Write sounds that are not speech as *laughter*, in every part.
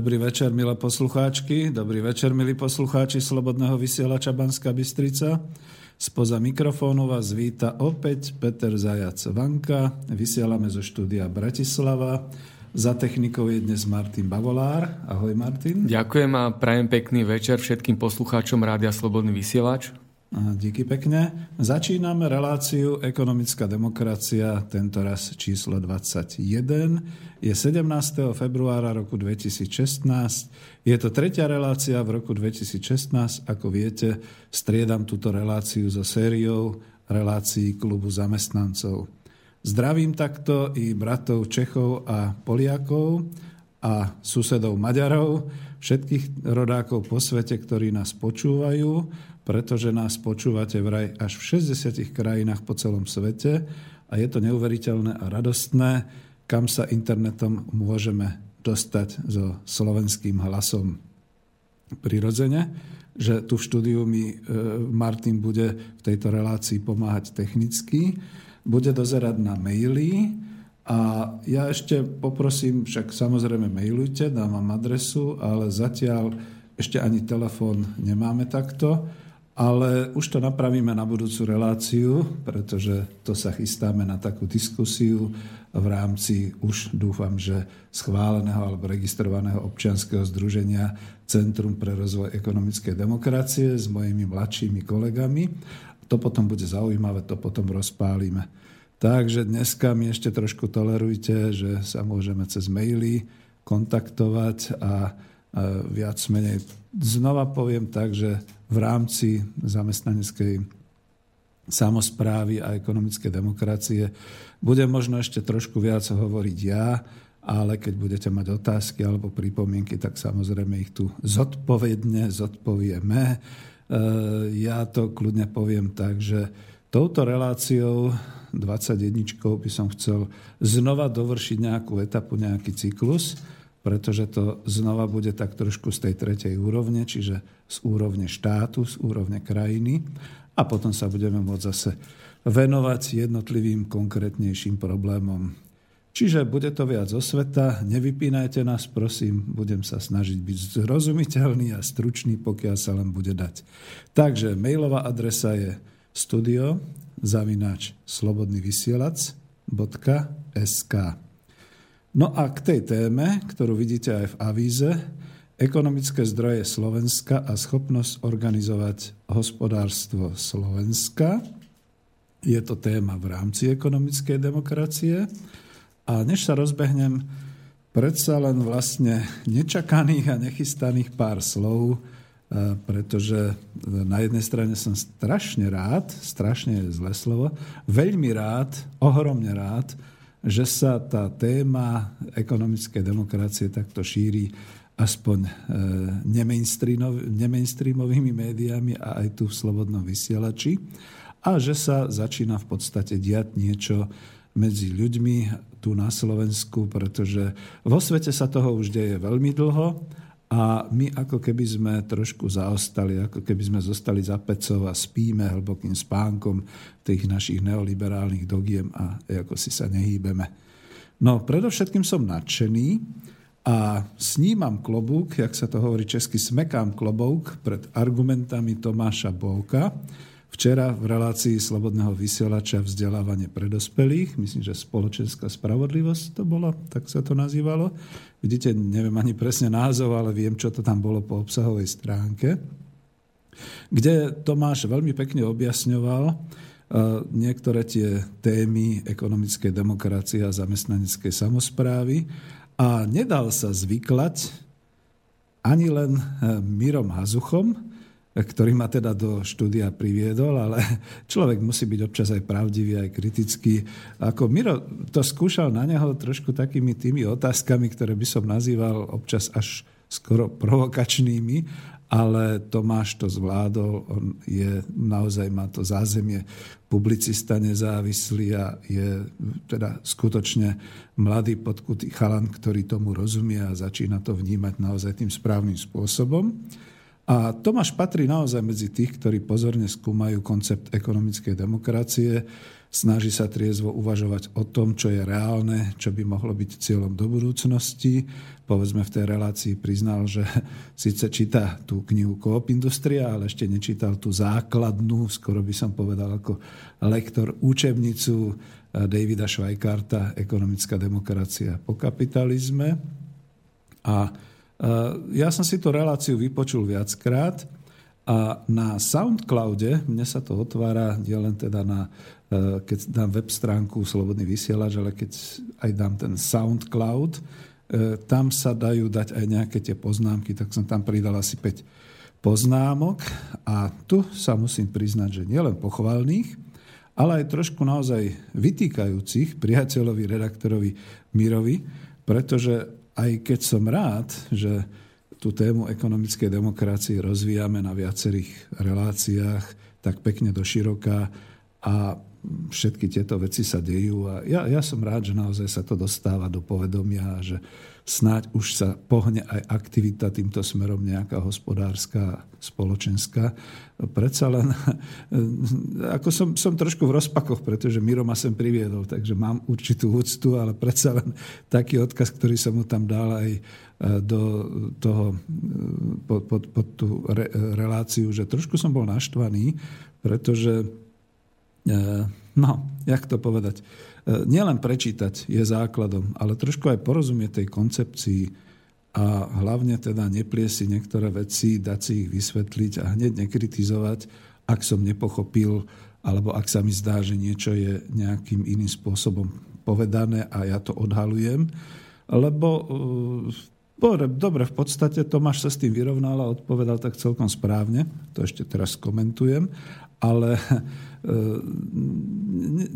Dobrý večer, milé poslucháčky, dobrý večer, milí poslucháči Slobodného vysielača Banska Bystrica. Spoza mikrofónu vás víta opäť Peter Zajac Vanka. Vysielame zo štúdia Bratislava. Za technikou je dnes Martin Bavolár. Ahoj Martin. Ďakujem a prajem pekný večer všetkým poslucháčom Rádia Slobodný vysielač. Díky pekne. Začíname reláciu Ekonomická demokracia, tento raz číslo 21. Je 17. februára roku 2016. Je to tretia relácia v roku 2016. Ako viete, striedam túto reláciu so sériou relácií klubu zamestnancov. Zdravím takto i bratov Čechov a Poliakov a susedov Maďarov, všetkých rodákov po svete, ktorí nás počúvajú pretože nás počúvate vraj až v 60 krajinách po celom svete a je to neuveriteľné a radostné, kam sa internetom môžeme dostať so slovenským hlasom. Prirodzene, že tu v štúdiu mi e, Martin bude v tejto relácii pomáhať technicky, bude dozerať na maily a ja ešte poprosím, však samozrejme mailujte, dám vám adresu, ale zatiaľ ešte ani telefón nemáme takto ale už to napravíme na budúcu reláciu, pretože to sa chystáme na takú diskusiu v rámci už dúfam, že schváleného alebo registrovaného občianského združenia Centrum pre rozvoj ekonomickej demokracie s mojimi mladšími kolegami. To potom bude zaujímavé, to potom rozpálime. Takže dneska mi ešte trošku tolerujte, že sa môžeme cez maily kontaktovať a viac menej znova poviem tak, že v rámci zamestnaneckej samozprávy a ekonomické demokracie. Budem možno ešte trošku viac hovoriť ja, ale keď budete mať otázky alebo pripomienky, tak samozrejme ich tu zodpovedne zodpovieme. E, ja to kľudne poviem tak, že touto reláciou 21 by som chcel znova dovršiť nejakú etapu, nejaký cyklus, pretože to znova bude tak trošku z tej tretej úrovne, čiže z úrovne štátu, z úrovne krajiny a potom sa budeme môcť zase venovať jednotlivým konkrétnejším problémom. Čiže bude to viac zo sveta, nevypínajte nás, prosím, budem sa snažiť byť zrozumiteľný a stručný, pokiaľ sa len bude dať. Takže mailová adresa je studio zavináč slobodnyvysielac.sk No a k tej téme, ktorú vidíte aj v avíze, ekonomické zdroje Slovenska a schopnosť organizovať hospodárstvo Slovenska. Je to téma v rámci ekonomickej demokracie. A než sa rozbehnem, predsa len vlastne nečakaných a nechystaných pár slov, e, pretože na jednej strane som strašne rád, strašne je zlé slovo, veľmi rád, ohromne rád, že sa tá téma ekonomickej demokracie takto šíri aspoň e, nemainstreamovými médiami a aj tu v Slobodnom vysielači a že sa začína v podstate diať niečo medzi ľuďmi tu na Slovensku, pretože vo svete sa toho už deje veľmi dlho a my ako keby sme trošku zaostali, ako keby sme zostali za pecov a spíme hlbokým spánkom tých našich neoliberálnych dogiem a ako si sa nehýbeme. No, predovšetkým som nadšený a snímam klobúk, jak sa to hovorí česky, smekám klobouk pred argumentami Tomáša Bovka, Včera v relácii Slobodného vysielača vzdelávanie pre dospelých, myslím, že spoločenská spravodlivosť to bolo, tak sa to nazývalo. Vidíte, neviem ani presne názov, ale viem, čo to tam bolo po obsahovej stránke, kde Tomáš veľmi pekne objasňoval uh, niektoré tie témy ekonomickej demokracie a zamestnaneckej samozprávy a nedal sa zvyklať ani len uh, Mirom Hazuchom, ktorý ma teda do štúdia priviedol, ale človek musí byť občas aj pravdivý, aj kritický. Ako Miro to skúšal na neho trošku takými tými otázkami, ktoré by som nazýval občas až skoro provokačnými, ale Tomáš to zvládol, on je, naozaj má to zázemie publicista nezávislý a je teda skutočne mladý podkutý chalan, ktorý tomu rozumie a začína to vnímať naozaj tým správnym spôsobom. A Tomáš patrí naozaj medzi tých, ktorí pozorne skúmajú koncept ekonomickej demokracie, snaží sa triezvo uvažovať o tom, čo je reálne, čo by mohlo byť cieľom do budúcnosti. Povedzme v tej relácii priznal, že *laughs* síce číta tú knihu Coop Industria, ale ešte nečítal tú základnú, skoro by som povedal ako lektor, učebnicu Davida Schweikarta Ekonomická demokracia po kapitalizme. A Eh, ja som si tú reláciu vypočul viackrát a na Soundcloude, mne sa to otvára len teda na, eh, keď dám web stránku Slobodný vysielač, ale keď aj dám ten Soundcloud, eh, tam sa dajú dať aj nejaké tie poznámky, tak som tam pridal asi 5 poznámok a tu sa musím priznať, že nielen pochvalných, ale aj trošku naozaj vytýkajúcich priateľovi, redaktorovi Mirovi, pretože aj keď som rád, že tú tému ekonomickej demokracie rozvíjame na viacerých reláciách tak pekne do široka a všetky tieto veci sa dejú a ja, ja som rád, že naozaj sa to dostáva do povedomia a že snáď už sa pohne aj aktivita týmto smerom nejaká hospodárska, spoločenská. Predsa len, *laughs* ako som, som trošku v rozpakoch, pretože Miro ma sem priviedol, takže mám určitú úctu, ale predsa len taký odkaz, ktorý som mu tam dal aj e, do toho, pod, pod, pod tú re, reláciu, že trošku som bol naštvaný, pretože no, jak to povedať, e, nielen prečítať je základom, ale trošku aj porozumieť tej koncepcii a hlavne teda neplie si niektoré veci, dať si ich vysvetliť a hneď nekritizovať, ak som nepochopil, alebo ak sa mi zdá, že niečo je nejakým iným spôsobom povedané a ja to odhalujem. Lebo e, dobre, v podstate Tomáš sa s tým vyrovnal a odpovedal tak celkom správne, to ešte teraz komentujem, ale *laughs* E,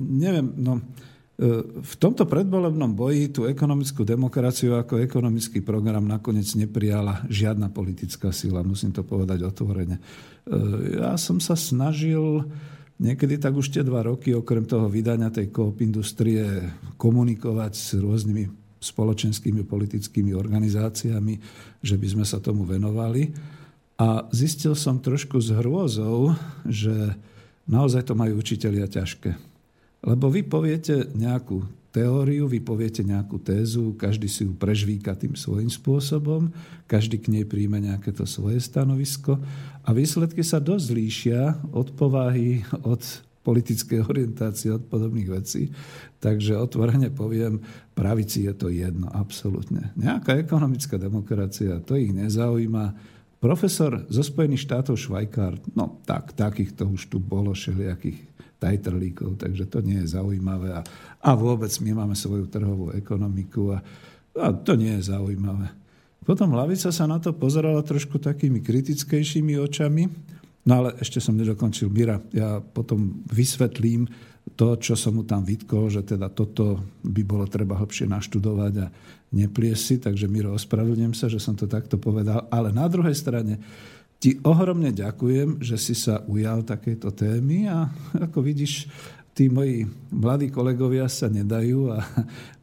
neviem, no, e, v tomto predvolebnom boji tú ekonomickú demokraciu ako ekonomický program nakoniec neprijala žiadna politická sila, musím to povedať otvorene. E, ja som sa snažil niekedy tak už tie dva roky, okrem toho vydania tej koop industrie, komunikovať s rôznymi spoločenskými politickými organizáciami, že by sme sa tomu venovali. A zistil som trošku s hrôzou, že Naozaj to majú učitelia ťažké. Lebo vy poviete nejakú teóriu, vy poviete nejakú tézu, každý si ju prežvíka tým svojím spôsobom, každý k nej príjme nejaké to svoje stanovisko a výsledky sa dosť líšia od povahy, od politickej orientácie, od podobných vecí. Takže otvorene poviem, pravici je to jedno, absolútne. Nejaká ekonomická demokracia, to ich nezaujíma Profesor zo Spojených štátov Švajkár, no tak, takých to už tu bolo všelijakých tajtrlíkov, takže to nie je zaujímavé. A, a vôbec my máme svoju trhovú ekonomiku a, a to nie je zaujímavé. Potom Lavica sa na to pozerala trošku takými kritickejšími očami, no ale ešte som nedokončil Mira. Ja potom vysvetlím to, čo som mu tam vytkol, že teda toto by bolo treba hlbšie naštudovať a nepliesi, takže Miro, ospravedlňujem sa, že som to takto povedal, ale na druhej strane ti ohromne ďakujem, že si sa ujal takéto témy a ako vidíš, tí moji mladí kolegovia sa nedajú a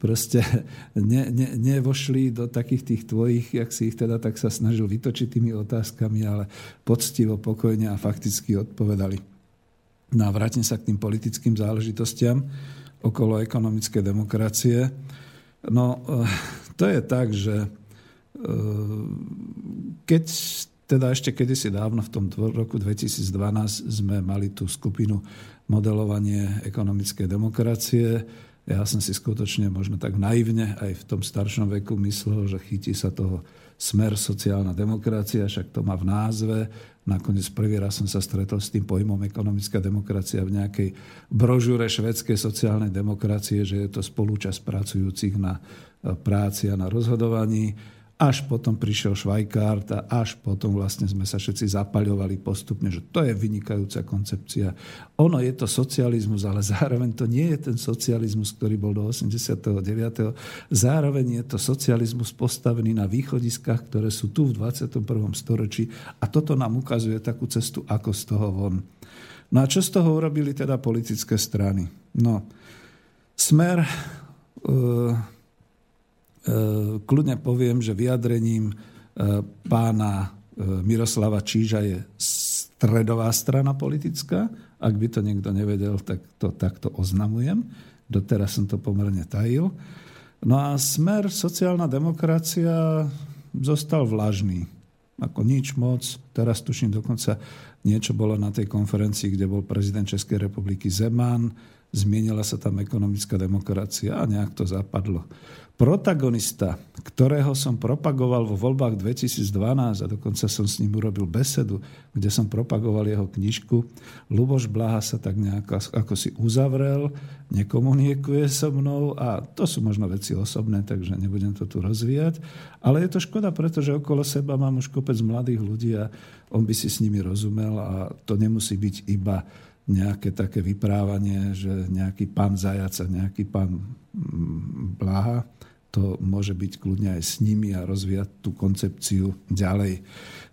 proste ne, ne, nevošli do takých tých tvojich, jak si ich teda tak sa snažil vytočiť tými otázkami, ale poctivo, pokojne a fakticky odpovedali. No a vrátim sa k tým politickým záležitostiam okolo ekonomickej demokracie. No, eh, to je tak, že eh, keď teda ešte kedysi dávno v tom roku 2012 sme mali tú skupinu modelovanie ekonomickej demokracie. Ja som si skutočne možno tak naivne aj v tom staršom veku myslel, že chytí sa toho smer sociálna demokracia, však to má v názve. Nakoniec prvý raz som sa stretol s tým pojmom ekonomická demokracia v nejakej brožúre švedskej sociálnej demokracie, že je to spolúčasť pracujúcich na práci a na rozhodovaní až potom prišiel Švajkár a až potom vlastne sme sa všetci zapaľovali postupne, že to je vynikajúca koncepcia. Ono je to socializmus, ale zároveň to nie je ten socializmus, ktorý bol do 89. Zároveň je to socializmus postavený na východiskách, ktoré sú tu v 21. storočí a toto nám ukazuje takú cestu, ako z toho von. No a čo z toho urobili teda politické strany? No, Smer... E, kľudne poviem, že vyjadrením e, pána e, Miroslava Číža je stredová strana politická. Ak by to niekto nevedel, tak to takto oznamujem. Doteraz som to pomerne tajil. No a smer sociálna demokracia zostal vlažný. Ako nič moc. Teraz tuším dokonca niečo bolo na tej konferencii, kde bol prezident Českej republiky Zeman. Zmienila sa tam ekonomická demokracia a nejak to zapadlo. Protagonista, ktorého som propagoval vo voľbách 2012 a dokonca som s ním urobil besedu, kde som propagoval jeho knižku, Luboš Blaha sa tak nejako ako si uzavrel, nekomunikuje so mnou a to sú možno veci osobné, takže nebudem to tu rozvíjať. Ale je to škoda, pretože okolo seba mám už kopec mladých ľudí a on by si s nimi rozumel a to nemusí byť iba nejaké také vyprávanie, že nejaký pán Zajac a nejaký pán mm, Blaha to môže byť kľudne aj s nimi a rozvíjať tú koncepciu ďalej.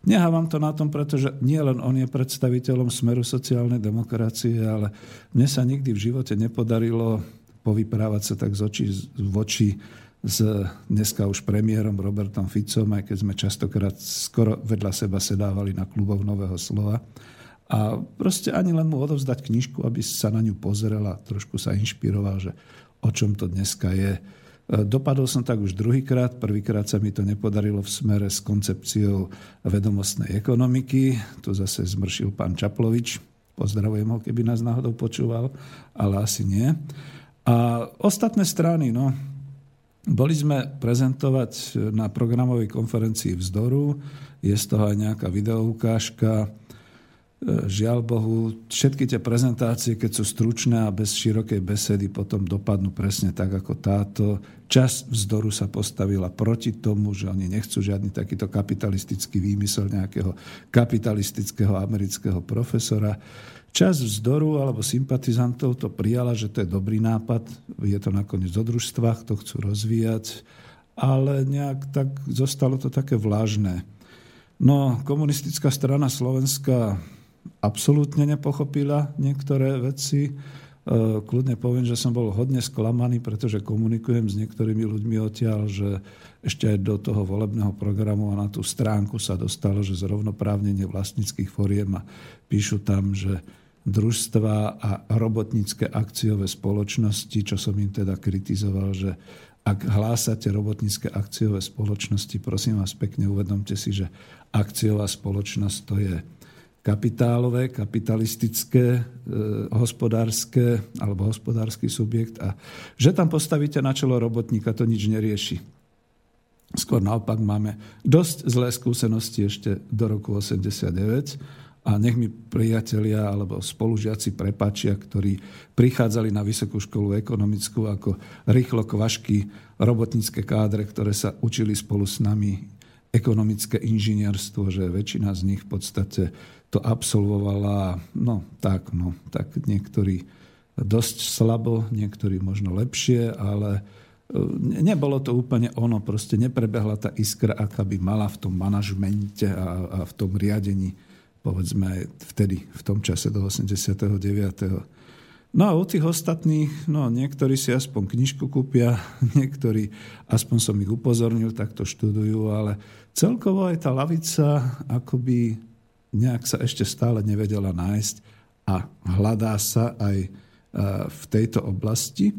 Nehávam to na tom, pretože nie len on je predstaviteľom smeru sociálnej demokracie, ale mne sa nikdy v živote nepodarilo povyprávať sa tak z očí v oči s dneska už premiérom Robertom Ficom, aj keď sme častokrát skoro vedľa seba sedávali na kluboch Nového slova. A proste ani len mu odovzdať knižku, aby sa na ňu pozrel a trošku sa inšpiroval, že o čom to dneska je. Dopadol som tak už druhýkrát. Prvýkrát sa mi to nepodarilo v smere s koncepciou vedomostnej ekonomiky. Tu zase zmršil pán Čaplovič. Pozdravujem ho, keby nás náhodou počúval, ale asi nie. A ostatné strany, no, boli sme prezentovať na programovej konferencii Vzdoru. Je z toho aj nejaká videoukážka žiaľ Bohu, všetky tie prezentácie, keď sú stručné a bez širokej besedy, potom dopadnú presne tak, ako táto. Časť vzdoru sa postavila proti tomu, že oni nechcú žiadny takýto kapitalistický výmysel nejakého kapitalistického amerického profesora. Časť vzdoru alebo sympatizantov to prijala, že to je dobrý nápad, je to nakoniec o družstvách, to chcú rozvíjať, ale nejak tak zostalo to také vlážne. No, komunistická strana Slovenska absolútne nepochopila niektoré veci. E, kľudne poviem, že som bol hodne sklamaný, pretože komunikujem s niektorými ľuďmi odtiaľ, že ešte aj do toho volebného programu a na tú stránku sa dostalo, že zrovnoprávnenie vlastníckých foriem a píšu tam, že družstva a robotnícke akciové spoločnosti, čo som im teda kritizoval, že ak hlásate robotnícke akciové spoločnosti, prosím vás pekne uvedomte si, že akciová spoločnosť to je kapitálové, kapitalistické, e, hospodárske alebo hospodársky subjekt a že tam postavíte na čelo robotníka, to nič nerieši. Skôr naopak máme dosť zlé skúsenosti ešte do roku 89 a nech mi priatelia alebo spolužiaci prepačia, ktorí prichádzali na vysokú školu ekonomickú ako rýchlo kvašky robotnícke kádre, ktoré sa učili spolu s nami ekonomické inžinierstvo, že väčšina z nich v podstate to absolvovala, no tak, no, tak niektorí dosť slabo, niektorí možno lepšie, ale nebolo to úplne ono, proste neprebehla tá iskra, aká by mala v tom manažmente a, a v tom riadení, povedzme aj vtedy, v tom čase do 89. No a u tých ostatných, no niektorí si aspoň knižku kúpia, *laughs* niektorí, aspoň som ich upozornil, tak to študujú, ale celkovo aj tá lavica akoby nejak sa ešte stále nevedela nájsť a hľadá sa aj e, v tejto oblasti.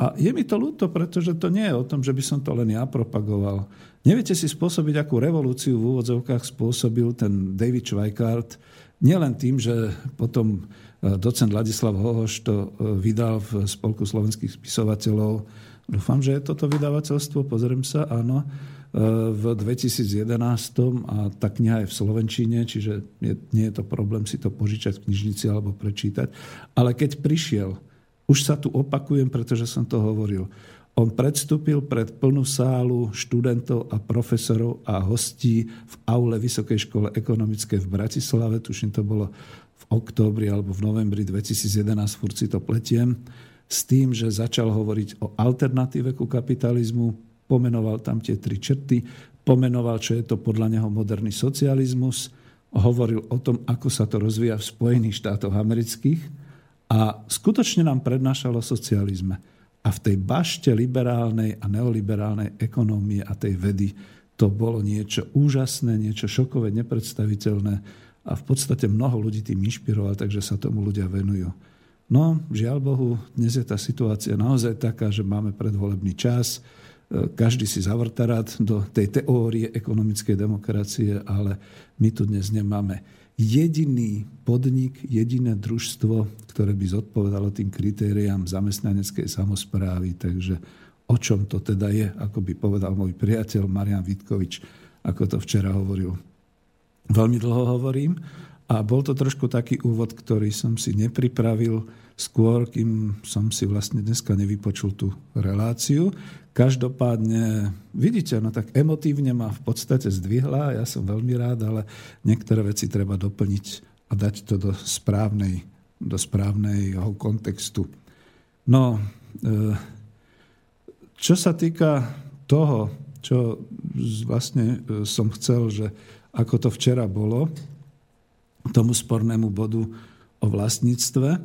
A je mi to ľúto, pretože to nie je o tom, že by som to len ja propagoval. Neviete si spôsobiť, akú revolúciu v úvodzovkách spôsobil ten David Schweikart, nielen tým, že potom e, docent Ladislav Hohoš to e, vydal v Spolku slovenských spisovateľov. Dúfam, že je toto vydavateľstvo, pozriem sa, áno, v 2011 a tá kniha je v Slovenčine, čiže je, nie je to problém si to požičať v knižnici alebo prečítať. Ale keď prišiel už sa tu opakujem, pretože som to hovoril. On predstúpil pred plnú sálu študentov a profesorov a hostí v aule Vysokej škole ekonomické v Bratislave, tuším to bolo v októbri alebo v novembri 2011, furt si to pletiem, s tým, že začal hovoriť o alternatíve ku kapitalizmu, pomenoval tam tie tri črty, pomenoval, čo je to podľa neho moderný socializmus, hovoril o tom, ako sa to rozvíja v Spojených štátoch amerických, a skutočne nám prednášalo socializme. A v tej bašte liberálnej a neoliberálnej ekonómie a tej vedy to bolo niečo úžasné, niečo šokové, nepredstaviteľné a v podstate mnoho ľudí tým inšpiroval, takže sa tomu ľudia venujú. No, žiaľ Bohu, dnes je tá situácia naozaj taká, že máme predvolebný čas, každý si zavrta rád do tej teórie ekonomickej demokracie, ale my tu dnes nemáme jediný podnik, jediné družstvo, ktoré by zodpovedalo tým kritériám zamestnaneckej samozprávy. Takže o čom to teda je, ako by povedal môj priateľ Marian Vitkovič, ako to včera hovoril. Veľmi dlho hovorím a bol to trošku taký úvod, ktorý som si nepripravil skôr, kým som si vlastne dneska nevypočul tú reláciu. Každopádne, vidíte, no tak emotívne ma v podstate zdvihla, ja som veľmi rád, ale niektoré veci treba doplniť a dať to do správnej, do správneho kontextu. No, e, čo sa týka toho, čo vlastne e, som chcel, že ako to včera bolo, tomu spornému bodu o vlastníctve,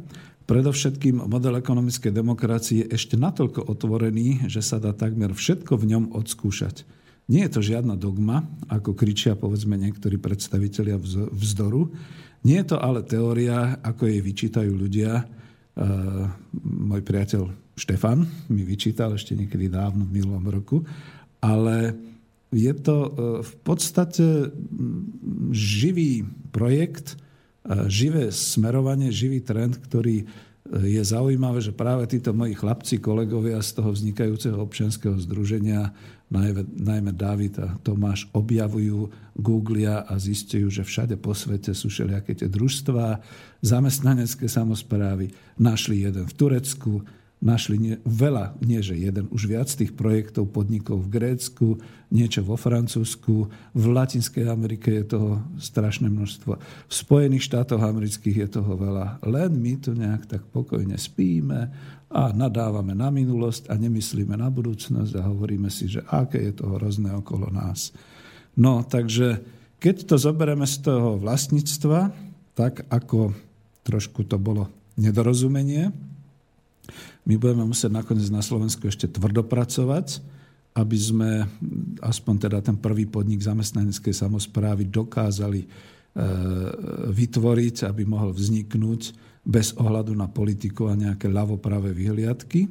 Predovšetkým model ekonomickej demokracie je ešte natoľko otvorený, že sa dá takmer všetko v ňom odskúšať. Nie je to žiadna dogma, ako kričia povedzme niektorí predstavitelia vzdoru. Nie je to ale teória, ako jej vyčítajú ľudia. Uh, môj priateľ Štefan mi vyčítal ešte niekedy dávno v minulom roku, ale je to uh, v podstate živý projekt, živé smerovanie, živý trend, ktorý e, je zaujímavé, že práve títo moji chlapci, kolegovia z toho vznikajúceho občianského združenia, najmä, David a Tomáš, objavujú, googlia a zistujú, že všade po svete sú všelijaké tie družstvá, zamestnanecké samozprávy. Našli jeden v Turecku, našli nie, veľa, nie že jeden, už viac tých projektov, podnikov v Grécku, niečo vo Francúzsku, v Latinskej Amerike je toho strašné množstvo. V Spojených štátoch amerických je toho veľa. Len my tu nejak tak pokojne spíme a nadávame na minulosť a nemyslíme na budúcnosť a hovoríme si, že aké je toho hrozné okolo nás. No, takže keď to zoberieme z toho vlastníctva, tak ako trošku to bolo nedorozumenie, my budeme musieť nakoniec na Slovensku ešte tvrdopracovať, aby sme aspoň teda ten prvý podnik zamestnaneckej samozprávy dokázali e, vytvoriť, aby mohol vzniknúť bez ohľadu na politiku a nejaké ľavopravé vyhliadky.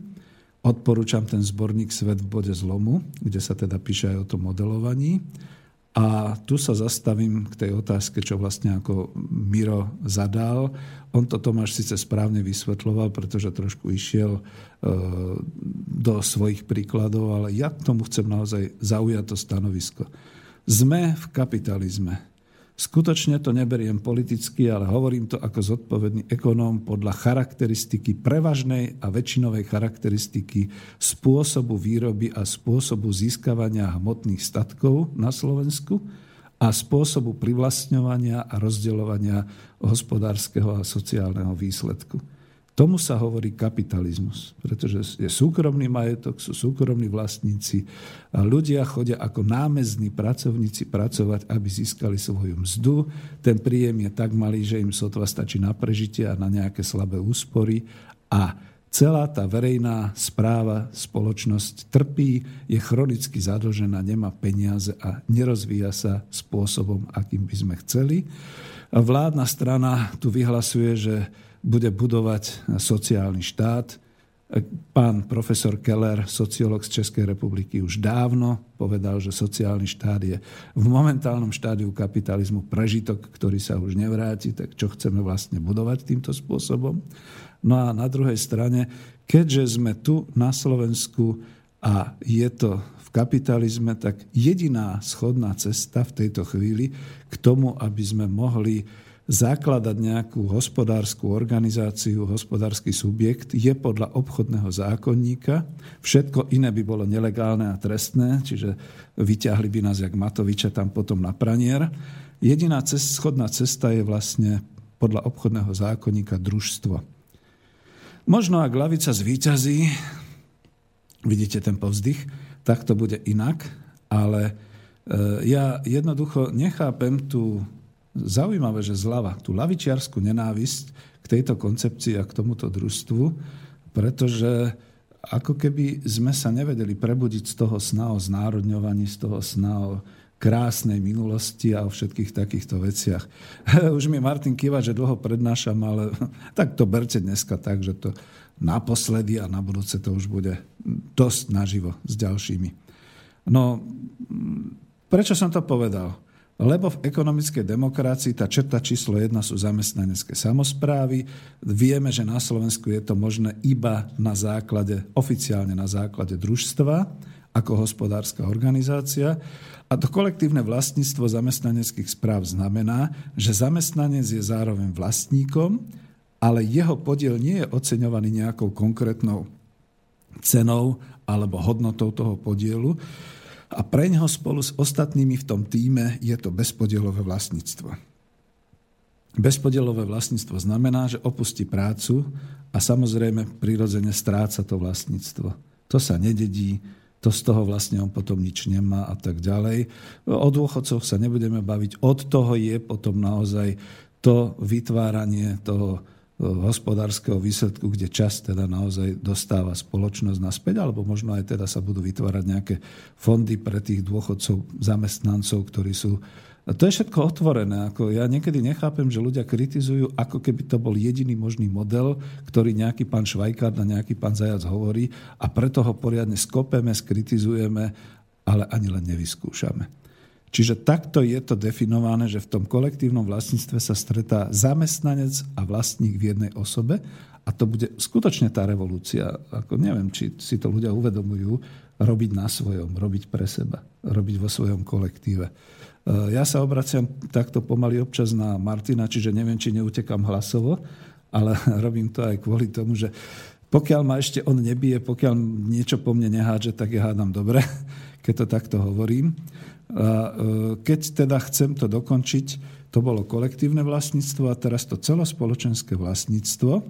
Odporúčam ten zborník Svet v bode zlomu, kde sa teda píše aj o tom modelovaní. A tu sa zastavím k tej otázke, čo vlastne ako Miro zadal. On to Tomáš síce správne vysvetloval, pretože trošku išiel e, do svojich príkladov, ale ja k tomu chcem naozaj zaujať to stanovisko. Sme v kapitalizme. Skutočne to neberiem politicky, ale hovorím to ako zodpovedný ekonóm podľa charakteristiky, prevažnej a väčšinovej charakteristiky spôsobu výroby a spôsobu získavania hmotných statkov na Slovensku a spôsobu privlastňovania a rozdeľovania hospodárskeho a sociálneho výsledku. Tomu sa hovorí kapitalizmus, pretože je súkromný majetok, sú súkromní vlastníci a ľudia chodia ako námezní pracovníci pracovať, aby získali svoju mzdu. Ten príjem je tak malý, že im sotva stačí na prežitie a na nejaké slabé úspory a celá tá verejná správa, spoločnosť trpí, je chronicky zadlžená, nemá peniaze a nerozvíja sa spôsobom, akým by sme chceli. Vládna strana tu vyhlasuje, že bude budovať sociálny štát. Pán profesor Keller, sociológ z Českej republiky, už dávno povedal, že sociálny štát je v momentálnom štádiu kapitalizmu prežitok, ktorý sa už nevráti, tak čo chceme vlastne budovať týmto spôsobom. No a na druhej strane, keďže sme tu na Slovensku a je to v kapitalizme, tak jediná schodná cesta v tejto chvíli k tomu, aby sme mohli zakladať nejakú hospodárskú organizáciu, hospodársky subjekt, je podľa obchodného zákonníka. Všetko iné by bolo nelegálne a trestné, čiže vyťahli by nás jak Matoviča tam potom na pranier. Jediná cest, schodná cesta je vlastne podľa obchodného zákonníka družstvo. Možno ak lavica zvíťazí, vidíte ten povzdych, tak to bude inak, ale e, ja jednoducho nechápem tú zaujímavé, že zľava tú lavičiarskú nenávisť k tejto koncepcii a k tomuto družstvu, pretože ako keby sme sa nevedeli prebudiť z toho sna o znárodňovaní, z toho sna o krásnej minulosti a o všetkých takýchto veciach. *laughs* Už mi Martin kýva, že dlho prednášam, ale *laughs* tak to berte dneska tak, že to naposledy a na budúce to už bude dosť naživo s ďalšími. No, prečo som to povedal? Lebo v ekonomickej demokracii tá črta číslo jedna sú zamestnanecké samozprávy. Vieme, že na Slovensku je to možné iba na základe, oficiálne na základe družstva ako hospodárska organizácia. A to kolektívne vlastníctvo zamestnaneckých správ znamená, že zamestnanec je zároveň vlastníkom, ale jeho podiel nie je oceňovaný nejakou konkrétnou cenou alebo hodnotou toho podielu, a pre neho spolu s ostatnými v tom týme je to bezpodielové vlastníctvo. Bezpodielové vlastníctvo znamená, že opustí prácu a samozrejme prirodzene stráca to vlastníctvo. To sa nededí, to z toho vlastne on potom nič nemá a tak ďalej. O dôchodcoch sa nebudeme baviť. Od toho je potom naozaj to vytváranie toho hospodárskeho výsledku, kde čas teda naozaj dostáva spoločnosť naspäť, alebo možno aj teda sa budú vytvárať nejaké fondy pre tých dôchodcov, zamestnancov, ktorí sú... To je všetko otvorené. Ako ja niekedy nechápem, že ľudia kritizujú, ako keby to bol jediný možný model, ktorý nejaký pán Švajkár a nejaký pán Zajac hovorí a preto ho poriadne skopeme, skritizujeme, ale ani len nevyskúšame. Čiže takto je to definované, že v tom kolektívnom vlastníctve sa stretá zamestnanec a vlastník v jednej osobe a to bude skutočne tá revolúcia. Ako neviem, či si to ľudia uvedomujú, robiť na svojom, robiť pre seba, robiť vo svojom kolektíve. E, ja sa obraciam takto pomaly občas na Martina, čiže neviem, či neutekam hlasovo, ale *laughs* robím to aj kvôli tomu, že pokiaľ ma ešte on nebije, pokiaľ niečo po mne nehádže, tak ja hádam dobre, *laughs* keď to takto hovorím. A e, keď teda chcem to dokončiť, to bolo kolektívne vlastníctvo a teraz to celospoločenské vlastníctvo.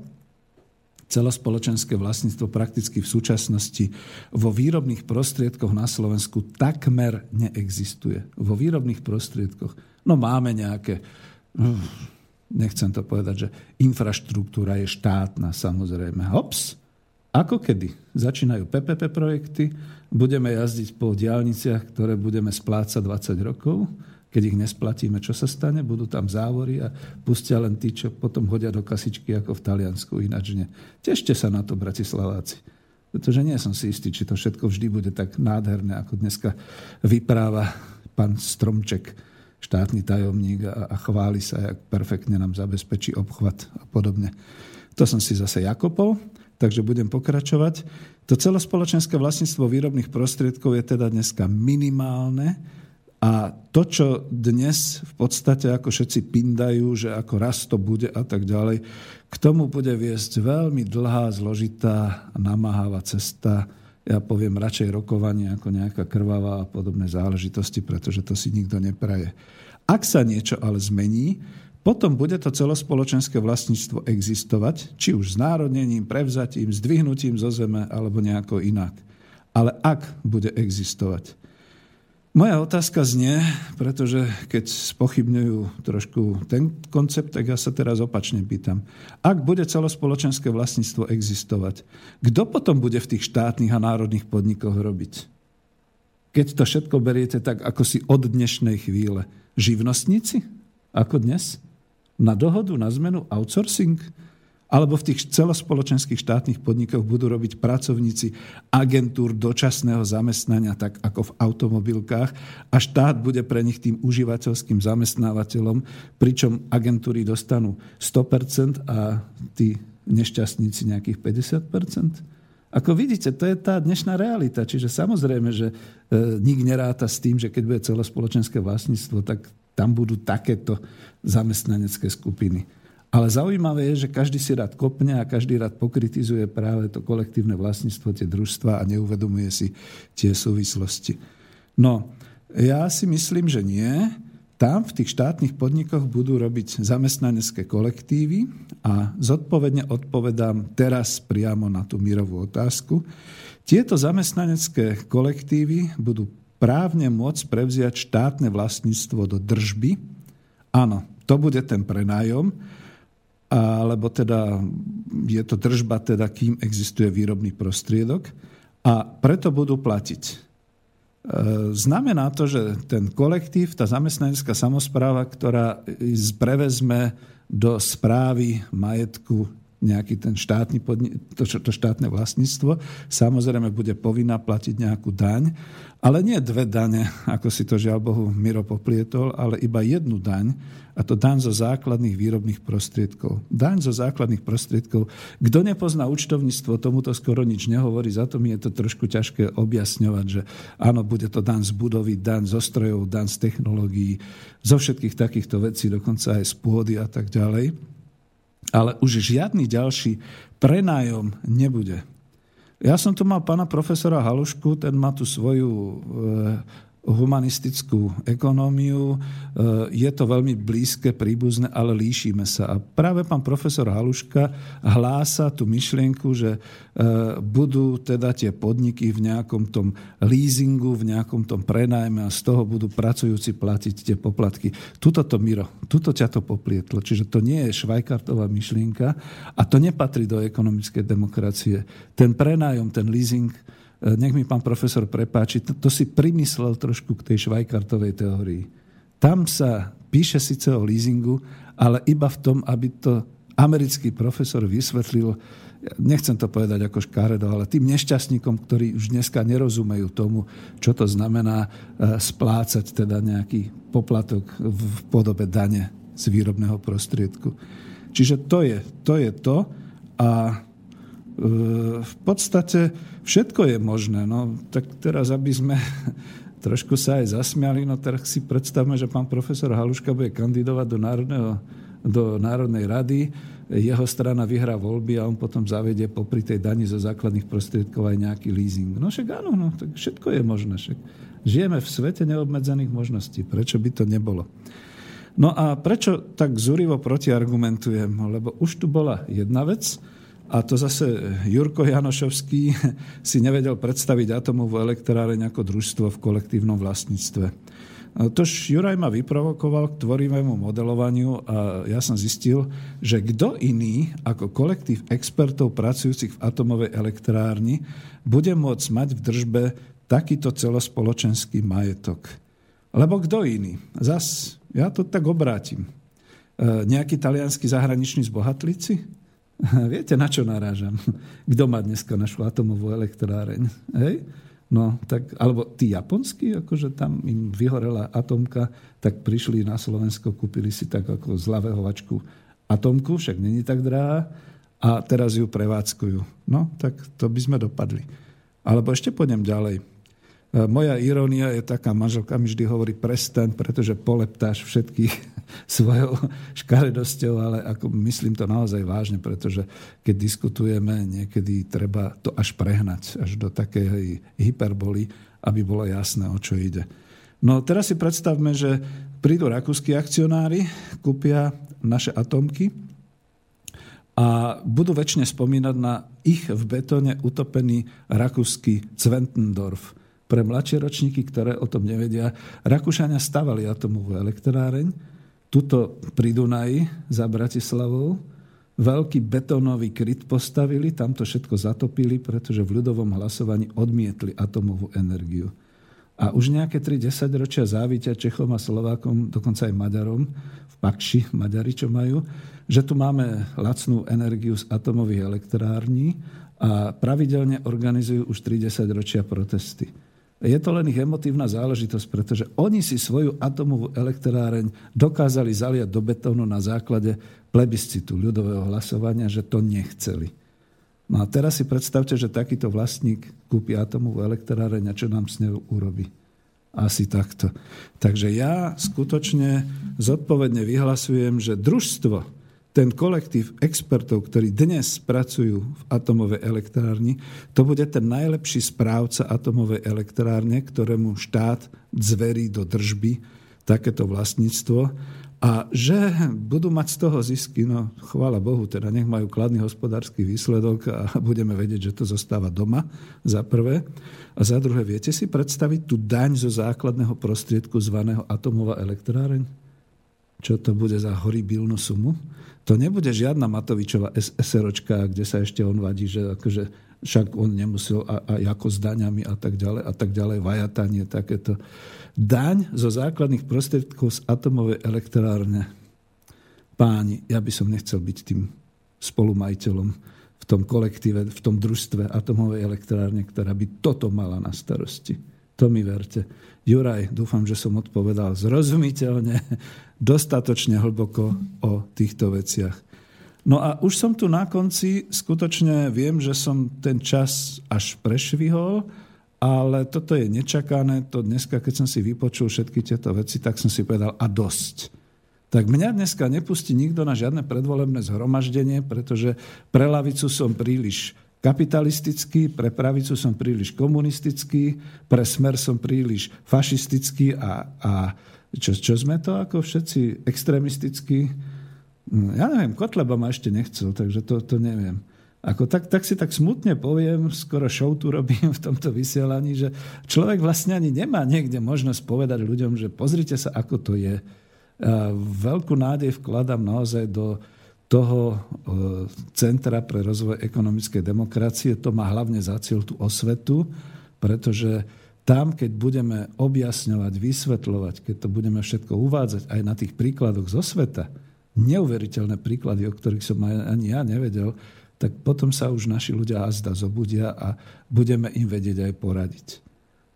Celospoločenské vlastníctvo prakticky v súčasnosti vo výrobných prostriedkoch na Slovensku takmer neexistuje. Vo výrobných prostriedkoch. No máme nejaké, nechcem to povedať, že infraštruktúra je štátna samozrejme. Hops, ako kedy? Začínajú PPP projekty, budeme jazdiť po diálniciach, ktoré budeme splácať 20 rokov. Keď ich nesplatíme, čo sa stane? Budú tam závory a pustia len tí, čo potom hodia do kasičky ako v Taliansku. Ináč nie. Tešte sa na to, Bratislaváci. Pretože nie som si istý, či to všetko vždy bude tak nádherné, ako dneska vypráva pán Stromček, štátny tajomník a, a chváli sa, jak perfektne nám zabezpečí obchvat a podobne. To som si zase Jakopol takže budem pokračovať. To celospoločenské vlastníctvo výrobných prostriedkov je teda dneska minimálne a to, čo dnes v podstate ako všetci pindajú, že ako raz to bude a tak ďalej, k tomu bude viesť veľmi dlhá, zložitá a namáhavá cesta. Ja poviem radšej rokovanie ako nejaká krvavá a podobné záležitosti, pretože to si nikto nepraje. Ak sa niečo ale zmení, potom bude to celospoločenské vlastníctvo existovať, či už s národnením, prevzatím, zdvihnutím zo zeme alebo nejako inak. Ale ak bude existovať. Moja otázka znie, pretože keď spochybňujú trošku ten koncept, tak ja sa teraz opačne pýtam. Ak bude celospoločenské vlastníctvo existovať, kto potom bude v tých štátnych a národných podnikoch robiť? Keď to všetko beriete tak, ako si od dnešnej chvíle. Živnostníci? Ako dnes? Na dohodu, na zmenu, outsourcing? Alebo v tých celospoločenských štátnych podnikoch budú robiť pracovníci agentúr dočasného zamestnania, tak ako v automobilkách, a štát bude pre nich tým užívateľským zamestnávateľom, pričom agentúry dostanú 100% a tí nešťastníci nejakých 50%? Ako vidíte, to je tá dnešná realita. Čiže samozrejme, že e, nik neráta s tým, že keď bude celospoločenské vlastníctvo, tak tam budú takéto zamestnanecké skupiny. Ale zaujímavé je, že každý si rád kopne a každý rád pokritizuje práve to kolektívne vlastníctvo, tie družstva a neuvedomuje si tie súvislosti. No, ja si myslím, že nie. Tam v tých štátnych podnikoch budú robiť zamestnanecké kolektívy a zodpovedne odpovedám teraz priamo na tú mírovú otázku. Tieto zamestnanecké kolektívy budú právne môcť prevziať štátne vlastníctvo do držby. Áno, to bude ten prenájom, alebo teda je to držba, teda kým existuje výrobný prostriedok a preto budú platiť. E, znamená to, že ten kolektív, tá zamestnanecká samozpráva, ktorá prevezme do správy majetku nejaký ten štátny podni- to, to štátne vlastníctvo, samozrejme bude povinná platiť nejakú daň, ale nie dve dane, ako si to žiaľ Bohu Miro poplietol, ale iba jednu daň, a to daň zo základných výrobných prostriedkov. Daň zo základných prostriedkov. Kto nepozná účtovníctvo, tomuto skoro nič nehovorí, za to mi je to trošku ťažké objasňovať, že áno, bude to daň z budovy, daň zo strojov, daň z technológií, zo všetkých takýchto vecí, dokonca aj z pôdy a tak ďalej ale už žiadny ďalší prenájom nebude. Ja som tu mal pána profesora Halušku, ten má tu svoju humanistickú ekonómiu. E, je to veľmi blízke, príbuzné, ale líšime sa. A práve pán profesor Haluška hlása tú myšlienku, že e, budú teda tie podniky v nejakom tom leasingu, v nejakom tom prenajme a z toho budú pracujúci platiť tie poplatky. Tuto to, Miro, tuto ťa to poplietlo. Čiže to nie je švajkartová myšlienka a to nepatrí do ekonomickej demokracie. Ten prenájom, ten leasing nech mi pán profesor prepáči, to, to si primyslel trošku k tej švajkartovej teórii. Tam sa píše síce o leasingu, ale iba v tom, aby to americký profesor vysvetlil, nechcem to povedať ako škáredo, ale tým nešťastníkom, ktorí už dneska nerozumejú tomu, čo to znamená e, splácať teda nejaký poplatok v podobe dane z výrobného prostriedku. Čiže to je to. Je to a v podstate všetko je možné. No, tak teraz, aby sme *laughs* trošku sa aj zasmiali, no teraz si predstavme, že pán profesor Haluška bude kandidovať do, Národného, do Národnej rady, jeho strana vyhrá voľby a on potom zavedie popri tej dani zo základných prostriedkov aj nejaký leasing. No však áno, no, tak všetko je možné. Však žijeme v svete neobmedzených možností. Prečo by to nebolo? No a prečo tak zúrivo protiargumentujem? Lebo už tu bola jedna vec, a to zase Jurko Janošovský *laughs* si nevedel predstaviť atomovú elektráreň ako družstvo v kolektívnom vlastníctve. Tož Juraj ma vyprovokoval k tvorivému modelovaniu a ja som zistil, že kto iný ako kolektív expertov pracujúcich v atomovej elektrárni bude môcť mať v držbe takýto celospoločenský majetok. Lebo kto iný? Zas, ja to tak obrátim. E, nejakí talianskí zahraniční zbohatlíci? *laughs* Viete, na čo narážam? *laughs* Kto má dneska našu atomovú elektráreň? Hej? No, tak, alebo tí japonskí, akože tam im vyhorela atomka, tak prišli na Slovensko, kúpili si tak ako z lavehovačku atomku, však není tak drahá, a teraz ju prevádzkujú. No, tak to by sme dopadli. Alebo ešte pôjdem ďalej. E, moja irónia je taká, manželka mi vždy hovorí, prestaň, pretože poleptáš všetkých *laughs* svojou škaredosťou, ale ako myslím to naozaj vážne, pretože keď diskutujeme, niekedy treba to až prehnať, až do takej hyperboly, aby bolo jasné, o čo ide. No teraz si predstavme, že prídu rakúsky akcionári, kúpia naše atomky a budú väčšine spomínať na ich v betóne utopený rakúsky Zwentendorf. Pre mladšie ročníky, ktoré o tom nevedia, Rakúšania stavali atomovú elektráreň, tuto pri Dunaji za Bratislavou, veľký betónový kryt postavili, tam to všetko zatopili, pretože v ľudovom hlasovaní odmietli atomovú energiu. A už nejaké 3-10 ročia závitia Čechom a Slovákom, dokonca aj Maďarom, v Pakši, Maďari čo majú, že tu máme lacnú energiu z atomových elektrární a pravidelne organizujú už 30 ročia protesty. Je to len ich emotívna záležitosť, pretože oni si svoju atomovú elektráreň dokázali zaliať do betónu na základe plebiscitu ľudového hlasovania, že to nechceli. No a teraz si predstavte, že takýto vlastník kúpi atomovú elektráreň a čo nám s ňou urobí. Asi takto. Takže ja skutočne zodpovedne vyhlasujem, že družstvo, ten kolektív expertov, ktorí dnes pracujú v atomovej elektrárni, to bude ten najlepší správca atomovej elektrárne, ktorému štát zverí do držby takéto vlastníctvo a že budú mať z toho zisky, no chvála Bohu, teda nech majú kladný hospodársky výsledok a *laughs* budeme vedieť, že to zostáva doma, za prvé. A za druhé, viete si predstaviť tú daň zo základného prostriedku zvaného atomová elektráreň? Čo to bude za horibilnú sumu? To nebude žiadna Matovičová SROčka, kde sa ešte on vadí, že akože však on nemusel a, a ako s daňami a tak ďalej a tak ďalej, vajatanie takéto. Daň zo základných prostriedkov z atomovej elektrárne. Páni, ja by som nechcel byť tým spolumajiteľom v tom kolektíve, v tom družstve atomovej elektrárne, ktorá by toto mala na starosti. To mi verte. Juraj, dúfam, že som odpovedal zrozumiteľne, dostatočne hlboko o týchto veciach. No a už som tu na konci, skutočne viem, že som ten čas až prešvihol, ale toto je nečakané, to dneska, keď som si vypočul všetky tieto veci, tak som si povedal a dosť. Tak mňa dneska nepustí nikto na žiadne predvolebné zhromaždenie, pretože pre lavicu som príliš kapitalistický, pre pravicu som príliš komunistický, pre smer som príliš fašistický a, a čo, čo sme to ako všetci extrémistickí? Hm, ja neviem, Kotleba ma ešte nechcel, takže to, to neviem. Ako tak, tak si tak smutne poviem, skoro show tu robím v tomto vysielaní, že človek vlastne ani nemá niekde možnosť povedať ľuďom, že pozrite sa, ako to je. Veľkú nádej vkladám naozaj do, toho e, Centra pre rozvoj ekonomickej demokracie. To má hlavne za cieľ tú osvetu, pretože tam, keď budeme objasňovať, vysvetľovať, keď to budeme všetko uvádzať aj na tých príkladoch zo sveta, neuveriteľné príklady, o ktorých som ani ja nevedel, tak potom sa už naši ľudia azda zobudia a budeme im vedieť aj poradiť.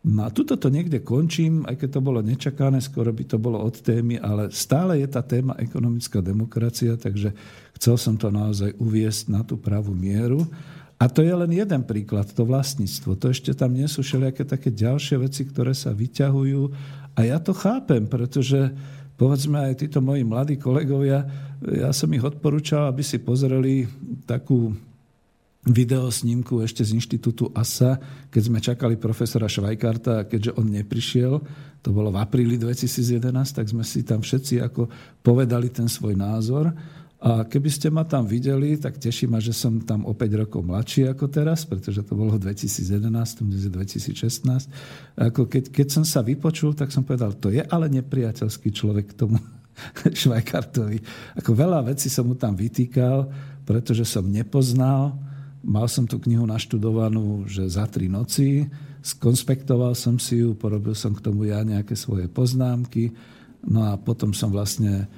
No a tuto to niekde končím, aj keď to bolo nečakané, skoro by to bolo od témy, ale stále je tá téma ekonomická demokracia, takže chcel som to naozaj uviesť na tú pravú mieru. A to je len jeden príklad, to vlastníctvo. To ešte tam nie sú všelijaké také ďalšie veci, ktoré sa vyťahujú. A ja to chápem, pretože povedzme aj títo moji mladí kolegovia, ja som ich odporúčal, aby si pozreli takú videosnímku ešte z inštitútu ASA, keď sme čakali profesora Švajkarta, keďže on neprišiel, to bolo v apríli 2011, tak sme si tam všetci ako povedali ten svoj názor. A keby ste ma tam videli, tak teší ma, že som tam o 5 rokov mladší ako teraz, pretože to bolo v 2011, dnes je 2016. Ako keď, keď som sa vypočul, tak som povedal, to je ale nepriateľský človek k tomu *laughs* Švajkartovi. Ako veľa vecí som mu tam vytýkal, pretože som nepoznal Mal som tú knihu naštudovanú, že za tri noci, skonspektoval som si ju, porobil som k tomu ja nejaké svoje poznámky, no a potom som vlastne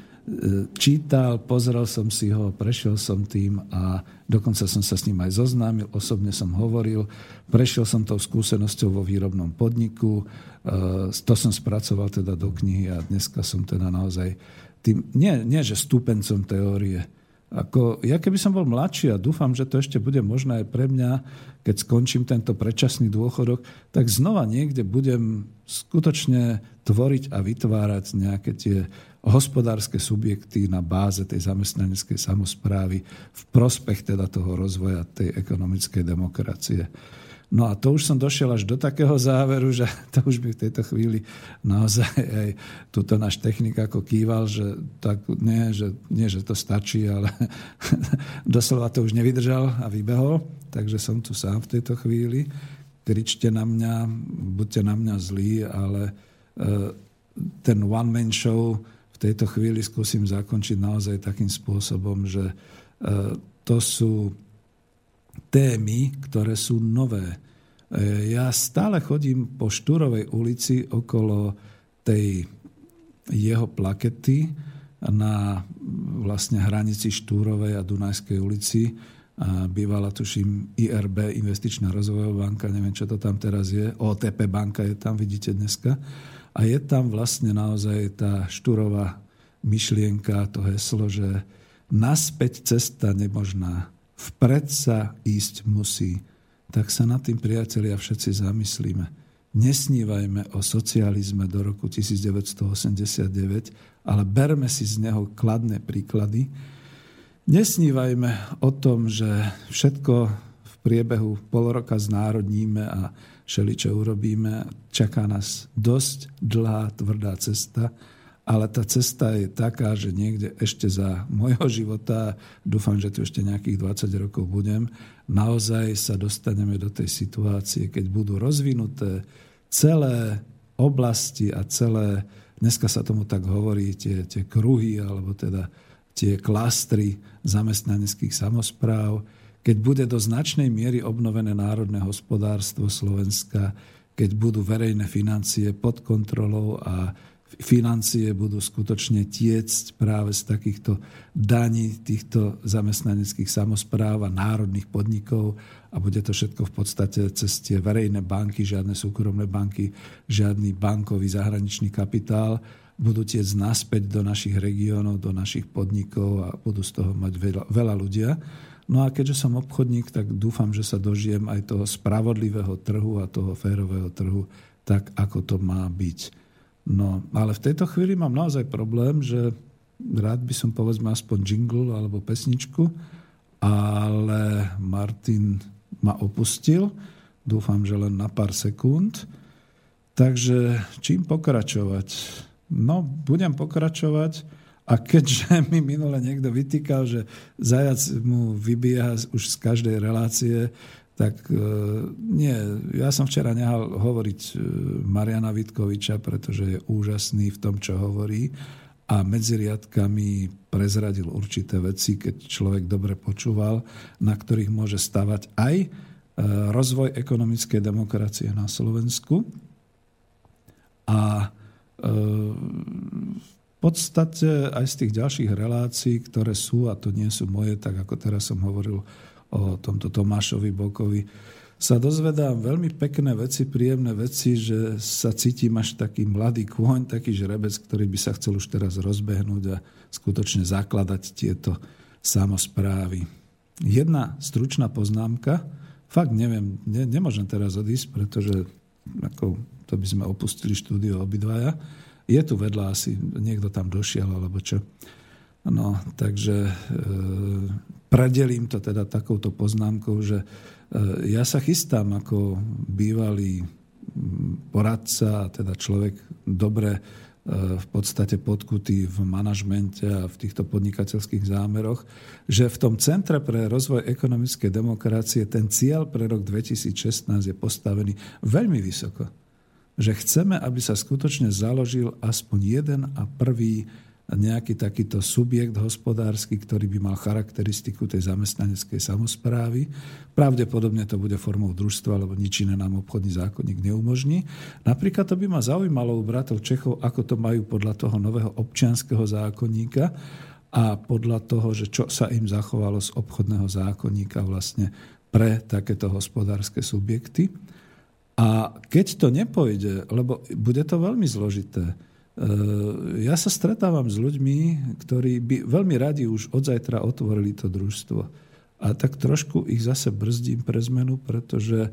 čítal, pozrel som si ho, prešiel som tým a dokonca som sa s ním aj zoznámil, osobne som hovoril, prešiel som tou skúsenosťou vo výrobnom podniku, e, to som spracoval teda do knihy a dneska som teda naozaj tým, nie, nie že stúpencom teórie, ako, ja keby som bol mladší a dúfam, že to ešte bude možné aj pre mňa, keď skončím tento predčasný dôchodok, tak znova niekde budem skutočne tvoriť a vytvárať nejaké tie hospodárske subjekty na báze tej zamestnaneckej samozprávy v prospech teda toho rozvoja tej ekonomickej demokracie. No a to už som došiel až do takého záveru, že *laughs* to už by v tejto chvíli naozaj aj túto náš technik ako kýval, že tak nie, že, nie, že to stačí, ale *laughs* doslova to už nevydržal a vybehol. Takže som tu sám v tejto chvíli. Kričte na mňa, buďte na mňa zlí, ale e, ten one-man show tejto chvíli skúsim zakončiť naozaj takým spôsobom, že e, to sú témy, ktoré sú nové. E, ja stále chodím po Štúrovej ulici okolo tej jeho plakety na vlastne hranici Štúrovej a Dunajskej ulici. Bývala, tuším, IRB, Investičná rozvojová banka, neviem, čo to tam teraz je. OTP banka je tam, vidíte dneska. A je tam vlastne naozaj tá Štúrová myšlienka, to heslo, že naspäť cesta nemožná vpred sa ísť musí, tak sa nad tým, priatelia, všetci zamyslíme. Nesnívajme o socializme do roku 1989, ale berme si z neho kladné príklady. Nesnívajme o tom, že všetko v priebehu pol roka znárodníme a všeličo urobíme. Čaká nás dosť dlhá, tvrdá cesta ale tá cesta je taká, že niekde ešte za môjho života, dúfam, že tu ešte nejakých 20 rokov budem, naozaj sa dostaneme do tej situácie, keď budú rozvinuté celé oblasti a celé, dneska sa tomu tak hovorí, tie, tie kruhy, alebo teda tie klastry zamestnaneckých samozpráv, keď bude do značnej miery obnovené národné hospodárstvo Slovenska, keď budú verejné financie pod kontrolou a financie budú skutočne tiecť práve z takýchto daní týchto zamestnaneckých samozpráv a národných podnikov a bude to všetko v podstate cez tie verejné banky, žiadne súkromné banky, žiadny bankový zahraničný kapitál budú tiecť naspäť do našich regiónov, do našich podnikov a budú z toho mať veľa, veľa ľudia. No a keďže som obchodník, tak dúfam, že sa dožijem aj toho spravodlivého trhu a toho férového trhu, tak ako to má byť. No, ale v tejto chvíli mám naozaj problém, že rád by som povedzme aspoň jingle alebo pesničku, ale Martin ma opustil. Dúfam, že len na pár sekúnd. Takže čím pokračovať? No, budem pokračovať a keďže *laughs* mi minule niekto vytýkal, že zajac mu vybíja už z každej relácie, tak e, nie, ja som včera nehal hovoriť e, Mariana Vitkoviča, pretože je úžasný v tom, čo hovorí a medzi riadkami prezradil určité veci, keď človek dobre počúval, na ktorých môže stavať aj e, rozvoj ekonomickej demokracie na Slovensku. A podstate aj z tých ďalších relácií, ktoré sú, a to nie sú moje, tak ako teraz som hovoril o tomto Tomášovi Bokovi, sa dozvedám veľmi pekné veci, príjemné veci, že sa cítim až taký mladý kôň, taký žrebec, ktorý by sa chcel už teraz rozbehnúť a skutočne zakladať tieto samozprávy. Jedna stručná poznámka, fakt neviem, ne, nemôžem teraz odísť, pretože ako, to by sme opustili štúdio obidvaja. Je tu vedľa asi, niekto tam došiel, alebo čo. No, takže e, predelím to teda takouto poznámkou, že e, ja sa chystám ako bývalý poradca, teda človek dobre e, v podstate podkutý v manažmente a v týchto podnikateľských zámeroch, že v tom Centre pre rozvoj ekonomickej demokracie ten cieľ pre rok 2016 je postavený veľmi vysoko. Že chceme, aby sa skutočne založil aspoň jeden a prvý nejaký takýto subjekt hospodársky, ktorý by mal charakteristiku tej zamestnaneckej samozprávy. Pravdepodobne to bude formou družstva, lebo nič iné nám obchodný zákonník neumožní. Napríklad to by ma zaujímalo u bratov Čechov, ako to majú podľa toho nového občianského zákonníka a podľa toho, že čo sa im zachovalo z obchodného zákonníka vlastne pre takéto hospodárske subjekty. A keď to nepojde, lebo bude to veľmi zložité, Eh, ja sa stretávam s ľuďmi, ktorí by veľmi radi už od zajtra otvorili to družstvo. A tak trošku ich zase brzdím pre zmenu, pretože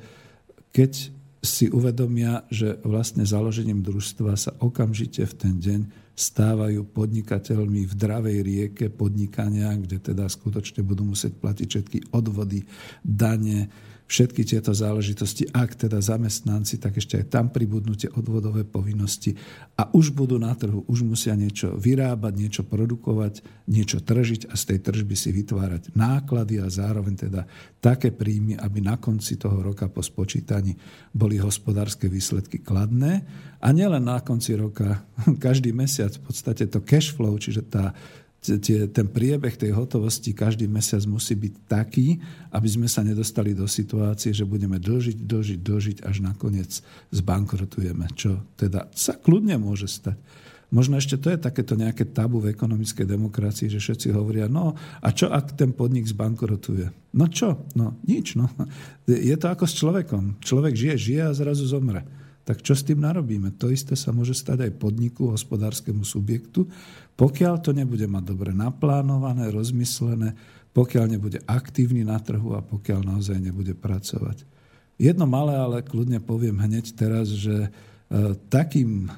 keď si uvedomia, že vlastne založením družstva sa okamžite v ten deň stávajú podnikateľmi v dravej rieke podnikania, kde teda skutočne budú musieť platiť všetky odvody, dane, všetky tieto záležitosti, ak teda zamestnanci, tak ešte aj tam pribudnú tie odvodové povinnosti a už budú na trhu, už musia niečo vyrábať, niečo produkovať, niečo tržiť a z tej tržby si vytvárať náklady a zároveň teda také príjmy, aby na konci toho roka po spočítaní boli hospodárske výsledky kladné. A nielen na konci roka, *laughs* každý mesiac v podstate to cash flow, čiže tá tie, ten priebeh tej hotovosti každý mesiac musí byť taký, aby sme sa nedostali do situácie, že budeme dlžiť, dlžiť, dlžiť, až nakoniec zbankrotujeme, čo teda sa kľudne môže stať. Možno ešte to je takéto nejaké tabu v ekonomickej demokracii, že všetci hovoria, no a čo ak ten podnik zbankrotuje? No čo? No nič. No. Je to ako s človekom. Človek žije, žije a zrazu zomre. Tak čo s tým narobíme? To isté sa môže stať aj podniku, hospodárskému subjektu, pokiaľ to nebude mať dobre naplánované, rozmyslené, pokiaľ nebude aktívny na trhu a pokiaľ naozaj nebude pracovať. Jedno malé, ale kľudne poviem hneď teraz, že e, takým e,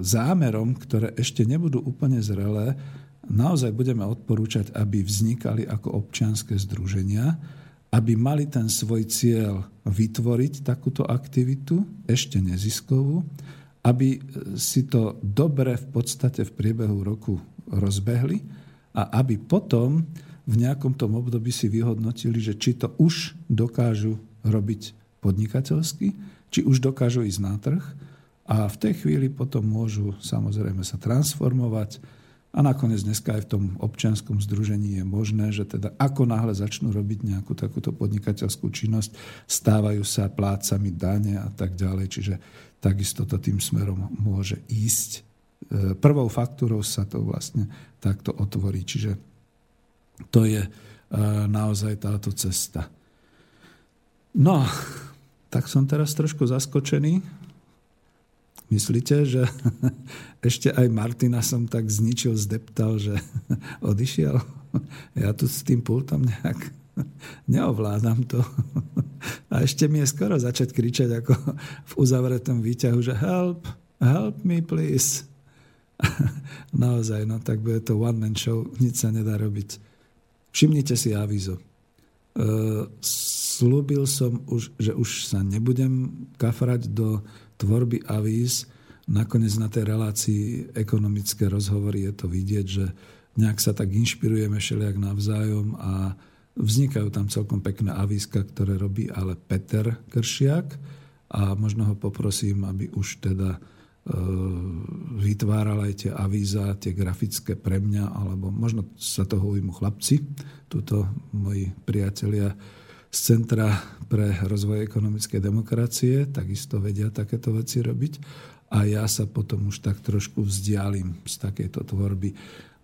zámerom, ktoré ešte nebudú úplne zrelé, naozaj budeme odporúčať, aby vznikali ako občianské združenia, aby mali ten svoj cieľ vytvoriť takúto aktivitu, ešte neziskovú, aby si to dobre v podstate v priebehu roku rozbehli a aby potom v nejakom tom období si vyhodnotili, že či to už dokážu robiť podnikateľsky, či už dokážu ísť na trh a v tej chvíli potom môžu samozrejme sa transformovať a nakoniec dneska aj v tom občianskom združení je možné, že teda ako náhle začnú robiť nejakú takúto podnikateľskú činnosť, stávajú sa plácami dane a tak ďalej. Čiže takisto to tým smerom môže ísť. E, prvou faktúrou sa to vlastne takto otvorí. Čiže to je e, naozaj táto cesta. No, tak som teraz trošku zaskočený. Myslíte, že *laughs* ešte aj Martina som tak zničil, zdeptal, že *laughs* odišiel? Ja tu s tým pultom nejak *laughs* neovládam to. A ešte mi je skoro začať kričať ako v uzavretom výťahu, že help, help me please. Naozaj, no tak bude to one man show, nič sa nedá robiť. Všimnite si avizo. Uh, slúbil som už, že už sa nebudem kafrať do tvorby avíz. Nakoniec na tej relácii ekonomické rozhovory je to vidieť, že nejak sa tak inšpirujeme všelijak navzájom a Vznikajú tam celkom pekné avíska, ktoré robí ale Peter Kršiak a možno ho poprosím, aby už teda e, vytváral aj tie avíza, tie grafické pre mňa, alebo možno sa toho ujmu chlapci, tuto moji priatelia z Centra pre rozvoj ekonomickej demokracie, takisto vedia takéto veci robiť a ja sa potom už tak trošku vzdialím z takejto tvorby.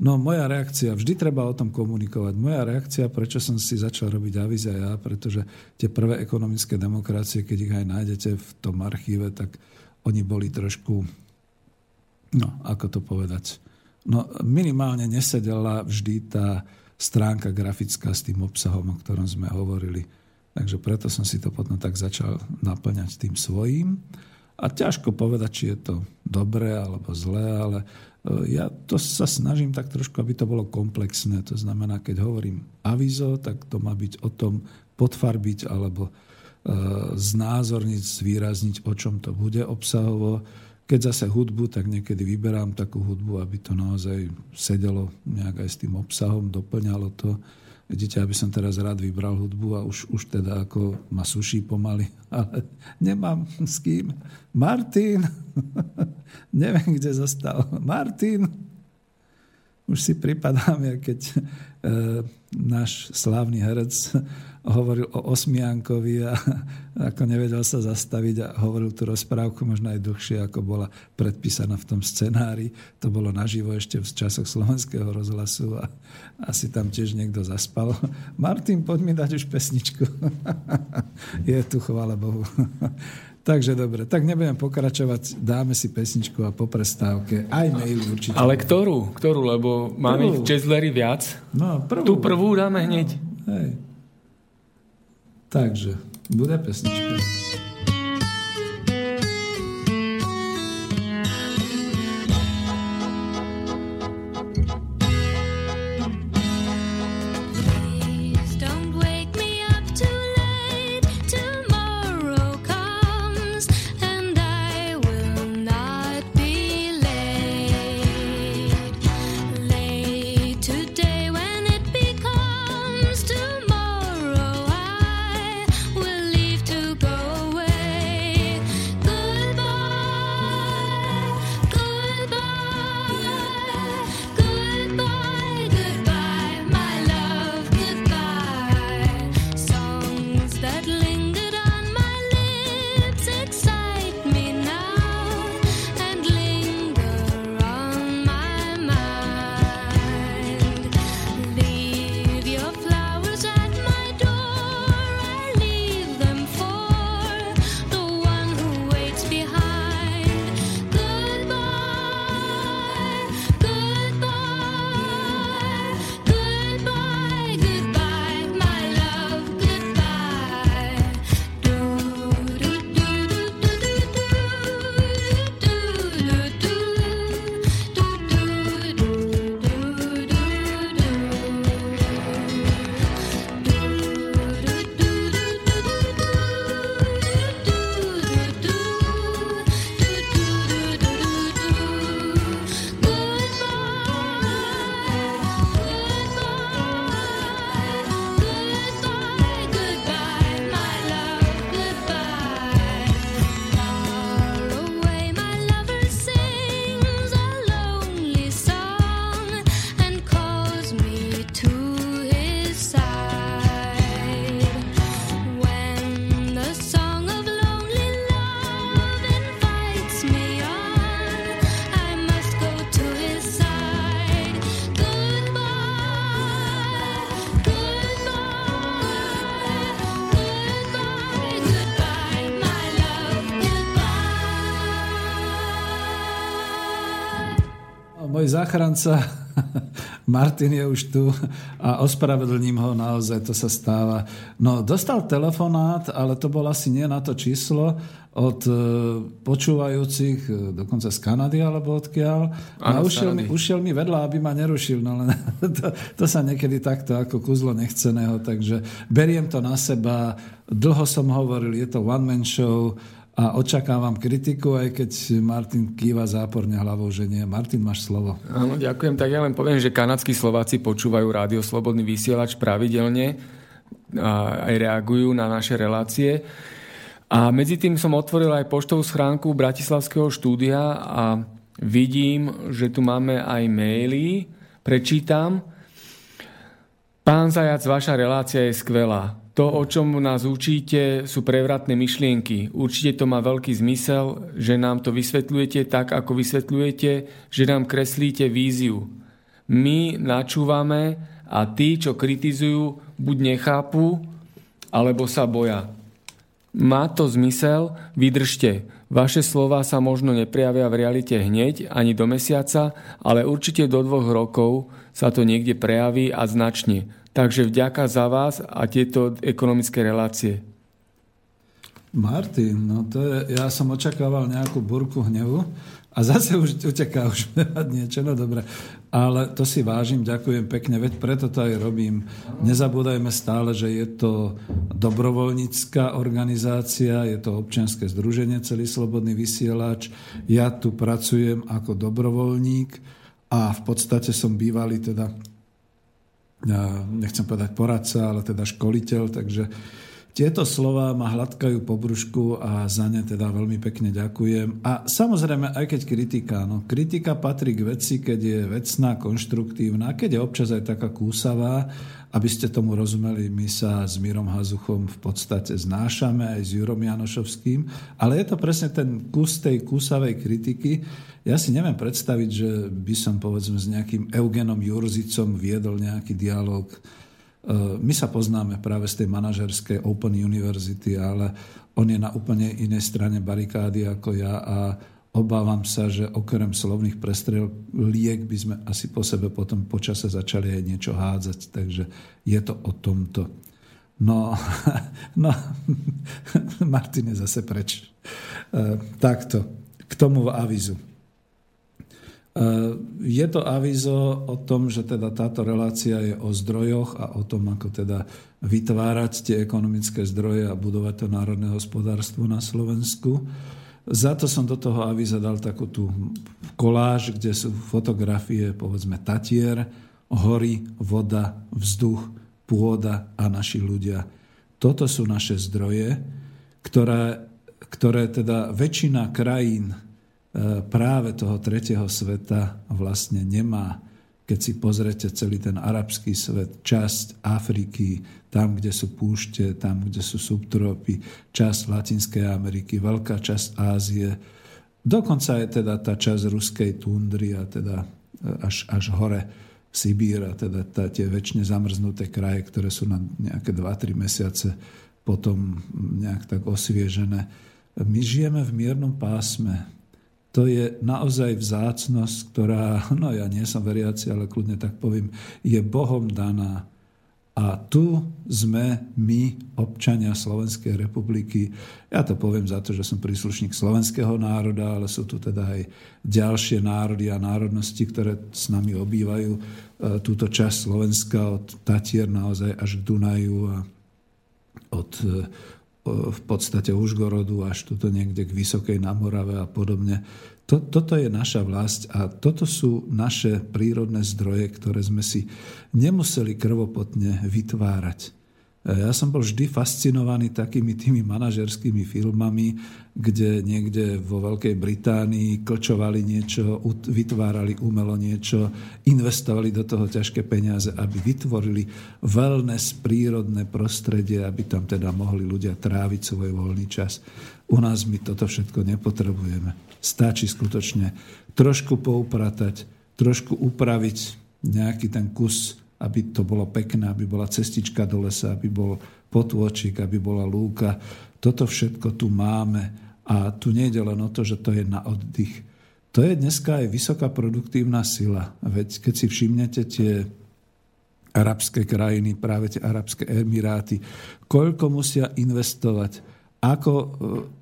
No moja reakcia, vždy treba o tom komunikovať. Moja reakcia, prečo som si začal robiť avíza ja, pretože tie prvé ekonomické demokracie, keď ich aj nájdete v tom archíve, tak oni boli trošku, no ako to povedať, no minimálne nesedela vždy tá stránka grafická s tým obsahom, o ktorom sme hovorili. Takže preto som si to potom tak začal naplňať tým svojím. A ťažko povedať, či je to dobré alebo zlé, ale ja to sa snažím tak trošku, aby to bolo komplexné. To znamená, keď hovorím avizo, tak to má byť o tom podfarbiť alebo e, znázorniť, zvýrazniť, o čom to bude obsahovo. Keď zase hudbu, tak niekedy vyberám takú hudbu, aby to naozaj sedelo nejak aj s tým obsahom, doplňalo to. Vidíte, aby som teraz rád vybral hudbu a už, už teda ako ma suší pomaly, *laughs* ale nemám s kým. Martin, *laughs* neviem, kde zostal. Martin, už si pripadám, ja keď e, náš slávny herec hovoril o Osmiankovi a *laughs* ako nevedel sa zastaviť a hovoril tú rozprávku možno aj dlhšie, ako bola predpísaná v tom scenári. To bolo naživo ešte v časoch slovenského rozhlasu a asi tam tiež niekto zaspal. *laughs* Martin, poď mi dať už pesničku. *laughs* Je tu, chvála Bohu. Takže dobre, tak nebudem pokračovať, dáme si pesničku a po prestávke aj mail určite. Ale ktorú? Ktorú? Lebo máme ich v jazzleri viac. No, prvú. Tú prvú dáme hneď. Hej. Takže, bude pesnička. Záchranca *laughs* Martin je už tu a ospravedlním ho naozaj, to sa stáva. No, dostal telefonát, ale to bol asi nie na to číslo od e, počúvajúcich, e, dokonca z Kanady alebo odkiaľ. a ušiel mi, ušiel mi vedľa, aby ma nerušil, no len *laughs* to, to sa niekedy takto ako kuzlo nechceného, takže beriem to na seba. Dlho som hovoril, je to one-man show, a očakávam kritiku, aj keď Martin kýva záporne hlavou, že nie. Martin, máš slovo. Áno, ďakujem. Tak ja len poviem, že kanadskí Slováci počúvajú rádio Slobodný vysielač pravidelne a aj reagujú na naše relácie. A medzi tým som otvoril aj poštovú schránku Bratislavského štúdia a vidím, že tu máme aj maily. Prečítam. Pán Zajac, vaša relácia je skvelá. To, o čom nás učíte, sú prevratné myšlienky. Určite to má veľký zmysel, že nám to vysvetľujete tak, ako vysvetľujete, že nám kreslíte víziu. My načúvame a tí, čo kritizujú, buď nechápu, alebo sa boja. Má to zmysel? Vydržte. Vaše slova sa možno neprejavia v realite hneď, ani do mesiaca, ale určite do dvoch rokov sa to niekde prejaví a značne. Takže vďaka za vás a tieto ekonomické relácie. Martin, no to je, ja som očakával nejakú burku hnevu a zase už uteká už *laughs* niečo, no dobre. Ale to si vážim, ďakujem pekne, veď preto to aj robím. Nezabúdajme stále, že je to dobrovoľnícká organizácia, je to občianske združenie, celý slobodný vysielač. Ja tu pracujem ako dobrovoľník a v podstate som bývalý teda nechcem povedať poradca, ale teda školiteľ, takže tieto slova ma hladkajú po brúšku a za ne teda veľmi pekne ďakujem. A samozrejme, aj keď kritika, no kritika patrí k veci, keď je vecná, konštruktívna, keď je občas aj taká kúsavá, aby ste tomu rozumeli, my sa s Mírom Hazuchom v podstate znášame aj s Jurom Janošovským, ale je to presne ten kus tej kúsavej kritiky, ja si neviem predstaviť, že by som povedzme s nejakým Eugenom Jurzicom viedol nejaký dialog. E, my sa poznáme práve z tej manažerskej Open University, ale on je na úplne inej strane barikády ako ja a obávam sa, že okrem slovných liek by sme asi po sebe potom počase začali aj niečo hádzať. Takže je to o tomto. No, *laughs* no *laughs* Martin je zase preč. E, takto, k tomu avizu. Eh, je to avizo o tom, že teda táto relácia je o zdrojoch a o tom, ako teda vytvárať tie ekonomické zdroje a budovať to národné hospodárstvo na Slovensku. Za to som do toho aviza dal takú tú koláž, kde sú fotografie, povedzme, Tatier, hory, voda, vzduch, pôda a naši ľudia. Toto sú naše zdroje, ktoré, ktoré teda väčšina krajín E, práve toho tretieho sveta vlastne nemá. Keď si pozrete celý ten arabský svet, časť Afriky, tam, kde sú púšte, tam, kde sú subtropy, časť Latinskej Ameriky, veľká časť Ázie, dokonca je teda tá časť ruskej tundry a teda e, až, až hore Sibír a teda tá, tie väčšine zamrznuté kraje, ktoré sú na nejaké 2-3 mesiace potom nejak tak osviežené. My žijeme v miernom pásme to je naozaj vzácnosť, ktorá, no ja nie som veriaci, ale kľudne tak poviem, je Bohom daná. A tu sme my, občania Slovenskej republiky. Ja to poviem za to, že som príslušník slovenského národa, ale sú tu teda aj ďalšie národy a národnosti, ktoré s nami obývajú e, túto časť Slovenska od Tatier naozaj až k Dunaju a od e, v podstate Užgorodu až tuto niekde k Vysokej Namorave a podobne. To, toto je naša vlast a toto sú naše prírodné zdroje, ktoré sme si nemuseli krvopotne vytvárať. Ja som bol vždy fascinovaný takými tými manažerskými filmami, kde niekde vo Veľkej Británii klčovali niečo, vytvárali umelo niečo, investovali do toho ťažké peniaze, aby vytvorili wellness, prírodné prostredie, aby tam teda mohli ľudia tráviť svoj voľný čas. U nás my toto všetko nepotrebujeme. Stačí skutočne trošku poupratať, trošku upraviť nejaký ten kus aby to bolo pekné, aby bola cestička do lesa, aby bol potôčik, aby bola lúka. Toto všetko tu máme a tu nejde len o to, že to je na oddych. To je dneska aj vysoká produktívna sila. Veď keď si všimnete tie arabské krajiny, práve tie arabské emiráty, koľko musia investovať, ako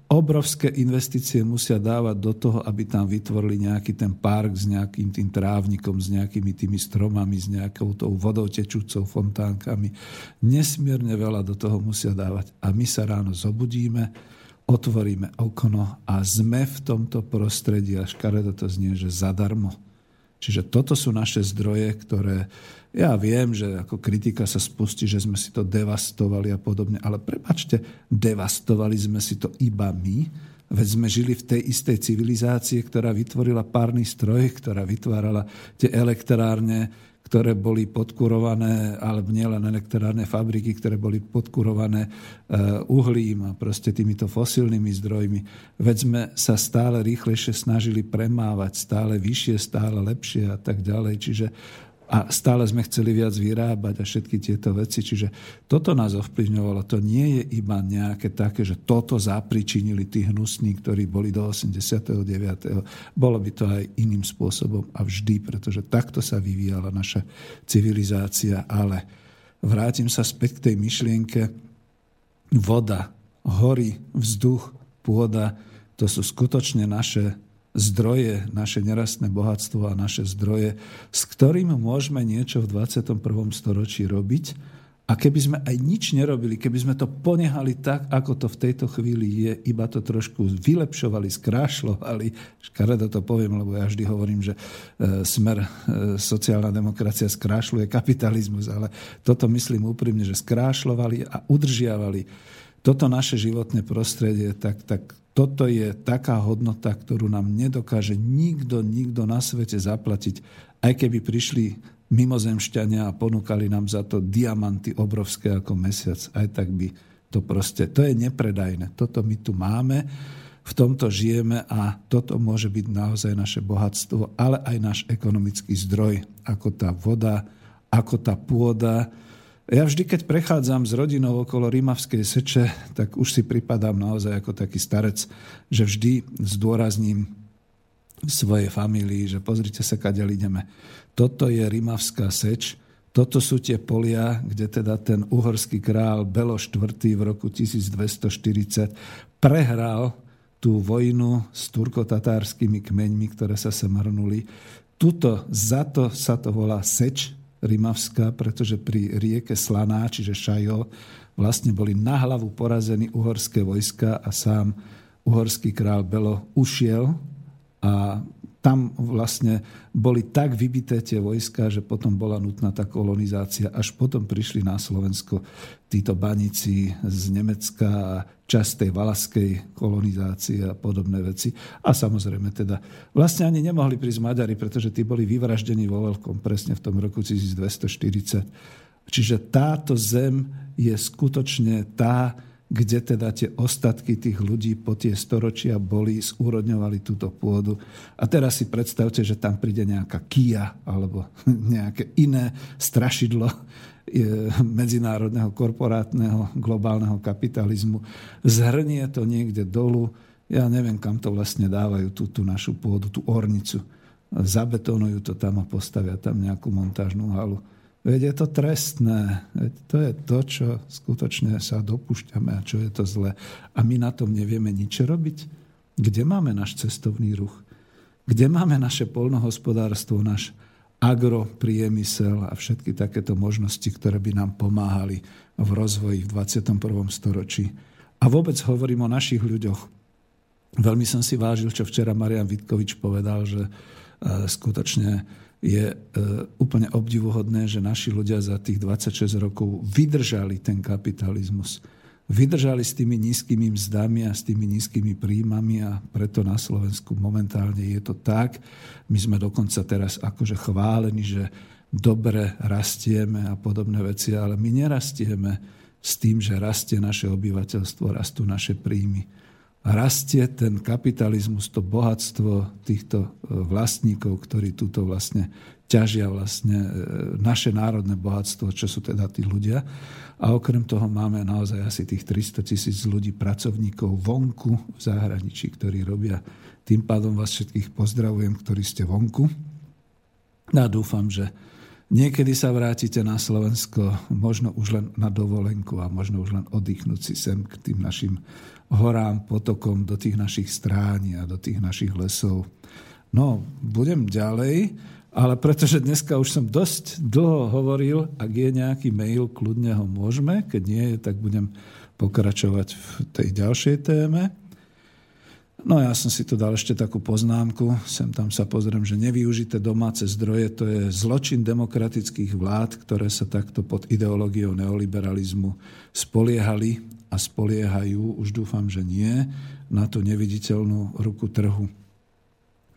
obrovské investície musia dávať do toho, aby tam vytvorili nejaký ten park s nejakým tým trávnikom, s nejakými tými stromami, s nejakou tou vodou tečúcou fontánkami. Nesmierne veľa do toho musia dávať. A my sa ráno zobudíme, otvoríme okno a sme v tomto prostredí, a škaredo to znie, že zadarmo. Čiže toto sú naše zdroje, ktoré ja viem, že ako kritika sa spustí, že sme si to devastovali a podobne, ale prepačte, devastovali sme si to iba my, veď sme žili v tej istej civilizácii, ktorá vytvorila párny stroj, ktorá vytvárala tie elektrárne, ktoré boli podkurované, alebo nielen elektrárne fabriky, ktoré boli podkurované eh, uhlím a proste týmito fosílnymi zdrojmi. Veď sme sa stále rýchlejšie snažili premávať, stále vyššie, stále lepšie a tak ďalej. Čiže a stále sme chceli viac vyrábať a všetky tieto veci. Čiže toto nás ovplyvňovalo. To nie je iba nejaké také, že toto zapričinili tí hnusní, ktorí boli do 89. Bolo by to aj iným spôsobom a vždy, pretože takto sa vyvíjala naša civilizácia. Ale vrátim sa späť k tej myšlienke. Voda, hory, vzduch, pôda, to sú skutočne naše zdroje, naše nerastné bohatstvo a naše zdroje, s ktorým môžeme niečo v 21. storočí robiť. A keby sme aj nič nerobili, keby sme to ponehali tak, ako to v tejto chvíli je, iba to trošku vylepšovali, skrášlovali, škaredo to poviem, lebo ja vždy hovorím, že e, smer e, sociálna demokracia skrášľuje kapitalizmus, ale toto myslím úprimne, že skrášľovali a udržiavali toto naše životné prostredie, tak, tak toto je taká hodnota, ktorú nám nedokáže nikto, nikto na svete zaplatiť, aj keby prišli mimozemšťania a ponúkali nám za to diamanty obrovské ako mesiac. Aj tak by to proste, to je nepredajné. Toto my tu máme, v tomto žijeme a toto môže byť naozaj naše bohatstvo, ale aj náš ekonomický zdroj, ako tá voda, ako tá pôda, ja vždy, keď prechádzam s rodinou okolo Rímavskej seče, tak už si pripadám naozaj ako taký starec, že vždy zdôrazním svojej familii, že pozrite sa, kade ideme. Toto je Rímavská seč, toto sú tie polia, kde teda ten uhorský král Belo IV. v roku 1240 prehral tú vojnu s turkotatárskymi kmeňmi, ktoré sa sem hrnuli. Tuto, za to sa to volá seč, Rimavská, pretože pri rieke Slaná, čiže Šajo, vlastne boli na hlavu porazení uhorské vojska a sám uhorský král Belo ušiel a tam vlastne boli tak vybité tie vojska, že potom bola nutná tá kolonizácia. Až potom prišli na Slovensko títo baníci z Nemecka a časť tej valaskej kolonizácie a podobné veci. A samozrejme teda vlastne ani nemohli prísť Maďari, pretože tí boli vyvraždení vo veľkom presne v tom roku 1240. Čiže táto zem je skutočne tá, kde teda tie ostatky tých ľudí po tie storočia boli, zúrodňovali túto pôdu. A teraz si predstavte, že tam príde nejaká Kia alebo *laughs* nejaké iné strašidlo medzinárodného korporátneho globálneho kapitalizmu. Zhrnie to niekde dolu. Ja neviem, kam to vlastne dávajú tú, tú našu pôdu, tú ornicu. Zabetonujú to tam a postavia tam nejakú montážnu halu Veď je to trestné. Veď to je to, čo skutočne sa dopúšťame a čo je to zlé. A my na tom nevieme nič robiť. Kde máme náš cestovný ruch? Kde máme naše polnohospodárstvo, náš agropriemysel a všetky takéto možnosti, ktoré by nám pomáhali v rozvoji v 21. storočí. A vôbec hovorím o našich ľuďoch. Veľmi som si vážil, čo včera Marian Vitkovič povedal, že e, skutočne je e, úplne obdivuhodné, že naši ľudia za tých 26 rokov vydržali ten kapitalizmus. Vydržali s tými nízkymi mzdami a s tými nízkymi príjmami a preto na Slovensku momentálne je to tak. My sme dokonca teraz akože chválení, že dobre rastieme a podobné veci, ale my nerastieme s tým, že rastie naše obyvateľstvo, rastú naše príjmy rastie ten kapitalizmus, to bohatstvo týchto e, vlastníkov, ktorí túto vlastne ťažia vlastne e, naše národné bohatstvo, čo sú teda tí ľudia. A okrem toho máme naozaj asi tých 300 tisíc ľudí, pracovníkov vonku v zahraničí, ktorí robia. Tým pádom vás všetkých pozdravujem, ktorí ste vonku. A dúfam, že niekedy sa vrátite na Slovensko, možno už len na dovolenku a možno už len oddychnúť si sem k tým našim horám, potokom, do tých našich strání a do tých našich lesov. No, budem ďalej. Ale pretože dneska už som dosť dlho hovoril, ak je nejaký mail, kľudne ho môžeme. Keď nie tak budem pokračovať v tej ďalšej téme. No ja som si tu dal ešte takú poznámku, sem tam sa pozriem, že nevyužité domáce zdroje to je zločin demokratických vlád, ktoré sa takto pod ideológiou neoliberalizmu spoliehali a spoliehajú, už dúfam, že nie, na tú neviditeľnú ruku trhu.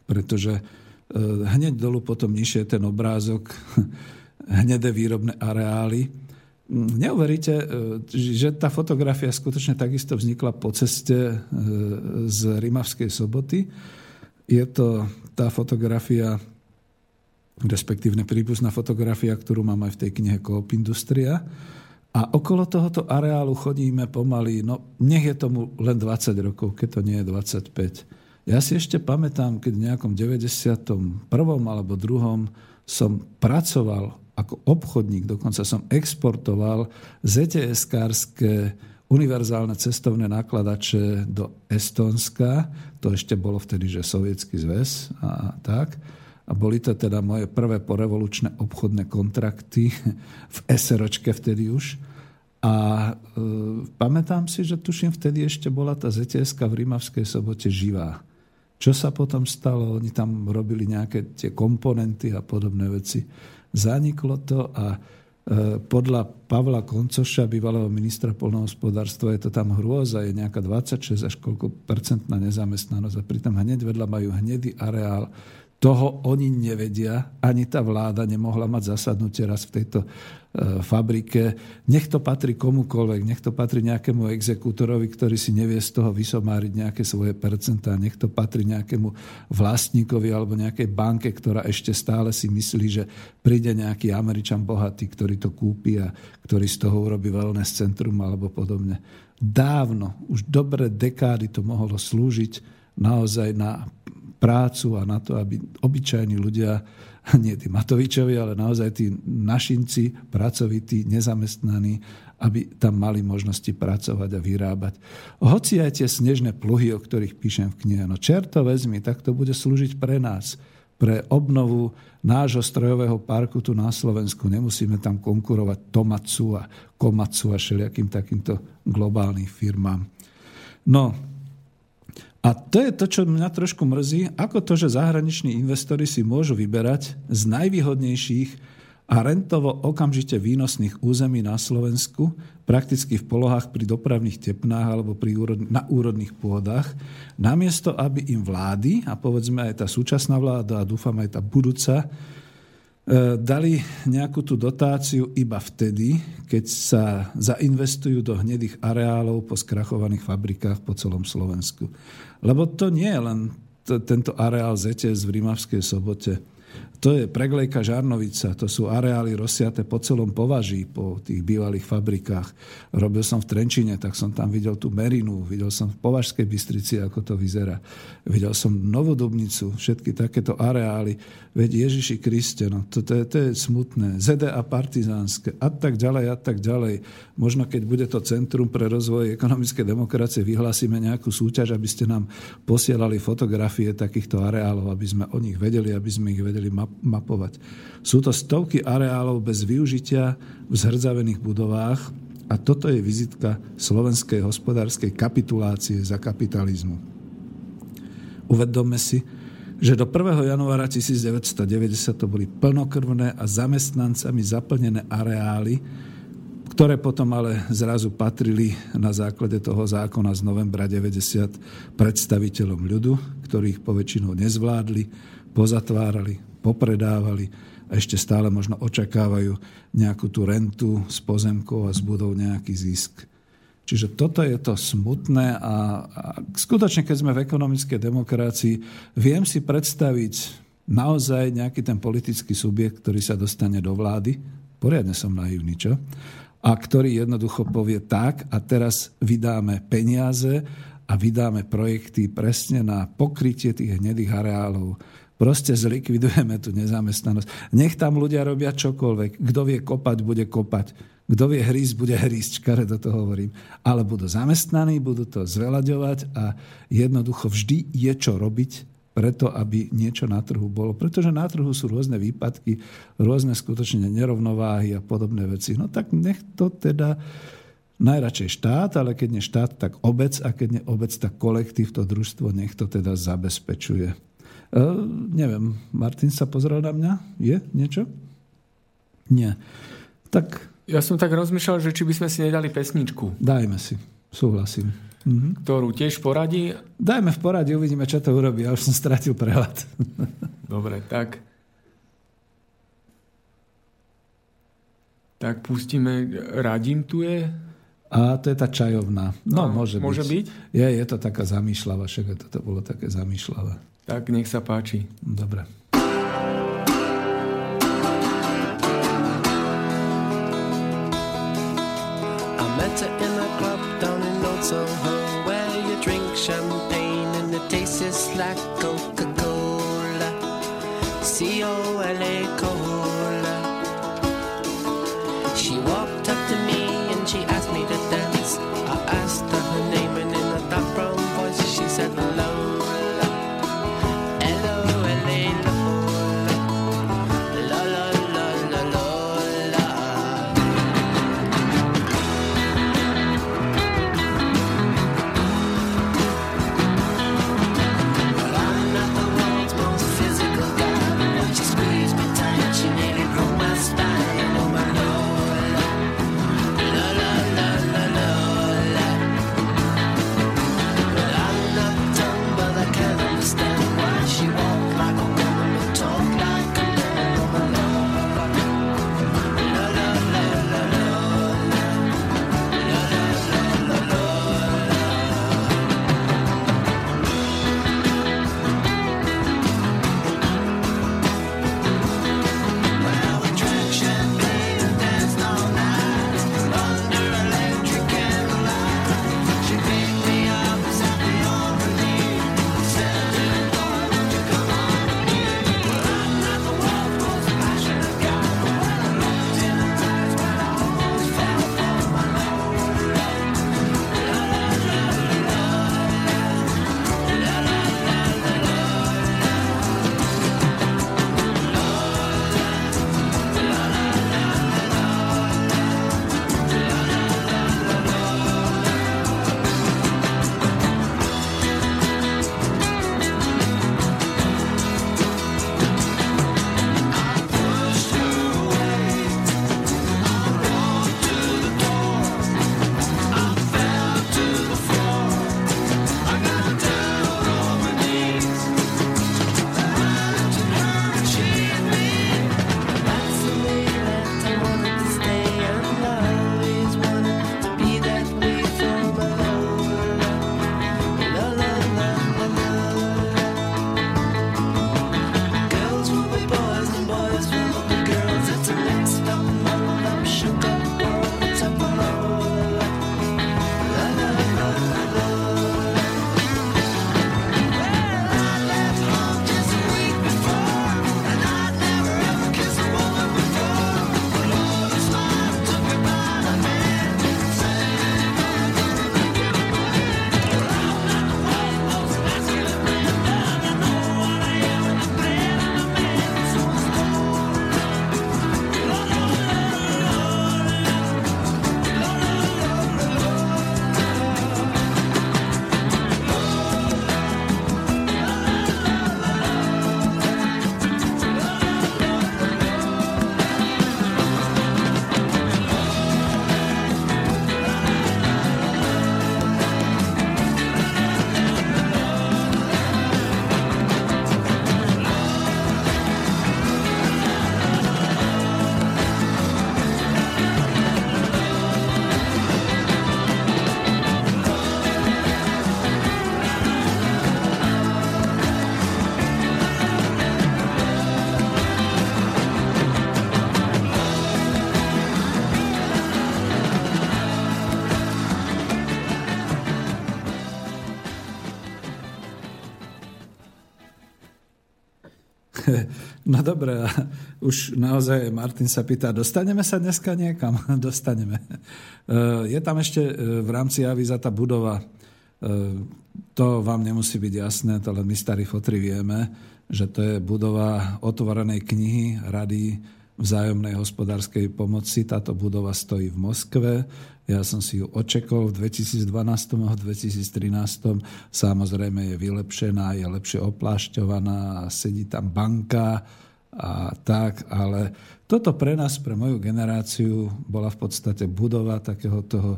Pretože hneď dolu potom nižšie ten obrázok, *laughs* hnedé výrobné areály. Mm, neuveríte, eh, že tá fotografia skutočne takisto vznikla po ceste eh, z Rimavskej soboty. Je to tá fotografia, respektívne príbuzná fotografia, ktorú mám aj v tej knihe Coop Industria. A okolo tohoto areálu chodíme pomaly, no nech je tomu len 20 rokov, keď to nie je 25 ja si ešte pamätám, keď v nejakom 91. alebo 2. som pracoval ako obchodník, dokonca som exportoval ZTS-kárske univerzálne cestovné nakladače do Estónska. To ešte bolo vtedy, že Sovietský zväz a tak. A boli to teda moje prvé porevolučné obchodné kontrakty v SROčke vtedy už. A e, pamätám si, že tuším, vtedy ešte bola tá zts v Rímavskej sobote živá. Čo sa potom stalo? Oni tam robili nejaké tie komponenty a podobné veci. Zaniklo to a e, podľa Pavla Koncoša, bývalého ministra polnohospodárstva, je to tam hrôza, je nejaká 26 až koľko percentná nezamestnanosť a pritom hneď vedľa majú hnedý areál toho oni nevedia, ani tá vláda nemohla mať zasadnutie raz v tejto e, fabrike. Nech to patrí komukoľvek, nech to patrí nejakému exekútorovi, ktorý si nevie z toho vysomáriť nejaké svoje percentá, nech to patrí nejakému vlastníkovi alebo nejakej banke, ktorá ešte stále si myslí, že príde nejaký Američan bohatý, ktorý to kúpi a ktorý z toho urobí wellness centrum alebo podobne. Dávno, už dobré dekády to mohlo slúžiť naozaj na prácu a na to, aby obyčajní ľudia, *laughs* nie tí Matovičovi, ale naozaj tí našinci, pracovití, nezamestnaní, aby tam mali možnosti pracovať a vyrábať. Hoci aj tie snežné pluhy, o ktorých píšem v knihe, no čerto vezmi, tak to bude slúžiť pre nás, pre obnovu nášho strojového parku tu na Slovensku. Nemusíme tam konkurovať Tomatsu a Komatsu a všelijakým takýmto globálnym firmám. No, a to je to, čo mňa trošku mrzí, ako to, že zahraniční investori si môžu vyberať z najvýhodnejších a rentovo okamžite výnosných území na Slovensku, prakticky v polohách pri dopravných tepnách alebo pri úrod, na úrodných pôdach, namiesto aby im vlády, a povedzme aj tá súčasná vláda a dúfam aj tá budúca, E, dali nejakú tú dotáciu iba vtedy, keď sa zainvestujú do hnedých areálov po skrachovaných fabrikách po celom Slovensku. Lebo to nie je len tento areál ZTS v Rímavskej sobote. To je preglejka Žarnovica, to sú areály rozsiate po celom považí, po tých bývalých fabrikách. Robil som v Trenčine, tak som tam videl tú Merinu, videl som v Považskej Bystrici, ako to vyzerá. Videl som Novodobnicu, všetky takéto areály. Veď Ježiši Kriste, no to, to, je, to je smutné. ZDA partizánske a tak ďalej a tak ďalej. Možno keď bude to Centrum pre rozvoj ekonomickej demokracie, vyhlásime nejakú súťaž, aby ste nám posielali fotografie takýchto areálov, aby sme o nich vedeli, aby sme ich vedeli map- mapovať. Sú to stovky areálov bez využitia v zhrdzavených budovách a toto je vizitka slovenskej hospodárskej kapitulácie za kapitalizmu. Uvedomme si, že do 1. januára 1990 to boli plnokrvné a zamestnancami zaplnené areály, ktoré potom ale zrazu patrili na základe toho zákona z novembra 90 predstaviteľom ľudu, ktorých poväčšinou nezvládli, pozatvárali, popredávali a ešte stále možno očakávajú nejakú tú rentu z pozemkov a z budov nejaký zisk. Čiže toto je to smutné a, a skutočne, keď sme v ekonomickej demokracii, viem si predstaviť naozaj nejaký ten politický subjekt, ktorý sa dostane do vlády, poriadne som naivný, čo? A ktorý jednoducho povie tak a teraz vydáme peniaze a vydáme projekty presne na pokrytie tých hnedých areálov. Proste zlikvidujeme tú nezamestnanosť. Nech tam ľudia robia čokoľvek. Kto vie kopať, bude kopať. Kto vie hrísť, bude hrísť. do to hovorím. Ale budú zamestnaní, budú to zveľaďovať a jednoducho vždy je čo robiť preto, aby niečo na trhu bolo. Pretože na trhu sú rôzne výpadky, rôzne skutočne nerovnováhy a podobné veci. No tak nech to teda najradšej štát, ale keď nie štát, tak obec a keď nie obec, tak kolektív, to družstvo, nech to teda zabezpečuje. E, neviem, Martin sa pozrel na mňa? Je niečo? Nie. Tak... Ja som tak rozmýšľal, že či by sme si nedali pesničku. Dajme si, súhlasím mm-hmm. ktorú tiež poradí. Dajme v poradí, uvidíme, čo to urobí. Ja už som stratil prehľad. *laughs* Dobre, tak. Tak pustíme, radím tu je. A to je tá čajovná. No, no môže, môže byť. byť. Je, je to taká zamýšľava, však to bolo také zamýšľavé. Tak nech sa páči. Dobre. I no dobre, už naozaj Martin sa pýta, dostaneme sa dneska niekam? *laughs* dostaneme. Je tam ešte v rámci avíza tá budova. To vám nemusí byť jasné, to len my starí fotri vieme, že to je budova otvorenej knihy Rady vzájomnej hospodárskej pomoci. Táto budova stojí v Moskve. Ja som si ju očekol v 2012 a 2013. Samozrejme je vylepšená, je lepšie oplášťovaná, sedí tam banka a tak, ale toto pre nás, pre moju generáciu, bola v podstate budova takého toho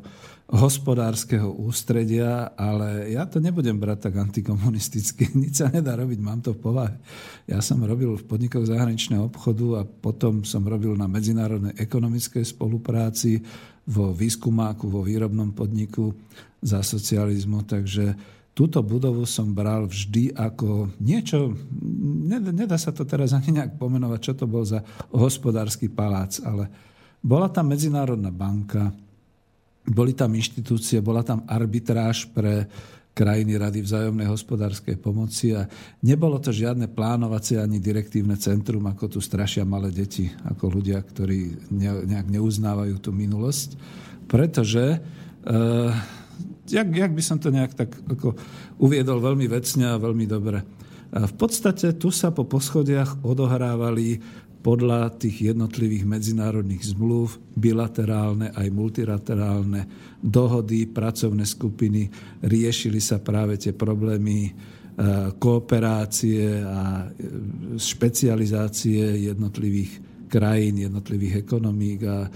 hospodárskeho ústredia, ale ja to nebudem brať tak antikomunisticky. *laughs* Nič sa nedá robiť, mám to v povahe. Ja som robil v podnikoch zahraničného obchodu a potom som robil na medzinárodnej ekonomickej spolupráci vo výskumáku, vo výrobnom podniku za socializmu, takže túto budovu som bral vždy ako niečo, nedá sa to teraz ani nejak pomenovať, čo to bol za hospodársky palác, ale bola tam Medzinárodná banka, boli tam inštitúcie, bola tam arbitráž pre krajiny Rady vzájomnej hospodárskej pomoci a nebolo to žiadne plánovacie ani direktívne centrum, ako tu strašia malé deti, ako ľudia, ktorí nejak neuznávajú tú minulosť. Pretože, uh, jak, jak by som to nejak tak ako uviedol veľmi vecne a veľmi dobre, v podstate tu sa po poschodiach odohrávali podľa tých jednotlivých medzinárodných zmluv, bilaterálne aj multilaterálne dohody, pracovné skupiny, riešili sa práve tie problémy e, kooperácie a e, špecializácie jednotlivých krajín, jednotlivých ekonomík. A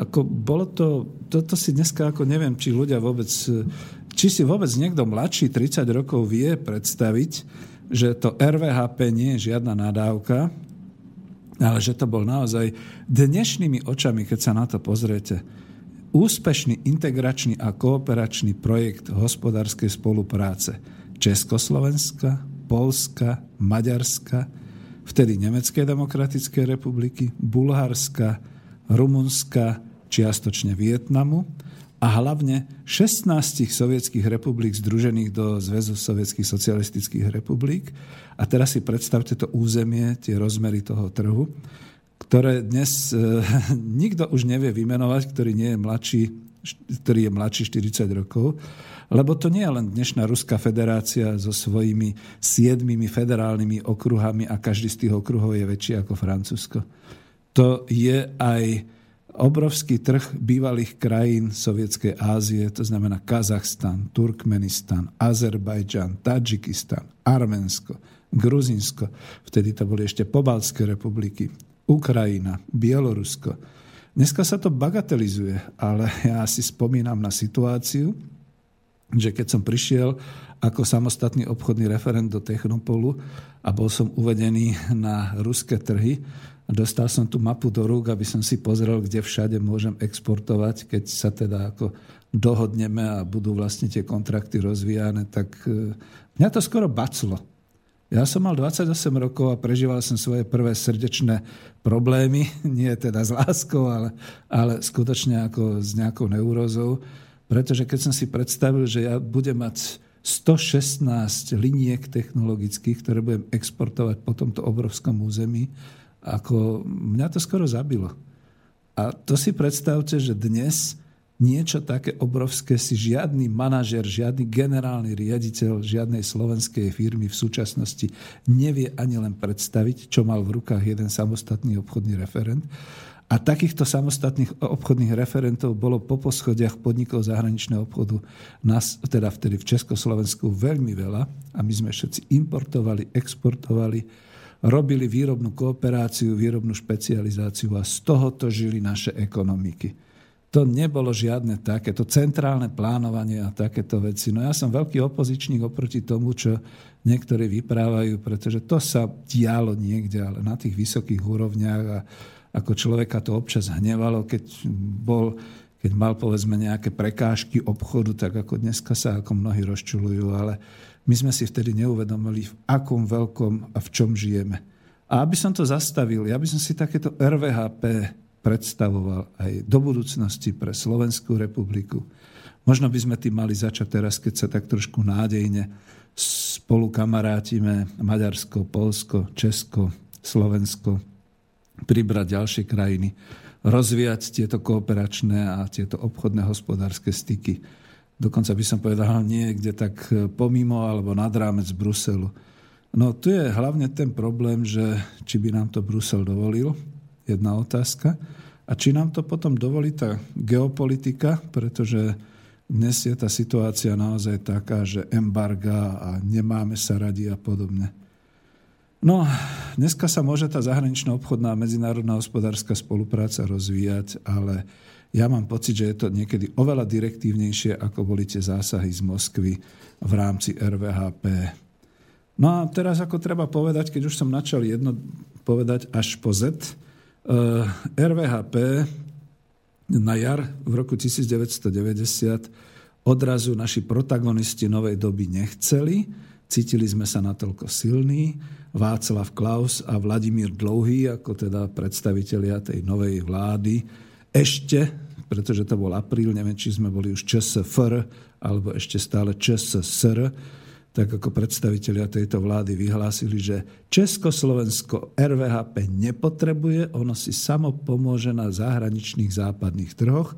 ako bolo to, toto si dneska ako neviem, či ľudia vôbec, či si vôbec niekto mladší 30 rokov vie predstaviť, že to RVHP nie je žiadna nadávka, ale že to bol naozaj dnešnými očami, keď sa na to pozriete, úspešný integračný a kooperačný projekt hospodárskej spolupráce Československa, Polska, Maďarska, vtedy Nemeckej demokratickej republiky, Bulharska, Rumunska, čiastočne Vietnamu a hlavne 16 sovietských republik združených do Zväzu sovietských socialistických republik. A teraz si predstavte to územie, tie rozmery toho trhu, ktoré dnes e, *laughs* nikto už nevie vymenovať, ktorý, nie je mladší, ktorý je mladší 40 rokov, lebo to nie je len dnešná Ruská federácia so svojimi siedmimi federálnymi okruhami a každý z tých okruhov je väčší ako Francúzsko. To je aj obrovský trh bývalých krajín Sovietskej Ázie, to znamená Kazachstan, Turkmenistan, Azerbajdžan, Tadžikistan, Arménsko, Gruzinsko, vtedy to boli ešte pobaltské republiky, Ukrajina, Bielorusko. Dneska sa to bagatelizuje, ale ja si spomínam na situáciu, že keď som prišiel ako samostatný obchodný referent do Technopolu a bol som uvedený na ruské trhy, a dostal som tú mapu do rúk, aby som si pozrel, kde všade môžem exportovať, keď sa teda ako dohodneme a budú vlastne tie kontrakty rozvíjane, tak e, mňa to skoro baclo. Ja som mal 28 rokov a prežíval som svoje prvé srdečné problémy, *laughs* nie teda s láskou, ale, ale skutočne ako s nejakou neurózou, pretože keď som si predstavil, že ja budem mať 116 liniek technologických, ktoré budem exportovať po tomto obrovskom území, ako mňa to skoro zabilo. A to si predstavte, že dnes niečo také obrovské si žiadny manažer, žiadny generálny riaditeľ žiadnej slovenskej firmy v súčasnosti nevie ani len predstaviť, čo mal v rukách jeden samostatný obchodný referent. A takýchto samostatných obchodných referentov bolo po poschodiach podnikov zahraničného obchodu, nás, teda vtedy v Československu, veľmi veľa a my sme všetci importovali, exportovali, robili výrobnú kooperáciu, výrobnú špecializáciu a z tohoto žili naše ekonomiky. To nebolo žiadne takéto centrálne plánovanie a takéto veci. No ja som veľký opozičník oproti tomu, čo niektorí vyprávajú, pretože to sa dialo niekde, ale na tých vysokých úrovniach a ako človeka to občas hnevalo, keď bol keď mal povedzme nejaké prekážky obchodu, tak ako dneska sa ako mnohí rozčulujú, ale my sme si vtedy neuvedomili, v akom veľkom a v čom žijeme. A aby som to zastavil, ja by som si takéto RVHP predstavoval aj do budúcnosti pre Slovenskú republiku. Možno by sme tým mali začať teraz, keď sa tak trošku nádejne spolu kamarátime Maďarsko, Polsko, Česko, Slovensko pribrať ďalšie krajiny, rozvíjať tieto kooperačné a tieto obchodné hospodárske styky. Dokonca by som povedal *laughs* niekde tak pomimo alebo nad rámec Bruselu. No tu je hlavne ten problém, že či by nám to Brusel dovolil, jedna otázka, a či nám to potom dovolí tá geopolitika, pretože dnes je tá situácia naozaj taká, že embarga a nemáme sa radi a podobne. No, dneska sa môže tá zahraničná obchodná medzinárodná hospodárska spolupráca rozvíjať, ale ja mám pocit, že je to niekedy oveľa direktívnejšie, ako boli tie zásahy z Moskvy v rámci RVHP. No a teraz ako treba povedať, keď už som načal jedno povedať až po Z, eh, RVHP na jar v roku 1990 odrazu naši protagonisti novej doby nechceli, cítili sme sa natoľko silní, Václav Klaus a Vladimír Dlouhý, ako teda predstavitelia tej novej vlády, ešte, pretože to bol apríl, neviem, či sme boli už ČSFR, alebo ešte stále ČSSR, tak ako predstavitelia tejto vlády vyhlásili, že Československo RVHP nepotrebuje, ono si samo pomôže na zahraničných západných trhoch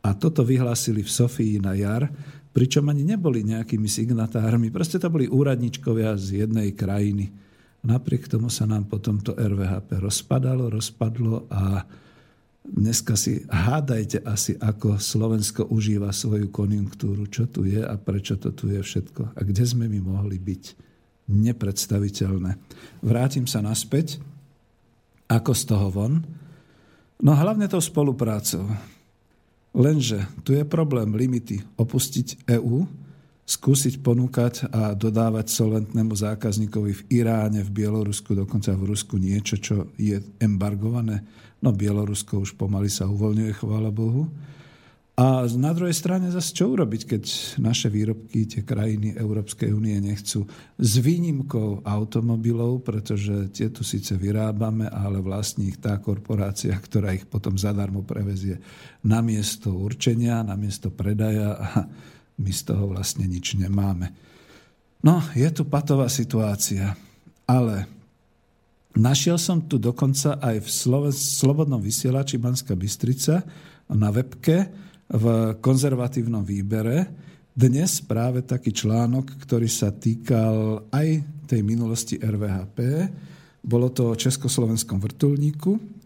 a toto vyhlásili v Sofii na jar, pričom ani neboli nejakými signatármi, proste to boli úradničkovia z jednej krajiny. Napriek tomu sa nám potom to RVHP rozpadalo, rozpadlo a Dneska si hádajte asi, ako Slovensko užíva svoju konjunktúru, čo tu je a prečo to tu je všetko. A kde sme my mohli byť? Nepredstaviteľné. Vrátim sa naspäť. Ako z toho von? No hlavne tou spoluprácou. Lenže tu je problém limity opustiť EÚ, skúsiť ponúkať a dodávať solventnému zákazníkovi v Iráne, v Bielorusku, dokonca v Rusku niečo, čo je embargované. No Bielorusko už pomaly sa uvoľňuje, chvála Bohu. A na druhej strane zase čo urobiť, keď naše výrobky tie krajiny Európskej únie nechcú s výnimkou automobilov, pretože tie tu síce vyrábame, ale vlastní ich tá korporácia, ktorá ich potom zadarmo prevezie na miesto určenia, na miesto predaja a my z toho vlastne nič nemáme. No, je tu patová situácia, ale našiel som tu dokonca aj v Slobodnom vysielači Banská Bystrica na webke v konzervatívnom výbere dnes práve taký článok, ktorý sa týkal aj tej minulosti RVHP. Bolo to o Československom vrtulníku,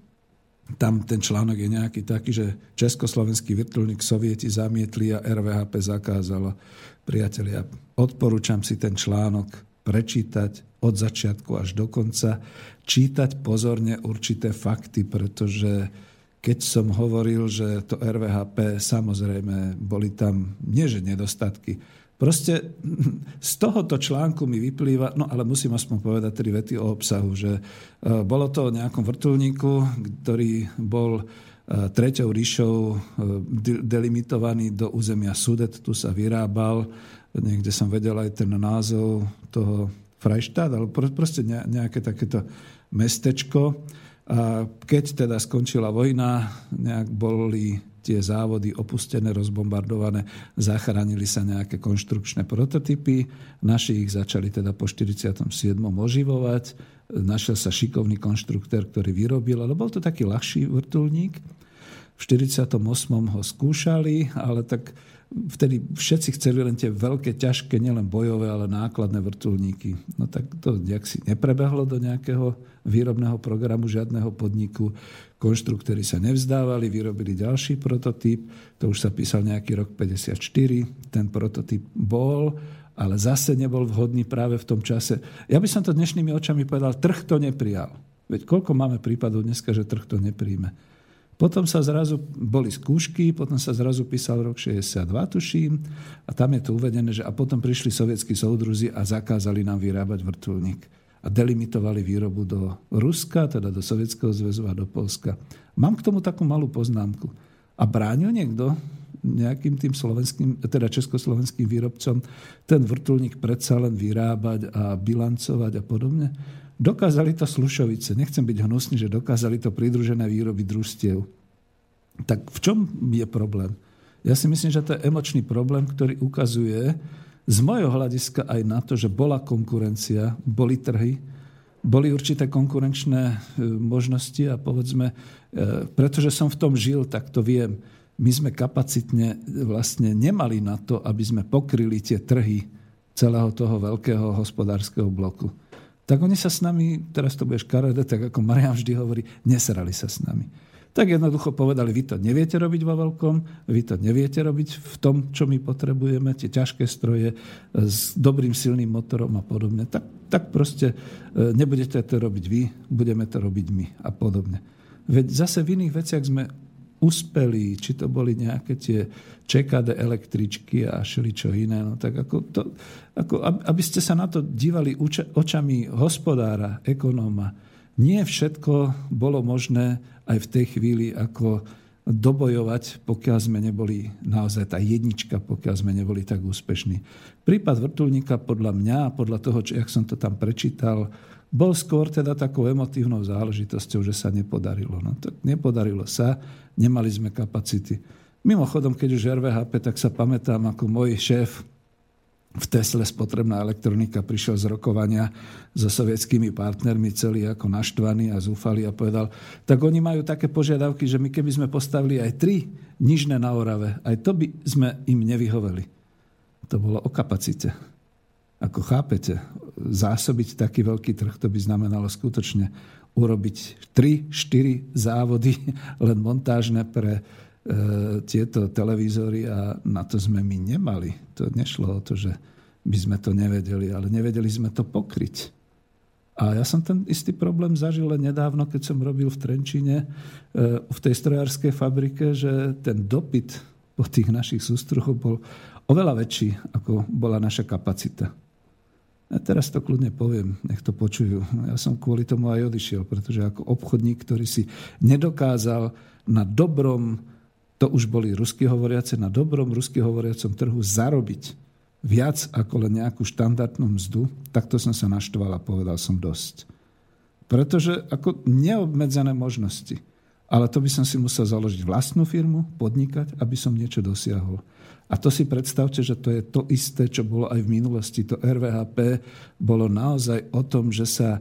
tam ten článok je nejaký taký, že československý vrtulník sovieti zamietli a RVHP zakázalo. Priatelia, odporúčam si ten článok prečítať od začiatku až do konca, čítať pozorne určité fakty, pretože keď som hovoril, že to RVHP, samozrejme, boli tam nie že nedostatky, Proste *laughs* z tohoto článku mi vyplýva, no ale musím aspoň povedať tri vety o obsahu, že e, bolo to o nejakom vrtulníku, ktorý bol e, treťou ríšou e, delimitovaný do územia Sudet, tu sa vyrábal, niekde som vedel aj ten názov toho Freistadt, ale proste nejaké takéto mestečko. A keď teda skončila vojna, nejak boli tie závody opustené, rozbombardované, zachránili sa nejaké konštrukčné prototypy, naši ich začali teda po 47. oživovať, našiel sa šikovný konštruktér, ktorý vyrobil, ale bol to taký ľahší vrtulník. V 48. ho skúšali, ale tak vtedy všetci chceli len tie veľké, ťažké, nielen bojové, ale nákladné vrtulníky. No tak to nejak si neprebehlo do nejakého výrobného programu žiadneho podniku. Konštruktory sa nevzdávali, vyrobili ďalší prototyp, to už sa písal nejaký rok 54, ten prototyp bol, ale zase nebol vhodný práve v tom čase. Ja by som to dnešnými očami povedal, trh to neprijal. Veď koľko máme prípadov dneska, že trh to nepríjme. Potom sa zrazu, boli skúšky, potom sa zrazu písal rok 62, tuším, a tam je to uvedené, že a potom prišli sovietskí soudruzi a zakázali nám vyrábať vrtulník. A delimitovali výrobu do Ruska, teda do Sovietskeho zväzu a do Polska. Mám k tomu takú malú poznámku. A bránil niekto nejakým tým slovenským, teda československým výrobcom ten vrtulník predsa len vyrábať a bilancovať a podobne? Dokázali to Slušovice, nechcem byť hnusný, že dokázali to pridružené výroby družstiev. Tak v čom je problém? Ja si myslím, že to je emočný problém, ktorý ukazuje z mojho hľadiska aj na to, že bola konkurencia, boli trhy boli určité konkurenčné e, možnosti a povedzme, e, pretože som v tom žil, tak to viem. My sme kapacitne vlastne nemali na to, aby sme pokryli tie trhy celého toho veľkého hospodárskeho bloku. Tak oni sa s nami, teraz to bude škaredé, tak ako Marian vždy hovorí, nesrali sa s nami tak jednoducho povedali, vy to neviete robiť vo veľkom, vy to neviete robiť v tom, čo my potrebujeme, tie ťažké stroje s dobrým silným motorom a podobne. Tak, tak proste e, nebudete to robiť vy, budeme to robiť my a podobne. Veď zase v iných veciach sme uspeli, či to boli nejaké tie čekade električky a šeličo iné. No, tak ako to, ako, aby ste sa na to dívali očami hospodára, ekonóma, nie všetko bolo možné aj v tej chvíli ako dobojovať, pokiaľ sme neboli naozaj tá jednička, pokiaľ sme neboli tak úspešní. Prípad vrtulníka podľa mňa a podľa toho, čo, jak som to tam prečítal, bol skôr teda takou emotívnou záležitosťou, že sa nepodarilo. No tak nepodarilo sa, nemali sme kapacity. Mimochodom, keď už RVHP, tak sa pamätám, ako môj šéf v Tesle spotrebná elektronika prišiel z rokovania so sovietskými partnermi celý ako naštvaný a zúfali a povedal, tak oni majú také požiadavky, že my keby sme postavili aj tri nižné na Orave, aj to by sme im nevyhoveli. To bolo o kapacite. Ako chápete, zásobiť taký veľký trh, to by znamenalo skutočne urobiť 3-4 závody *laughs* len montážne pre tieto televízory a na to sme my nemali. To nešlo o to, že by sme to nevedeli, ale nevedeli sme to pokryť. A ja som ten istý problém zažil len nedávno, keď som robil v Trenčine e, v tej strojárskej fabrike, že ten dopyt po tých našich sústruhoch bol oveľa väčší, ako bola naša kapacita. A teraz to kľudne poviem, nech to počujú. Ja som kvôli tomu aj odišiel, pretože ako obchodník, ktorý si nedokázal na dobrom to už boli rusky hovoriace, na dobrom rusky hovoriacom trhu zarobiť viac ako len nejakú štandardnú mzdu, takto som sa naštval a povedal som dosť. Pretože ako neobmedzené možnosti. Ale to by som si musel založiť vlastnú firmu, podnikať, aby som niečo dosiahol. A to si predstavte, že to je to isté, čo bolo aj v minulosti. To RVHP bolo naozaj o tom, že sa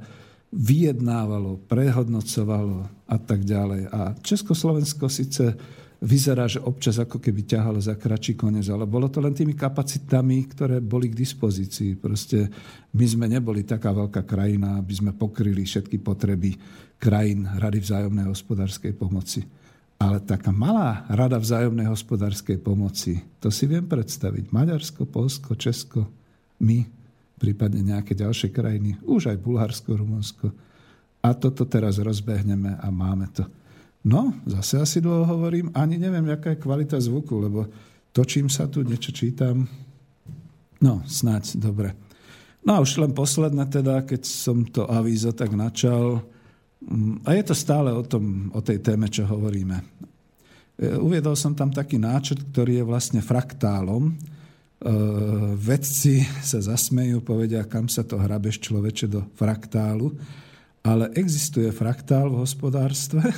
vyjednávalo, prehodnocovalo a tak ďalej. A Československo síce vyzerá, že občas ako keby ťahalo za kračí konec, ale bolo to len tými kapacitami, ktoré boli k dispozícii. Proste my sme neboli taká veľká krajina, aby sme pokryli všetky potreby krajín Rady vzájomnej hospodárskej pomoci. Ale taká malá rada vzájomnej hospodárskej pomoci, to si viem predstaviť. Maďarsko, Polsko, Česko, my, prípadne nejaké ďalšie krajiny, už aj Bulharsko, Rumunsko. A toto teraz rozbehneme a máme to. No, zase asi dlho hovorím, ani neviem, aká je kvalita zvuku, lebo točím sa tu, niečo čítam. No, snáď, dobre. No a už len posledné teda, keď som to avízo tak načal, mm, a je to stále o, tom, o tej téme, čo hovoríme. E, uviedol som tam taký náčrt, ktorý je vlastne fraktálom. E, vedci sa zasmejú, povedia, kam sa to hrabeš človeče do fraktálu. Ale existuje fraktál v hospodárstve,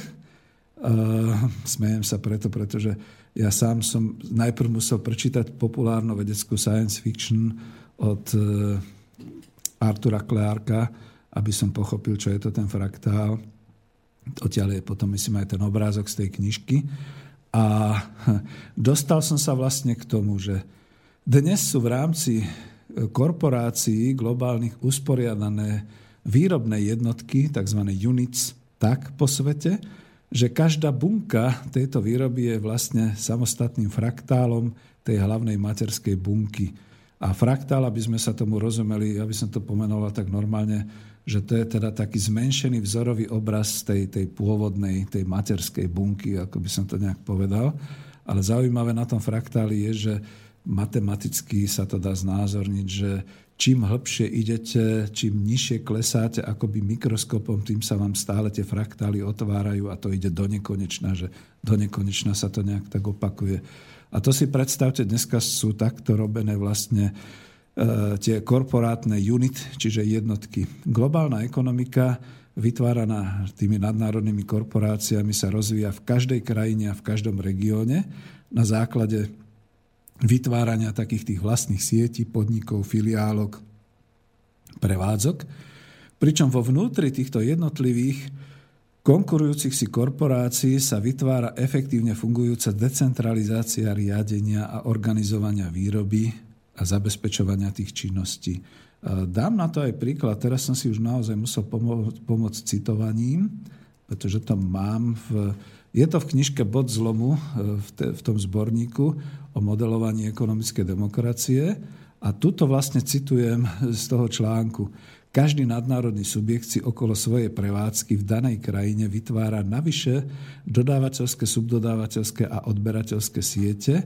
smejem sa preto, pretože ja sám som najprv musel prečítať populárnu vedeckú science fiction od e, Artura Kleárka, aby som pochopil, čo je to ten fraktál. Odtiaľ je potom, myslím, aj ten obrázok z tej knižky. A *laughs* dostal som sa vlastne k tomu, že dnes sú v rámci korporácií globálnych usporiadané výrobné jednotky, tzv. units, tak po svete, že každá bunka tejto výroby je vlastne samostatným fraktálom tej hlavnej materskej bunky. A fraktál, aby sme sa tomu rozumeli, ja by som to pomenoval tak normálne, že to je teda taký zmenšený vzorový obraz tej, tej pôvodnej, tej materskej bunky, ako by som to nejak povedal. Ale zaujímavé na tom fraktáli je, že matematicky sa to dá znázorniť, že čím hlbšie idete, čím nižšie klesáte akoby mikroskopom, tým sa vám stále tie fraktály otvárajú a to ide do nekonečna, že do nekonečna sa to nejak tak opakuje. A to si predstavte, dneska sú takto robené vlastne e, tie korporátne unit, čiže jednotky. Globálna ekonomika vytváraná tými nadnárodnými korporáciami sa rozvíja v každej krajine a v každom regióne na základe vytvárania takých tých vlastných sietí, podnikov, filiálok, prevádzok, Pričom vo vnútri týchto jednotlivých konkurujúcich si korporácií sa vytvára efektívne fungujúca decentralizácia riadenia a organizovania výroby a zabezpečovania tých činností. Dám na to aj príklad, teraz som si už naozaj musel pomôcť, pomôcť citovaním, pretože to mám v... Je to v knižke Bod zlomu v, te, v tom zborníku o modelovaní ekonomickej demokracie a tuto vlastne citujem z toho článku. Každý nadnárodný subjekt si okolo svojej prevádzky v danej krajine vytvára navyše dodávateľské, subdodávateľské a odberateľské siete,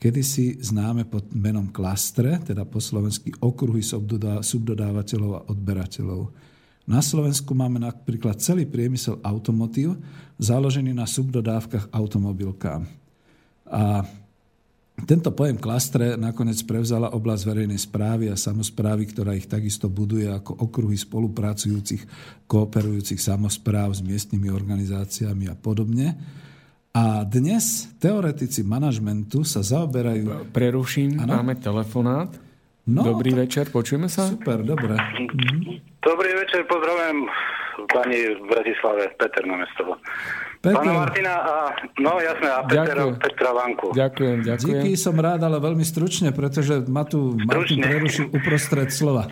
kedysi známe pod menom klastre, teda po slovensky okruhy subdodávateľov a odberateľov. Na Slovensku máme napríklad celý priemysel automotív, založený na subdodávkach automobilkám. A tento pojem klastre nakoniec prevzala oblasť verejnej správy a samozprávy, ktorá ich takisto buduje ako okruhy spolupracujúcich, kooperujúcich samozpráv s miestnymi organizáciami a podobne. A dnes teoretici manažmentu sa zaoberajú... Preruším, ano? máme telefonát. No, Dobrý tak... večer, počujeme sa? Super, dobre. Mhm. Dobrý večer, pozdravujem pani v Bratislave, Peter na mesto. Peter. Pána Martina a, no jasné, a Petra, Petra Vanku. Ďakujem, ďakujem. Díky, som rád, ale veľmi stručne, pretože ma tu stručne. Martin prerušil uprostred slova.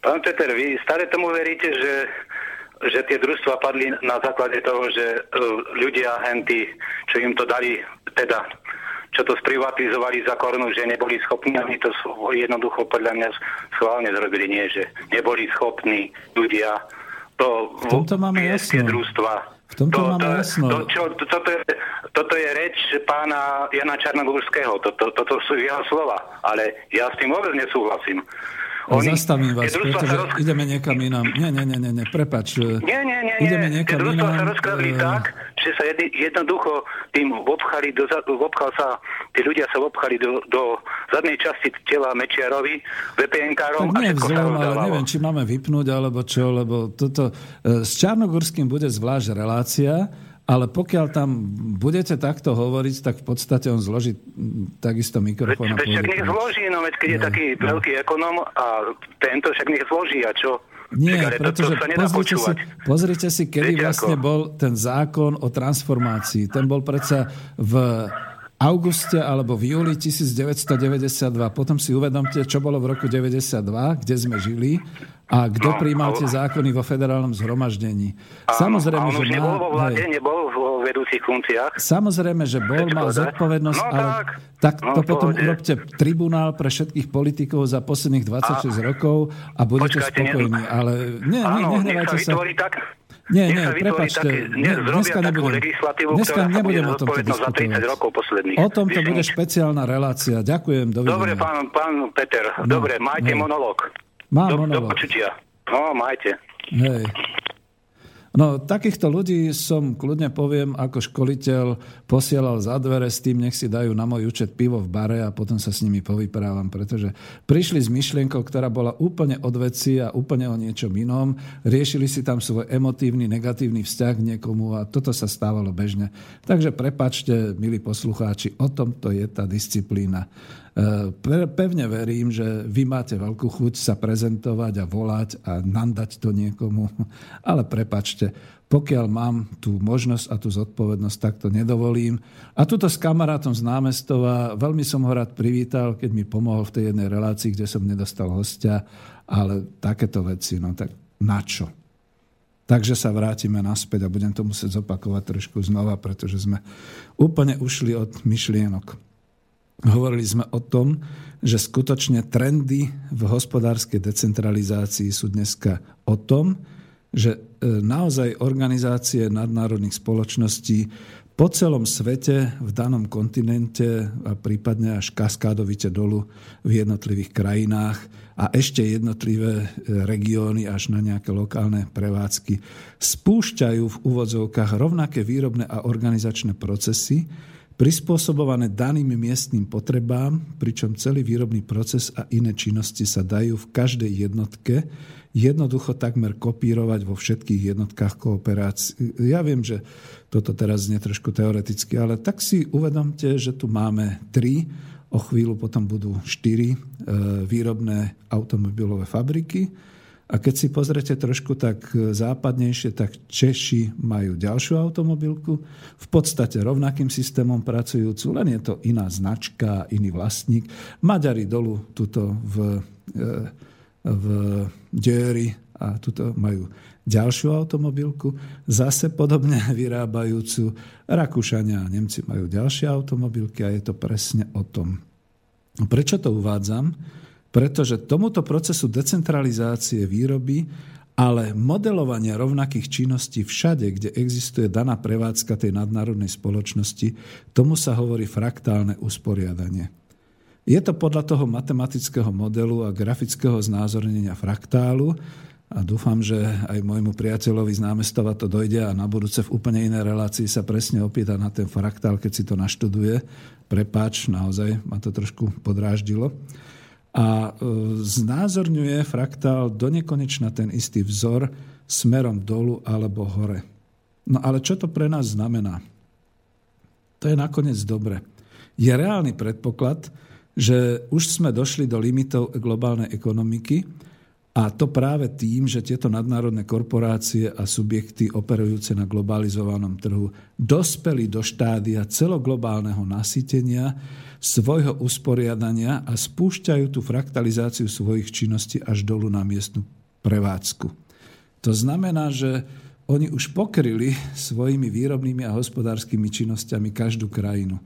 Pán Peter, vy stále tomu veríte, že, že tie družstva padli na základe toho, že uh, ľudia, henty, čo im to dali, teda čo to sprivatizovali za korunu, že neboli schopní, oni to jednoducho podľa mňa schválne zrobili, nie, že neboli schopní ľudia to, v tomto máme jasno. družstva v tomto to, máme to, jasno. To, čo, to, toto, je, toto je reč pána Jana Čarnogórského. Toto, to, to sú jeho slova. Ale ja s tým vôbec nesúhlasím. Oni, Zastavím vás, pretože roz... ideme niekam inám. Nie, nie, nie, nie, nie prepač. Nie, nie, nie, ideme niekam tie inám. sa e... tak, že sa jed, jednoducho tým obchali, do, obchal sa, tí ľudia sa obchali do, do zadnej časti tela Mečiarovi, VPN-károm tak nie a vzlom, ale neviem, či máme vypnúť, alebo čo, lebo toto, e, s Čarnogórským bude zvlášť relácia, ale pokiaľ tam budete takto hovoriť, tak v podstate on zloží takisto mikrofón. Veď, však nech zloží, no veď keď je no, taký no. veľký ekonom a tento však nech zloží a čo? Nie, však, pretože to, to pozrite, si, pozrite si, kedy Viete vlastne ako? bol ten zákon o transformácii. Ten bol predsa v auguste alebo v júli 1992. Potom si uvedomte, čo bolo v roku 92, kde sme žili a kto no, príjmal tie zákony vo federálnom zhromaždení. Áno, Samozrejme, že má, nebol vo vláde, hej, nebol vo vedúcich funkciách. Samozrejme, že bol, mal zodpovednosť, no, ale tak, tak no, to potom pohode. urobte tribunál pre všetkých politikov za posledných 26 a, rokov a budete počkajte, spokojní. Ne, ale nie, áno, nie, nehnevajte sa. Tak, nie, nie, prepačte. Ne, dneska nebudem, dneska nebudem o tomto diskutovať. rokov posledných. O tomto bude špeciálna relácia. Ďakujem, dovidenia. Dobre, pán, pán Peter, no, dobre, majte hej. monológ. Mám do, monológ. Do počutia. No, majte. Hej. No, takýchto ľudí som, kľudne poviem, ako školiteľ posielal za dvere s tým, nech si dajú na môj účet pivo v bare a potom sa s nimi povyprávam, pretože prišli s myšlienkou, ktorá bola úplne od veci a úplne o niečom inom. Riešili si tam svoj emotívny, negatívny vzťah k niekomu a toto sa stávalo bežne. Takže prepačte, milí poslucháči, o tomto je tá disciplína. Pevne verím, že vy máte veľkú chuť sa prezentovať a volať a nandať to niekomu, *laughs* ale prepačte, pokiaľ mám tú možnosť a tú zodpovednosť, tak to nedovolím. A tuto s kamarátom z námestova, veľmi som ho rád privítal, keď mi pomohol v tej jednej relácii, kde som nedostal hostia, ale takéto veci, no tak na čo? Takže sa vrátime naspäť a budem to musieť zopakovať trošku znova, pretože sme úplne ušli od myšlienok. Hovorili sme o tom, že skutočne trendy v hospodárskej decentralizácii sú dneska o tom, že e, naozaj organizácie nadnárodných spoločností po celom svete, v danom kontinente a prípadne až kaskádovite dolu v jednotlivých krajinách a ešte jednotlivé e, regióny až na nejaké lokálne prevádzky spúšťajú v úvodzovkách rovnaké výrobné a organizačné procesy, prispôsobované daným miestnym potrebám, pričom celý výrobný proces a iné činnosti sa dajú v každej jednotke jednoducho takmer kopírovať vo všetkých jednotkách kooperácií. Ja viem, že toto teraz znie trošku teoreticky, ale tak si uvedomte, že tu máme tri, o chvíľu potom budú štyri e, výrobné automobilové fabriky A keď si pozrete trošku tak západnejšie, tak Češi majú ďalšiu automobilku, v podstate rovnakým systémom pracujúcu, len je to iná značka, iný vlastník. Maďari dolu tuto v, e, v Diery a tuto majú ďalšiu automobilku, zase podobne *laughs* vyrábajúcu. Rakúšania a Nemci majú ďalšie automobilky a je to presne o tom. Prečo to uvádzam? Pretože tomuto procesu decentralizácie výroby, ale modelovania rovnakých činností všade, kde existuje daná prevádzka tej nadnárodnej spoločnosti, tomu sa hovorí fraktálne usporiadanie. Je to podľa toho matematického modelu a grafického znázornenia fraktálu a dúfam, že aj môjmu priateľovi z námestova to dojde a na budúce v úplne inej relácii sa presne opýta na ten fraktál, keď si to naštuduje. Prepáč, naozaj ma to trošku podráždilo a e, znázorňuje fraktál do nekonečna ten istý vzor smerom dolu alebo hore. No ale čo to pre nás znamená? To je nakoniec dobre. Je reálny predpoklad, že už sme došli do limitov globálnej ekonomiky a to práve tým, že tieto nadnárodné korporácie a subjekty operujúce na globalizovanom trhu dospeli do štádia celoglobálneho nasytenia, svojho usporiadania a spúšťajú tú fraktalizáciu svojich činností až dolu na miestnu prevádzku. To znamená, že oni už pokryli svojimi výrobnými a hospodárskymi činnosťami každú krajinu.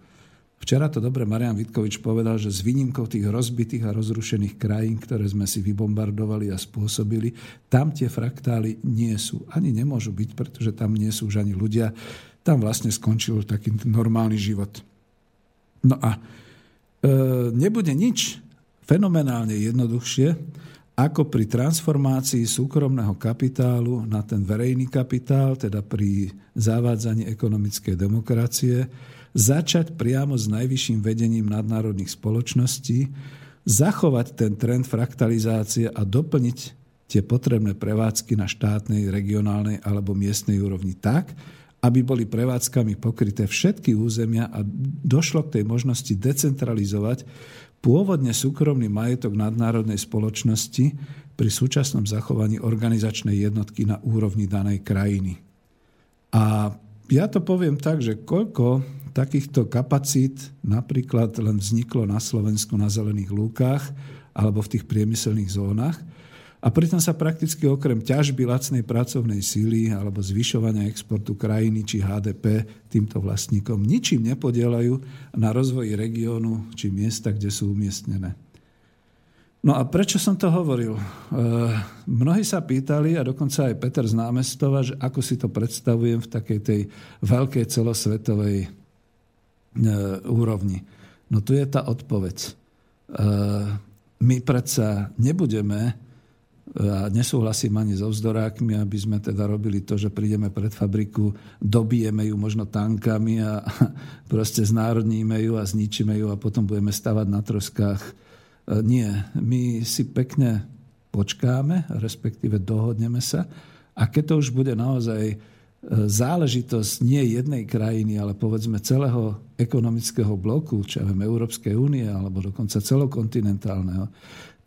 Včera to dobre Marian Vitkovič povedal, že s výnimkou tých rozbitých a rozrušených krajín, ktoré sme si vybombardovali a spôsobili, tam tie fraktály nie sú. Ani nemôžu byť, pretože tam nie sú už ani ľudia. Tam vlastne skončil taký normálny život. No a nebude nič fenomenálne jednoduchšie, ako pri transformácii súkromného kapitálu na ten verejný kapitál, teda pri zavádzaní ekonomickej demokracie, začať priamo s najvyšším vedením nadnárodných spoločností, zachovať ten trend fraktalizácie a doplniť tie potrebné prevádzky na štátnej, regionálnej alebo miestnej úrovni tak, aby boli prevádzkami pokryté všetky územia a došlo k tej možnosti decentralizovať pôvodne súkromný majetok nadnárodnej spoločnosti pri súčasnom zachovaní organizačnej jednotky na úrovni danej krajiny. A ja to poviem tak, že koľko takýchto kapacít napríklad len vzniklo na Slovensku na zelených lúkach alebo v tých priemyselných zónach, a pritom sa prakticky okrem ťažby lacnej pracovnej síly alebo zvyšovania exportu krajiny či HDP týmto vlastníkom ničím nepodielajú na rozvoji regiónu či miesta, kde sú umiestnené. No a prečo som to hovoril? E, mnohí sa pýtali, a dokonca aj Peter z námestova, že ako si to predstavujem v takej tej veľkej celosvetovej e, úrovni. No tu je tá odpoveď. E, my predsa nebudeme a nesúhlasím ani so vzdorákmi, aby sme teda robili to, že prídeme pred fabriku, dobijeme ju možno tankami a proste znárodníme ju a zničíme ju a potom budeme stavať na troskách. E, nie, my si pekne počkáme, respektíve dohodneme sa a keď to už bude naozaj e, záležitosť nie jednej krajiny, ale povedzme celého ekonomického bloku, čo ja viem, Európskej únie alebo dokonca celokontinentálneho,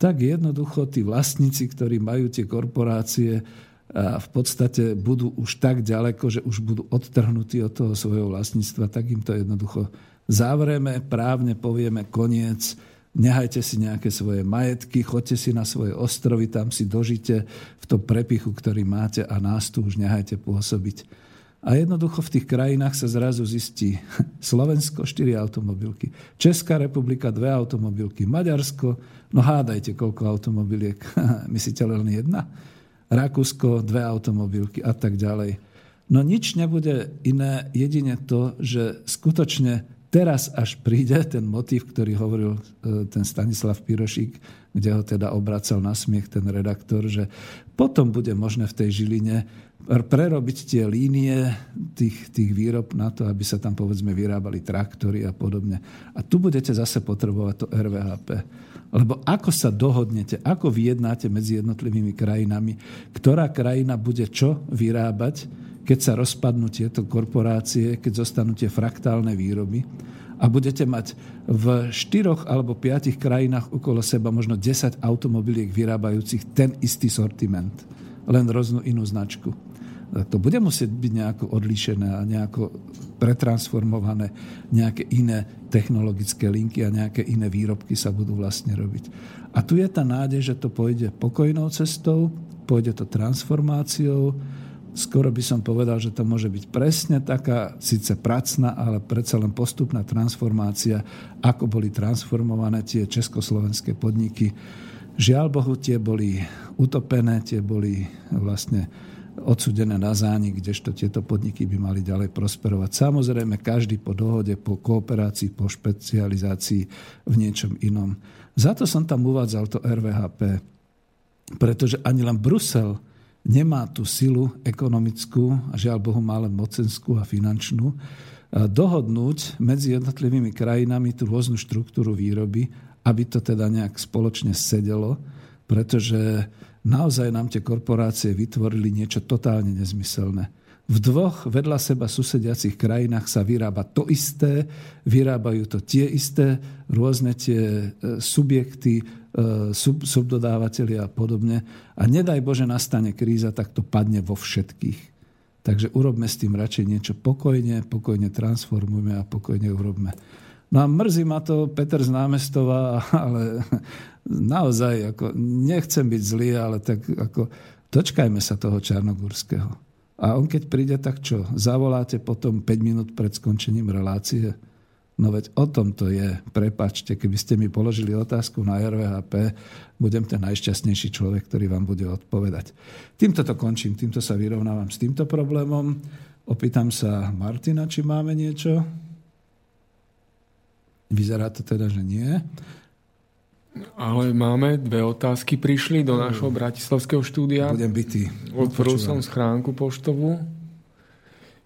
tak jednoducho tí vlastníci, ktorí majú tie korporácie, v podstate budú už tak ďaleko, že už budú odtrhnutí od toho svojho vlastníctva, tak im to jednoducho zavrieme, právne povieme koniec, nehajte si nejaké svoje majetky, choďte si na svoje ostrovy, tam si dožite v tom prepichu, ktorý máte a nás tu už nehajte pôsobiť. A jednoducho v tých krajinách sa zrazu zistí *laughs* Slovensko 4 automobilky, Česká republika 2 automobilky, Maďarsko, no hádajte koľko automobiliek, *laughs* myslíte len jedna? Rakúsko dve automobilky a tak ďalej. No nič nebude iné, jedine to, že skutočne teraz až príde ten motív, ktorý hovoril e, ten Stanislav Pirošík, kde ho teda obracal na smiech ten redaktor, že potom bude možné v tej Žiline prerobiť tie línie tých, tých výrob na to, aby sa tam povedzme vyrábali traktory a podobne. A tu budete zase potrebovať to RVHP. Lebo ako sa dohodnete, ako vyjednáte medzi jednotlivými krajinami, ktorá krajina bude čo vyrábať, keď sa rozpadnú tieto korporácie, keď zostanú tie fraktálne výroby. a budete mať v štyroch alebo piatich krajinách okolo seba možno 10 automobiliek vyrábajúcich ten istý sortiment, len roznú inú značku. To bude musieť byť nejako odlišené a nejako pretransformované, nejaké iné technologické linky a nejaké iné výrobky sa budú vlastne robiť. A tu je tá nádej, že to pôjde pokojnou cestou, pôjde to transformáciou, skoro by som povedal, že to môže byť presne taká, síce pracná, ale predsa len postupná transformácia, ako boli transformované tie československé podniky. Žiaľ Bohu, tie boli utopené, tie boli vlastne odsudené na zánik, kdežto tieto podniky by mali ďalej prosperovať. Samozrejme, každý po dohode, po kooperácii, po špecializácii v niečom inom. Za to som tam uvádzal to RVHP, pretože ani len Brusel nemá tú silu ekonomickú, a žiaľ Bohu má len mocenskú a finančnú, dohodnúť medzi jednotlivými krajinami tú rôznu štruktúru výroby, aby to teda nejak spoločne sedelo, pretože naozaj nám tie korporácie vytvorili niečo totálne nezmyselné. V dvoch vedľa seba susediacich krajinách sa vyrába to isté, vyrábajú to tie isté, rôzne tie e, subjekty, e, sub, subdodávateľi a podobne. A nedaj Bože nastane kríza, tak to padne vo všetkých. Takže urobme s tým radšej niečo pokojne, pokojne transformujme a pokojne urobme. No a mrzí ma to Peter z námestova, *laughs* ale naozaj, ako, nechcem byť zlý, ale tak ako, dočkajme sa toho Čarnogórského. A on keď príde, tak čo? Zavoláte potom 5 minút pred skončením relácie? No veď o tom to je. Prepačte, keby ste mi položili otázku na RVHP, budem ten najšťastnejší človek, ktorý vám bude odpovedať. Týmto to končím, týmto sa vyrovnávam s týmto problémom. Opýtam sa Martina, či máme niečo. Vyzerá to teda, že nie. Ale máme dve otázky, prišli do nášho bratislavského štúdia. Budem bytý. Otvoril som schránku poštovú.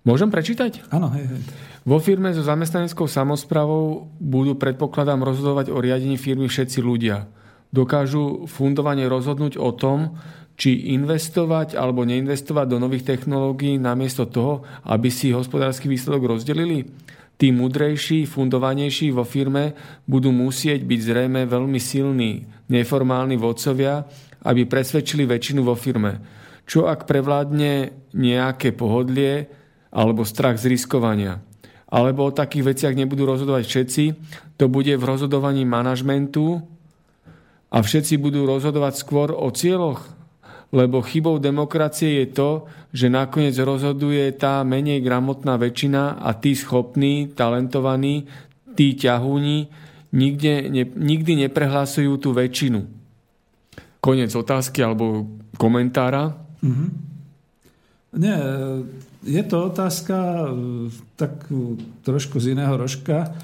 Môžem prečítať? Áno, hej, hej. Vo firme so zamestnaneckou samozprávou budú, predpokladám, rozhodovať o riadení firmy všetci ľudia. Dokážu fundovanie rozhodnúť o tom, či investovať alebo neinvestovať do nových technológií namiesto toho, aby si hospodársky výsledok rozdelili? Tí mudrejší, fundovanejší vo firme budú musieť byť zrejme veľmi silní, neformálni vodcovia, aby presvedčili väčšinu vo firme. Čo ak prevládne nejaké pohodlie alebo strach z riskovania? Alebo o takých veciach nebudú rozhodovať všetci, to bude v rozhodovaní manažmentu a všetci budú rozhodovať skôr o cieľoch lebo chybou demokracie je to, že nakoniec rozhoduje tá menej gramotná väčšina a tí schopní, talentovaní, tí ťahúni nikde, ne, nikdy neprehlasujú tú väčšinu. Konec otázky alebo komentára. Mm-hmm. Nie, je to otázka tak trošku z iného rožka.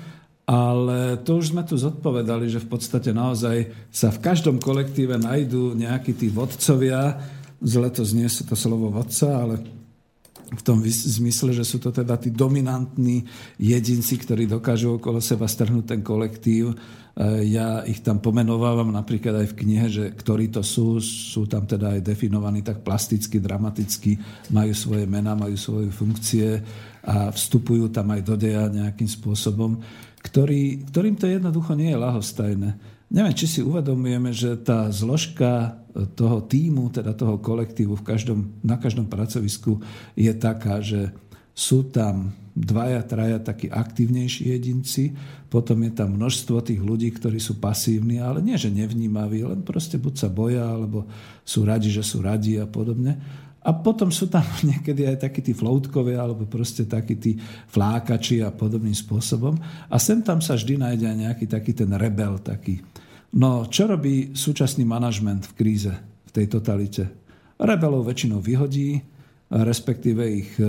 Ale to už sme tu zodpovedali, že v podstate naozaj sa v každom kolektíve nájdú nejakí tí vodcovia, zle to znie to slovo vodca, ale v tom zmysle, že sú to teda tí dominantní jedinci, ktorí dokážu okolo seba strhnúť ten kolektív. E, ja ich tam pomenovávam napríklad aj v knihe, že ktorí to sú, sú tam teda aj definovaní tak plasticky, dramaticky, majú svoje mená, majú svoje funkcie a vstupujú tam aj do deja nejakým spôsobom ktorý, ktorým to jednoducho nie je lahostajné. Neviem, či si uvedomujeme, že tá zložka toho týmu, teda toho kolektívu v každom, na každom pracovisku je taká, že sú tam dvaja, traja takí aktívnejší jedinci, potom je tam množstvo tých ľudí, ktorí sú pasívni, ale nie, že nevnímaví, len proste buď sa boja, alebo sú radi, že sú radi a podobne. A potom sú tam *laughs* niekedy aj takí tí floutkovia, alebo proste takí tí flákači a podobným spôsobom. A sem tam sa vždy nájde aj nejaký taký ten rebel taký. No čo robí súčasný manažment v kríze, v tej totalite? Rebelov väčšinou vyhodí, respektíve ich e,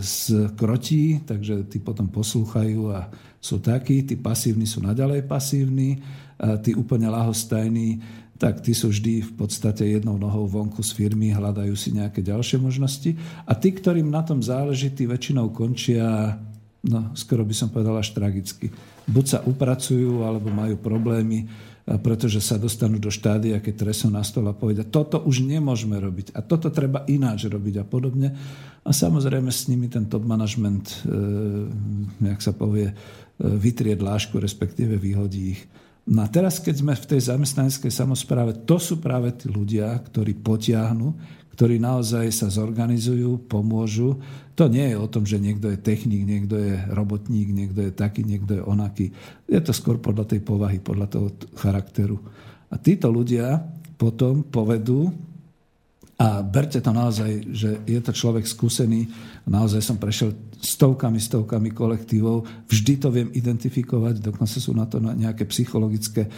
skrotí, takže tí potom poslúchajú a sú takí, tí pasívni sú naďalej pasívni, tí úplne lahostajní tak tí sú vždy v podstate jednou nohou vonku z firmy, hľadajú si nejaké ďalšie možnosti. A tí, ktorým na tom záleží, tí väčšinou končia, no skoro by som povedal až tragicky. Buď sa upracujú, alebo majú problémy, pretože sa dostanú do štádia, keď tresú na stôl a povedia, toto už nemôžeme robiť a toto treba ináč robiť a podobne. A samozrejme s nimi ten top management, e, jak sa povie, vytrie dlášku, respektíve vyhodí ich. No a teraz, keď sme v tej zamestnaneckej samozpráve, to sú práve tí ľudia, ktorí potiahnu, ktorí naozaj sa zorganizujú, pomôžu. To nie je o tom, že niekto je technik, niekto je robotník, niekto je taký, niekto je onaký. Je to skôr podľa tej povahy, podľa toho charakteru. A títo ľudia potom povedú, a berte to naozaj, že je to človek skúsený, naozaj som prešiel stovkami, stovkami kolektívov, vždy to viem identifikovať, dokonca sú na to nejaké psychologické e,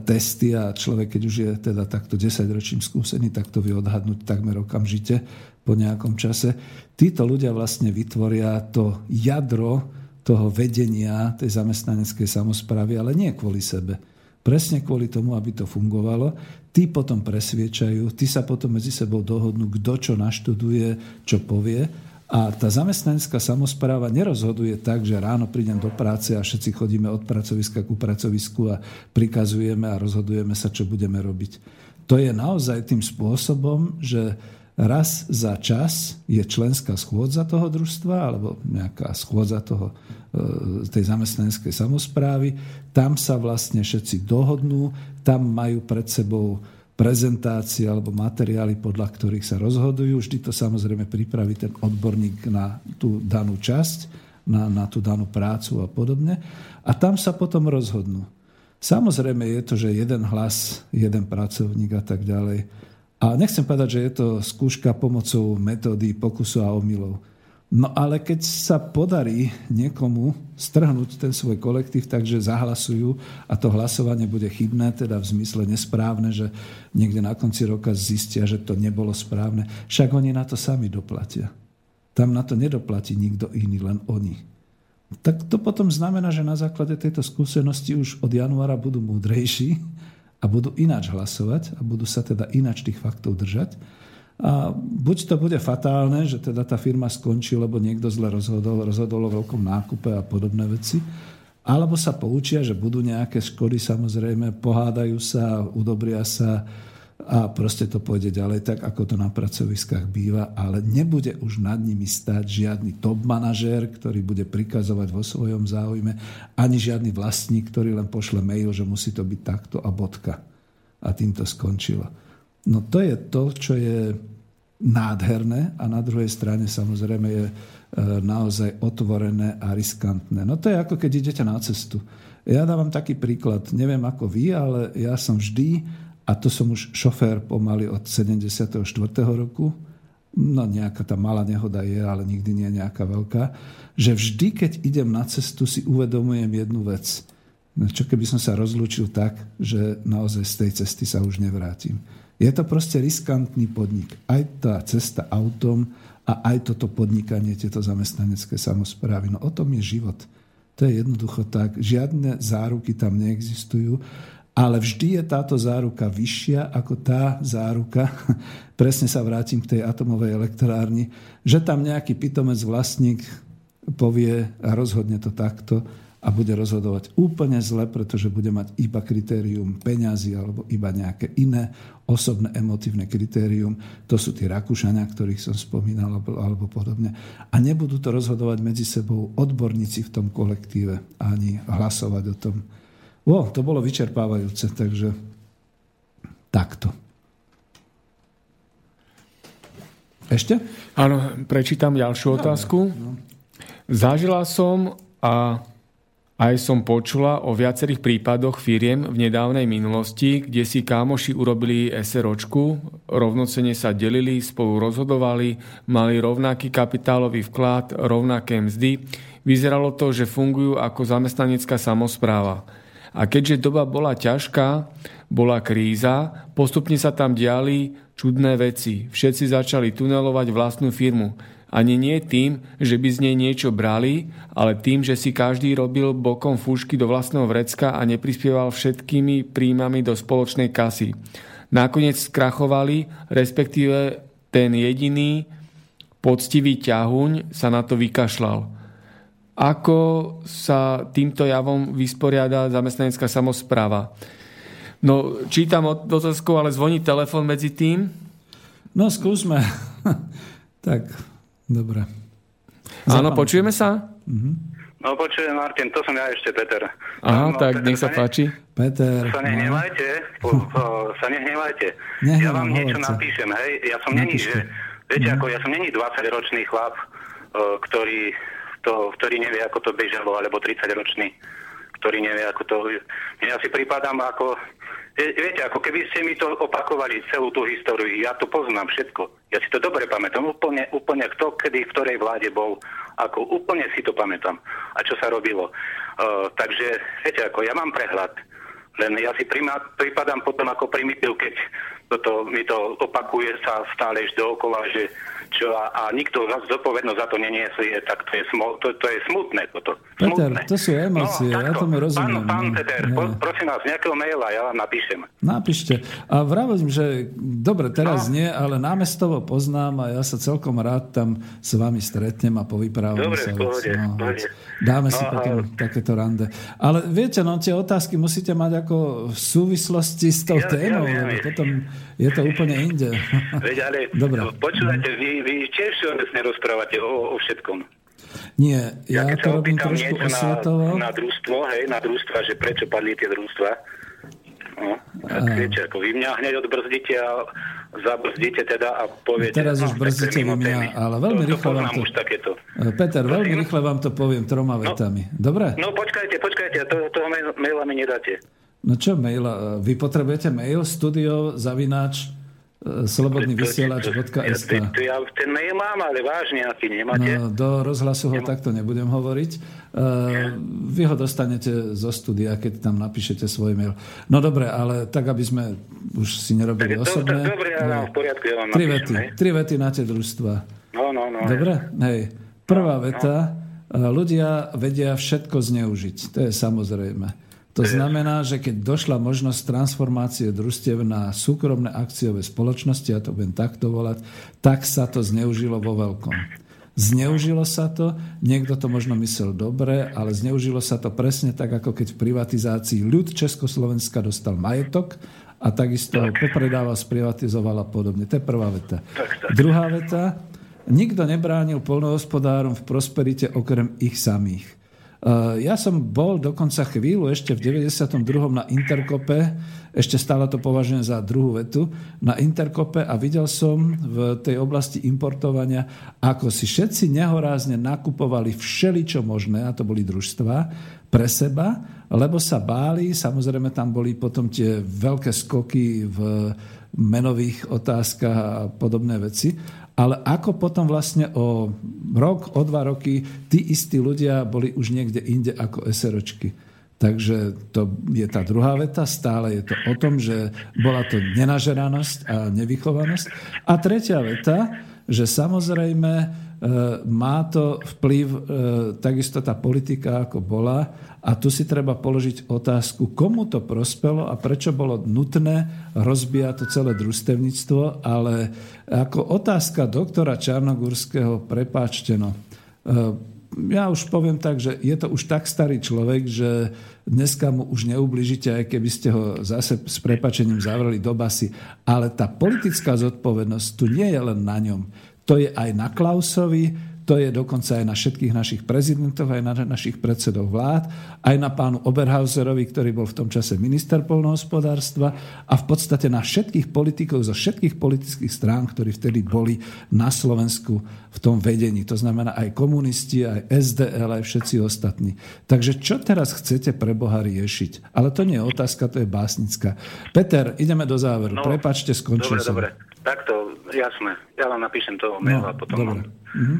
testy. A človek, keď už je teda takto 10 ročím skúsený, tak to vie odhadnúť takmer okamžite po nejakom čase. Títo ľudia vlastne vytvoria to jadro toho vedenia tej zamestnaneckej samozprávy, ale nie kvôli sebe. Presne kvôli tomu, aby to fungovalo. Tí potom presviečajú, tí sa potom medzi sebou dohodnú, kto čo naštuduje, čo povie. A tá zamestnanecká samozpráva nerozhoduje tak, že ráno prídem do práce a všetci chodíme od pracoviska ku pracovisku a prikazujeme a rozhodujeme sa, čo budeme robiť. To je naozaj tým spôsobom, že raz za čas je členská schôdza toho družstva alebo nejaká schôdza toho, e, tej zamestnaneckej samozprávy. Tam sa vlastne všetci dohodnú, tam majú pred sebou prezentácie alebo materiály, podľa ktorých sa rozhodujú. Vždy to samozrejme pripraví ten odborník na tú danú časť, na, na tú danú prácu a podobne. A tam sa potom rozhodnú. Samozrejme je to, že jeden hlas, jeden pracovník a tak ďalej a nechcem povedať, že je to skúška pomocou metódy pokusu a omylov. No ale keď sa podarí niekomu strhnúť ten svoj kolektív, takže zahlasujú a to hlasovanie bude chybné, teda v zmysle nesprávne, že niekde na konci roka zistia, že to nebolo správne, však oni na to sami doplatia. Tam na to nedoplatí nikto iný, len oni. Tak to potom znamená, že na základe tejto skúsenosti už od januára budú múdrejší a budú ináč hlasovať a budú sa teda ináč tých faktov držať. A buď to bude fatálne, že teda tá firma skončí, lebo niekto zle rozhodol, rozhodol o veľkom nákupe a podobné veci, alebo sa poučia, že budú nejaké škody, samozrejme, pohádajú sa, udobria sa, a proste to pôjde ďalej tak, ako to na pracoviskách býva, ale nebude už nad nimi stať žiadny top manažér, ktorý bude prikazovať vo svojom záujme, ani žiadny vlastník, ktorý len pošle mail, že musí to byť takto a bodka. A tým to skončilo. No to je to, čo je nádherné a na druhej strane samozrejme je e, naozaj otvorené a riskantné. No to je ako keď idete na cestu. Ja dávam taký príklad, neviem ako vy, ale ja som vždy a to som už šofér pomaly od 74. roku, no nejaká tá malá nehoda je, ale nikdy nie je nejaká veľká, že vždy, keď idem na cestu, si uvedomujem jednu vec. No čo keby som sa rozlúčil tak, že naozaj z tej cesty sa už nevrátim. Je to proste riskantný podnik. Aj tá cesta autom a aj toto podnikanie, tieto zamestnanecké samozprávy. No o tom je život. To je jednoducho tak. Žiadne záruky tam neexistujú ale vždy je táto záruka vyššia ako tá záruka, *laughs* presne sa vrátim k tej atomovej elektrárni, že tam nejaký pitomec vlastník povie a rozhodne to takto a bude rozhodovať úplne zle, pretože bude mať iba kritérium peňazí alebo iba nejaké iné osobné emotívne kritérium. To sú tí Rakúšania, ktorých som spomínal alebo, podobne. A nebudú to rozhodovať medzi sebou odborníci v tom kolektíve ani hlasovať o tom, O, to bolo vyčerpávajúce, takže takto. Ešte? Áno, prečítam ďalšiu otázku. No. Zažila som a aj som počula o viacerých prípadoch firiem v nedávnej minulosti, kde si kámoši urobili SROčku, rovnocene sa delili, spolu rozhodovali, mali rovnaký kapitálový vklad, rovnaké mzdy. Vyzeralo to, že fungujú ako zamestnanecká samozpráva. A keďže doba bola ťažká, bola kríza, postupne sa tam diali čudné veci. Všetci začali tunelovať vlastnú firmu. Ani nie tým, že by z nej niečo brali, ale tým, že si každý robil bokom fúšky do vlastného vrecka a neprispieval všetkými príjmami do spoločnej kasy. Nakoniec skrachovali, respektíve ten jediný poctivý ťahuň sa na to vykašľal. Ako sa týmto javom vysporiada zamestnanecká samozpráva? No, čítam od otázku, ale zvoní telefon medzi tým. No, skúsme. *laughs* tak, dobre. Áno, počujeme sa? Uh-huh. No počujem, Martin, to som ja ešte, Peter. Aha, no, tak Peter, nech sa ne- páči. Peter, Sa no, nehnevajte, po, po, sa nehnevajte. Nehnevám, ja vám niečo hovor sa. napíšem, hej. Ja som není, že, viete, ako ja som není 20-ročný chlap, e, ktorý, to, ktorý nevie, ako to bežalo, alebo 30-ročný, ktorý nevie, ako to... Ja si pripadám ako... vie- Viete, ako keby ste mi to opakovali celú tú históriu, ja to poznám všetko. Ja si to dobre pamätám, úplne, úplne kto kedy v ktorej vláde bol, ako úplne si to pamätám. A čo sa robilo. Uh, takže, viete, ako ja mám prehľad. Len ja si prima, pripadám potom ako primitív, keď toto, mi to opakuje sa stále ešte dookola, že čo a, a nikto zodpovednosť za to neniesie, tak to je, smo, to, to je smutné toto. Peter, Smutné. to sú emócie, ja takto. tomu rozumiem, Pán, pán no. Peter, po, prosím vás, nejakého maila, ja vám napíšem. Napíšte. A vravím, že dobre, teraz No. nie, ale námestovo poznám a ja sa celkom rád tam s vami stretnem a povyprávam Dobre, sa. pohode, no, pohode. Dáme si No, potom ale- takéto rande. Ale viete, no tie otázky musíte mať ako v súvislosti s tou Ja- ja témou, viem, lebo je. potom je to úplne inde. Veď, ale *laughs* Dobre. počúvajte, vy, vy tiež všeobecne rozprávate o, o všetkom. Nie, ja, keď to sa opýtam niečo osvetovo. na, na družstvo, hej, na družstva, že prečo padli tie družstva, no, tak Á. viete, ako vy mňa hneď odbrzdíte a zabrzdíte teda a poviete... Teraz už to je brzdíte vy mňa, témy. ale veľmi to, to rýchlo vám poznám to- už takéto. E, Peter, veľmi Prosím? rýchle vám to poviem troma vetami. Dobre? No počkajte, počkajte, to, toho mail- maila mi nedáte. No čo mail? E, Vy potrebujete mail studio zavináč e, slobodnyvysielač.sk Ja, to, ja ten mail mám, ale váš nejaký nemáte. No, do rozhlasu ho takto nebudem hovoriť. Uh, vy ho dostanete zo studia, keď tam napíšete svoj mail. No dobre, ale tak, aby sme už si nerobili Tak to- osobné. to- dobre, ja No, v poriadku, ja vám tri vety, tri vety na tie družstva. No, no, no. Dobre? Hej. Prvá No, veta. e, Ľudia vedia všetko zneužiť. To je samozrejme. To znamená, že keď došla možnosť transformácie družstiev na súkromné akciové spoločnosti, ja to budem takto volať, tak sa to zneužilo vo veľkom. Zneužilo sa to, niekto to možno myslel dobre, ale zneužilo sa to presne tak, ako keď v privatizácii ľud Československa dostal majetok a takisto ho popredával, sprivatizoval a podobne. To je prvá veta. Druhá veta. Nikto nebránil polnohospodárom v prosperite okrem ich samých. Uh, Ja som bol dokonca chvíľu ešte v 92. na Interkope, ešte stále to považujem za druhú vetu, na Interkope a videl som v tej oblasti importovania, ako si všetci nehorázne nakupovali všeličo možné, a to boli družstva, pre seba, lebo sa báli, samozrejme tam boli potom tie veľké skoky v menových otázkach a podobné veci, ale ako potom vlastne o rok, o dva roky tí istí ľudia boli už niekde inde ako SROčky. Takže to je tá druhá veta, stále je to o tom, že bola to nenažeranosť a nevychovanosť. A tretia veta, že samozrejme e, má to vplyv e, takisto tá politika, ako bola. A tu si treba položiť otázku, komu to prospelo a prečo bolo nutné rozbíjať to celé družstevníctvo, ale ako otázka doktora Čarnogurského, prepáčte no, e, ja už poviem tak, že je to už tak starý človek, že dneska mu už neubližíte, aj keby ste ho zase s prepačením zavreli do basy. Ale tá politická zodpovednosť tu nie je len na ňom. To je aj na Klausovi, to je dokonca aj na všetkých našich prezidentoch, aj na našich predsedov vlád, aj na pánu Oberhauserovi, ktorý bol v tom čase minister polnohospodárstva a v podstate na všetkých politikov zo všetkých politických strán, ktorí vtedy boli na Slovensku v tom vedení. To znamená aj komunisti, aj SDL, aj všetci ostatní. Takže čo teraz chcete pre Boha riešiť? Ale to nie je otázka, to je básnická. Peter, ideme do záveru. No, Prepačte, skončil dobre, som. Dobre, takto, jasné. Ja vám napíšem toho mail No, a potom... dobre. Mhm.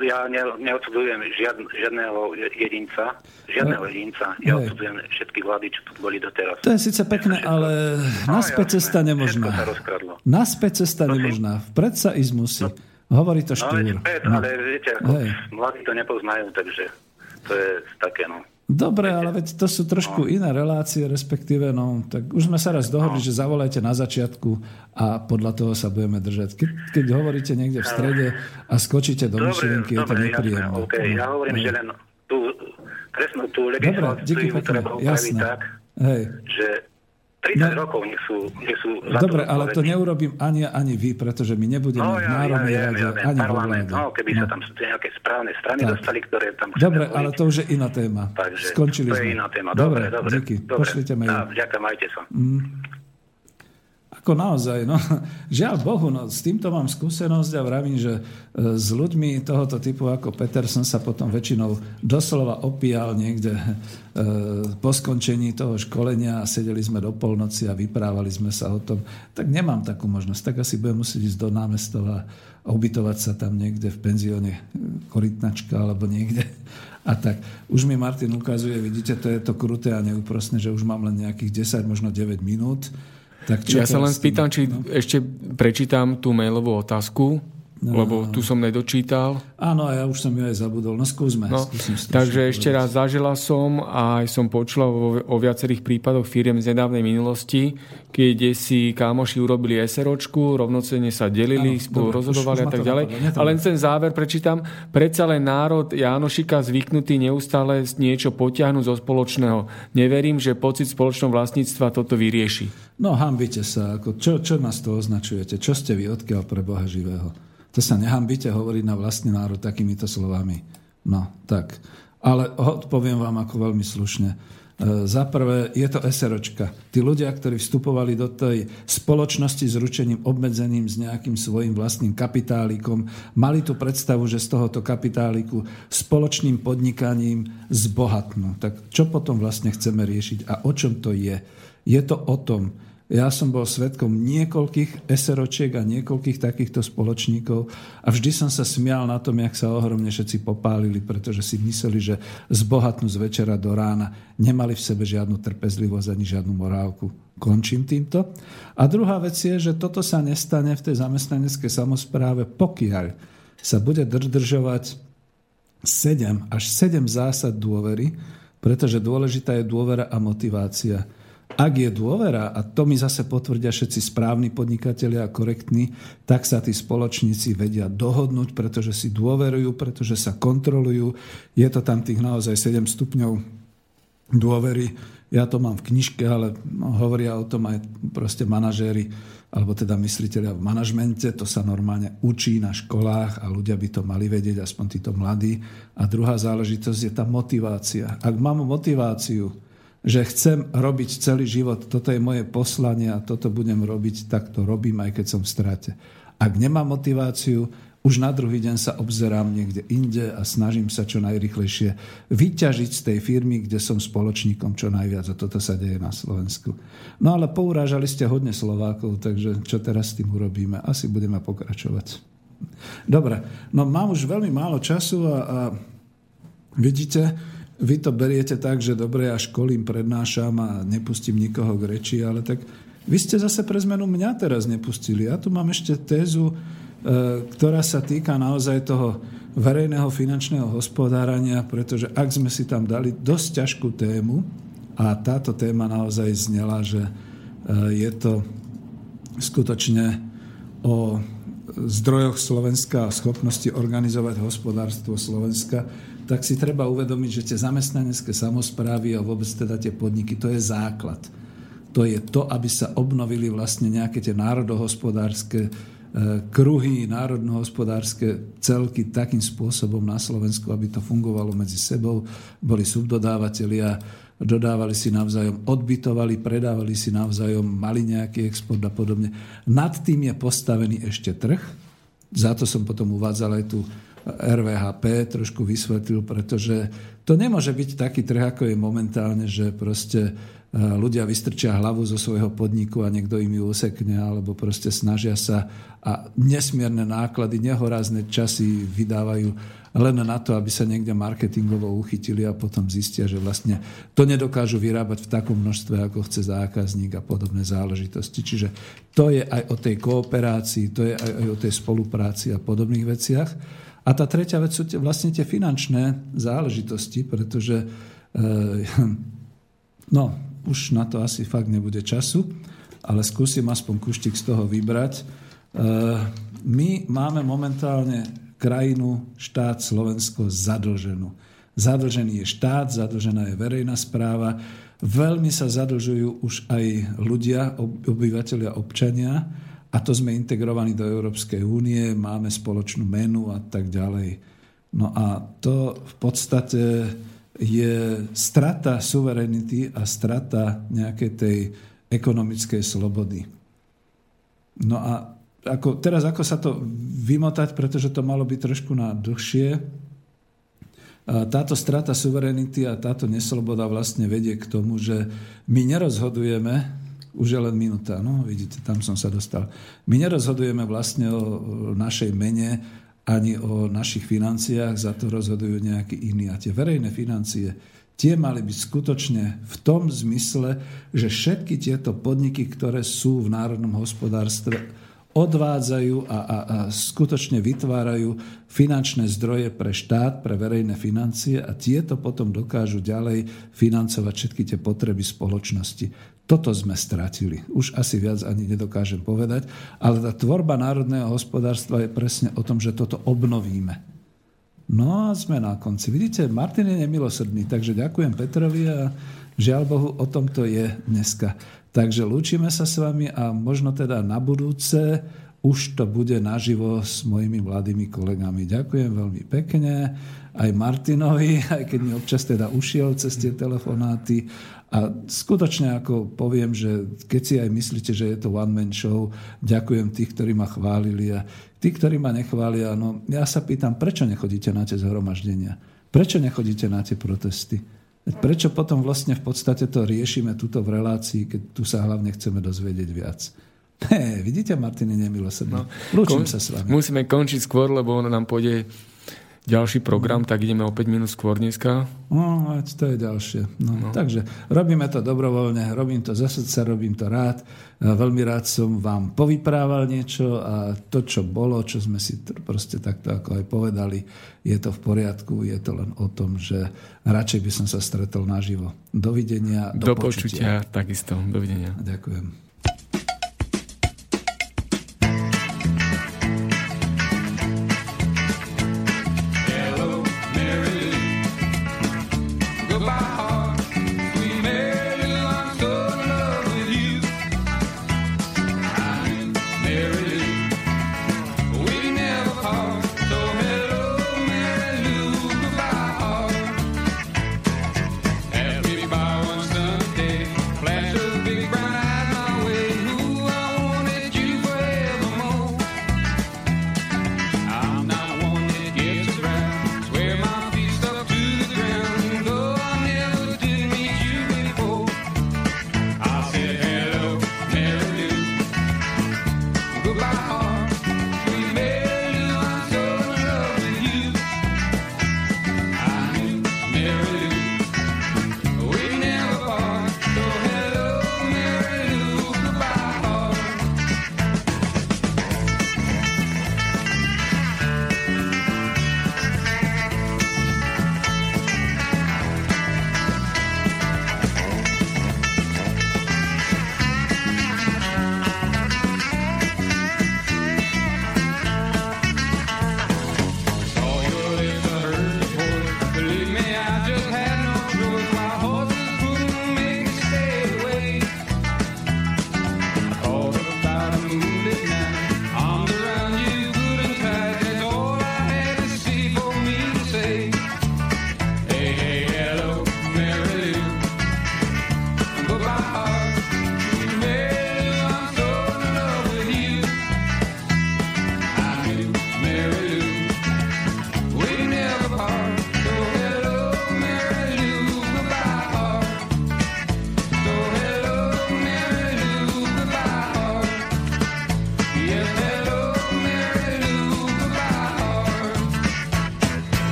Ja ne, neodsudzujem žiad, žiadneho jedinca, žiadneho jedinca. Ja Hej. odsudzujem všetky vlády, čo tu boli doteraz. To je síce pekné, ale naspäť jasné. cesta nemožná. Všetko. Naspäť cesta Prosím? nemožná. Vpred sa ísť musí. Hovorí to No, štúr. veď, Pet, No. ale viete, ako mladí to nepoznajú, takže to je také, no. Dobre, ale veď to sú trošku iné relácie, respektíve, no, tak už sme sa raz dohodli, že zavolajte na začiatku a podľa toho sa budeme držať. Keď, keď hovoríte niekde v strede a skočíte do Dobre, myšlienky, je to dobre, jasné, nepríjemné. OK. Ja hovorím, No. že len tú, presnú tú Dobre, díky legislatívu pekne, treba upraviť jasné. tak, Hej, že 30 no, rokov nie sú, nie sú za Dobre, to ale to neurobím ani ani vy, pretože my nebudeme no, ja, v Národnej ja, rade, ja, ani parlament, no, keby no. sa tam nejaké správne strany tak. dostali, ktoré tam Dobre, ale to už je iná téma. Takže Skončili to sme. je iná téma. Dobre, dobre. dobre díky. Dobre. Pošlite mail. ďakujem, majte sa. Mm. Ako naozaj, no, *laughs* žiaľ Bohu, no, s týmto mám skúsenosť a vravím, že e, s ľuďmi tohoto typu ako Peter som sa potom väčšinou doslova opíjal niekde e, po skončení toho školenia a sedeli sme do polnoci a vyprávali sme sa o tom. Tak nemám takú možnosť, tak asi budem musieť ísť do námestova a ubytovať sa tam niekde v penzióne e, Korytnačka alebo niekde. *laughs* A tak už mi Martin ukazuje, vidíte, to je to kruté a neúprostné, že už mám len nejakých 10, možno 9 minút tak ja sa len spýtam, či no? ešte prečítam tú mailovú otázku, lebo tu som nedočítal. Áno, ja už som ju aj zabudol. No skúsme. No, takže ešte raz zažila som a aj som počula o, o viacerých prípadoch firiem z nedávnej minulosti, keď si kámoši urobili SROčku, rovnocene sa delili, áno, spolu dobre, rozhodovali už, už a tak ďalej. A len ten záver prečítam. Predsa len národ Jánošika zvyknutý neustále niečo potiahnuť zo spoločného. Neverím, že pocit spoločného vlastníctva toto vyrieši. No, hambite sa. Ako, čo, čo nás to označujete? Čo ste vy, odkiaľ pre Boha živého? To sa nehambíte hovoriť na vlastný národ takýmito slovami. No, tak. Ale odpoviem vám ako veľmi slušne. E, za prvé, je to SROčka. Tí ľudia, ktorí vstupovali do tej spoločnosti s ručením obmedzeným s nejakým svojim vlastným kapitálikom, mali tú predstavu, že z tohoto kapitáliku spoločným podnikaním zbohatnú. Tak čo potom vlastne chceme riešiť a o čom to je? Je to o tom, ja som bol svetkom niekoľkých eseročiek a niekoľkých takýchto spoločníkov a vždy som sa smial na tom, jak sa ohromne všetci popálili, pretože si mysleli, že zbohatnú z večera do rána. Nemali v sebe žiadnu trpezlivosť ani žiadnu morálku. Končím týmto. A druhá vec je, že toto sa nestane v tej zamestnaneckej samozpráve, pokiaľ sa bude držovať 7 až 7 zásad dôvery, pretože dôležitá je dôvera a motivácia. Ak je dôvera, a to mi zase potvrdia všetci správni podnikatelia a korektní, tak sa tí spoločníci vedia dohodnúť, pretože si dôverujú, pretože sa kontrolujú. Je to tam tých naozaj 7 stupňov dôvery. Ja to mám v knižke, ale hovoria o tom aj proste manažéri, alebo teda mysliteľia v manažmente. To sa normálne učí na školách a ľudia by to mali vedieť, aspoň títo mladí. A druhá záležitosť je tá motivácia. Ak mám motiváciu, že chcem robiť celý život, toto je moje poslanie a toto budem robiť, tak to robím, aj keď som v strate. Ak nemám motiváciu, už na druhý deň sa obzerám niekde inde a snažím sa čo najrychlejšie vyťažiť z tej firmy, kde som spoločníkom čo najviac. A toto sa deje na Slovensku. No ale pourážali ste hodne Slovákov, takže čo teraz s tým urobíme? Asi budeme pokračovať. Dobre, no mám už veľmi málo času a, a vidíte, vy to beriete tak, že dobre, ja školím, prednášam a nepustím nikoho k reči, ale tak vy ste zase pre zmenu mňa teraz nepustili. Ja tu mám ešte tézu, e, ktorá sa týka naozaj toho verejného finančného hospodárania, pretože ak sme si tam dali dosť ťažkú tému a táto téma naozaj znela, že e, je to skutočne o zdrojoch Slovenska a schopnosti organizovať hospodárstvo Slovenska, tak si treba uvedomiť, že tie zamestnanecké samozprávy a vôbec teda tie podniky, to je základ. To je to, aby sa obnovili vlastne nejaké tie národohospodárske e, kruhy, národnohospodárske celky takým spôsobom na Slovensku, aby to fungovalo medzi sebou. Boli subdodávateľia, dodávali si navzájom, odbytovali, predávali si navzájom, mali nejaký export a podobne. Nad tým je postavený ešte trh. Za to som potom uvádzal aj tú RVHP trošku vysvetlil, pretože to nemôže byť taký trh, ako je momentálne, že proste e, ľudia vystrčia hlavu zo svojho podniku a niekto im ju usekne, alebo proste snažia sa a nesmierne náklady, nehorázne časy vydávajú len na to, aby sa niekde marketingovo uchytili a potom zistia, že vlastne to nedokážu vyrábať v takom množstve, ako chce zákazník a podobné záležitosti. Čiže to je aj o tej kooperácii, to je aj o tej spolupráci a podobných veciach. A tá tretia vec sú vlastne tie finančné záležitosti, pretože eh, no, už na to asi fakt nebude času, ale skúsim aspoň kuštik z toho vybrať. Eh, my máme momentálne krajinu, štát Slovensko zadlženú. Zadlžený je štát, zadlžená je verejná správa. Veľmi sa zadlžujú už aj ľudia, obyvateľia, občania a to sme integrovaní do Európskej únie, máme spoločnú menu a tak ďalej. No a to v podstate je strata suverenity a strata nejakej tej ekonomickej slobody. No a ako, teraz ako sa to vymotať, pretože to malo byť trošku na dlhšie, táto strata suverenity a táto nesloboda vlastne vedie k tomu, že my nerozhodujeme, už je len minúta, no vidíte, tam som sa dostal. My nerozhodujeme vlastne o našej mene ani o našich financiách, za to rozhodujú nejakí iní. A tie verejné financie, tie mali byť skutočne v tom zmysle, že všetky tieto podniky, ktoré sú v národnom hospodárstve, odvádzajú a, a, a skutočne vytvárajú finančné zdroje pre štát, pre verejné financie a tieto potom dokážu ďalej financovať všetky tie potreby spoločnosti. Toto sme stratili. Už asi viac ani nedokážem povedať, ale tá tvorba národného hospodárstva je presne o tom, že toto obnovíme. No a sme na konci. Vidíte, Martin je nemilosrdný, takže ďakujem Petrovi a žiaľ Bohu, o tomto je dneska. Takže lúčime sa s vami a možno teda na budúce už to bude naživo s mojimi mladými kolegami. Ďakujem veľmi pekne aj Martinovi, aj keď mi občas teda ušiel cez tie telefonáty. A skutočne ako poviem, že keď si aj myslíte, že je to one-man show, ďakujem tých, ktorí ma chválili a tí, ktorí ma nechvália, no ja sa pýtam, prečo nechodíte na tie zhromaždenia? Prečo nechodíte na tie protesty? Prečo potom vlastne v podstate to riešime tuto v relácii, keď tu sa hlavne chceme dozvedieť viac? He, *laughs* vidíte, Martin je nemilosrdný. No, Lúčim kon- sa s vami. Musíme končiť skôr, lebo nám pôjde ďalší program, tak ideme o 5 minút skôr dneska. No, to je ďalšie. No, no. Takže robíme to dobrovoľne, robím to za srdca, robím to rád. Veľmi rád som vám povyprával niečo a to, čo bolo, čo sme si proste takto ako aj povedali, je to v poriadku, je to len o tom, že radšej by som sa stretol naživo. Dovidenia, do, do počutia. počutia. Takisto, dovidenia. Ďakujem.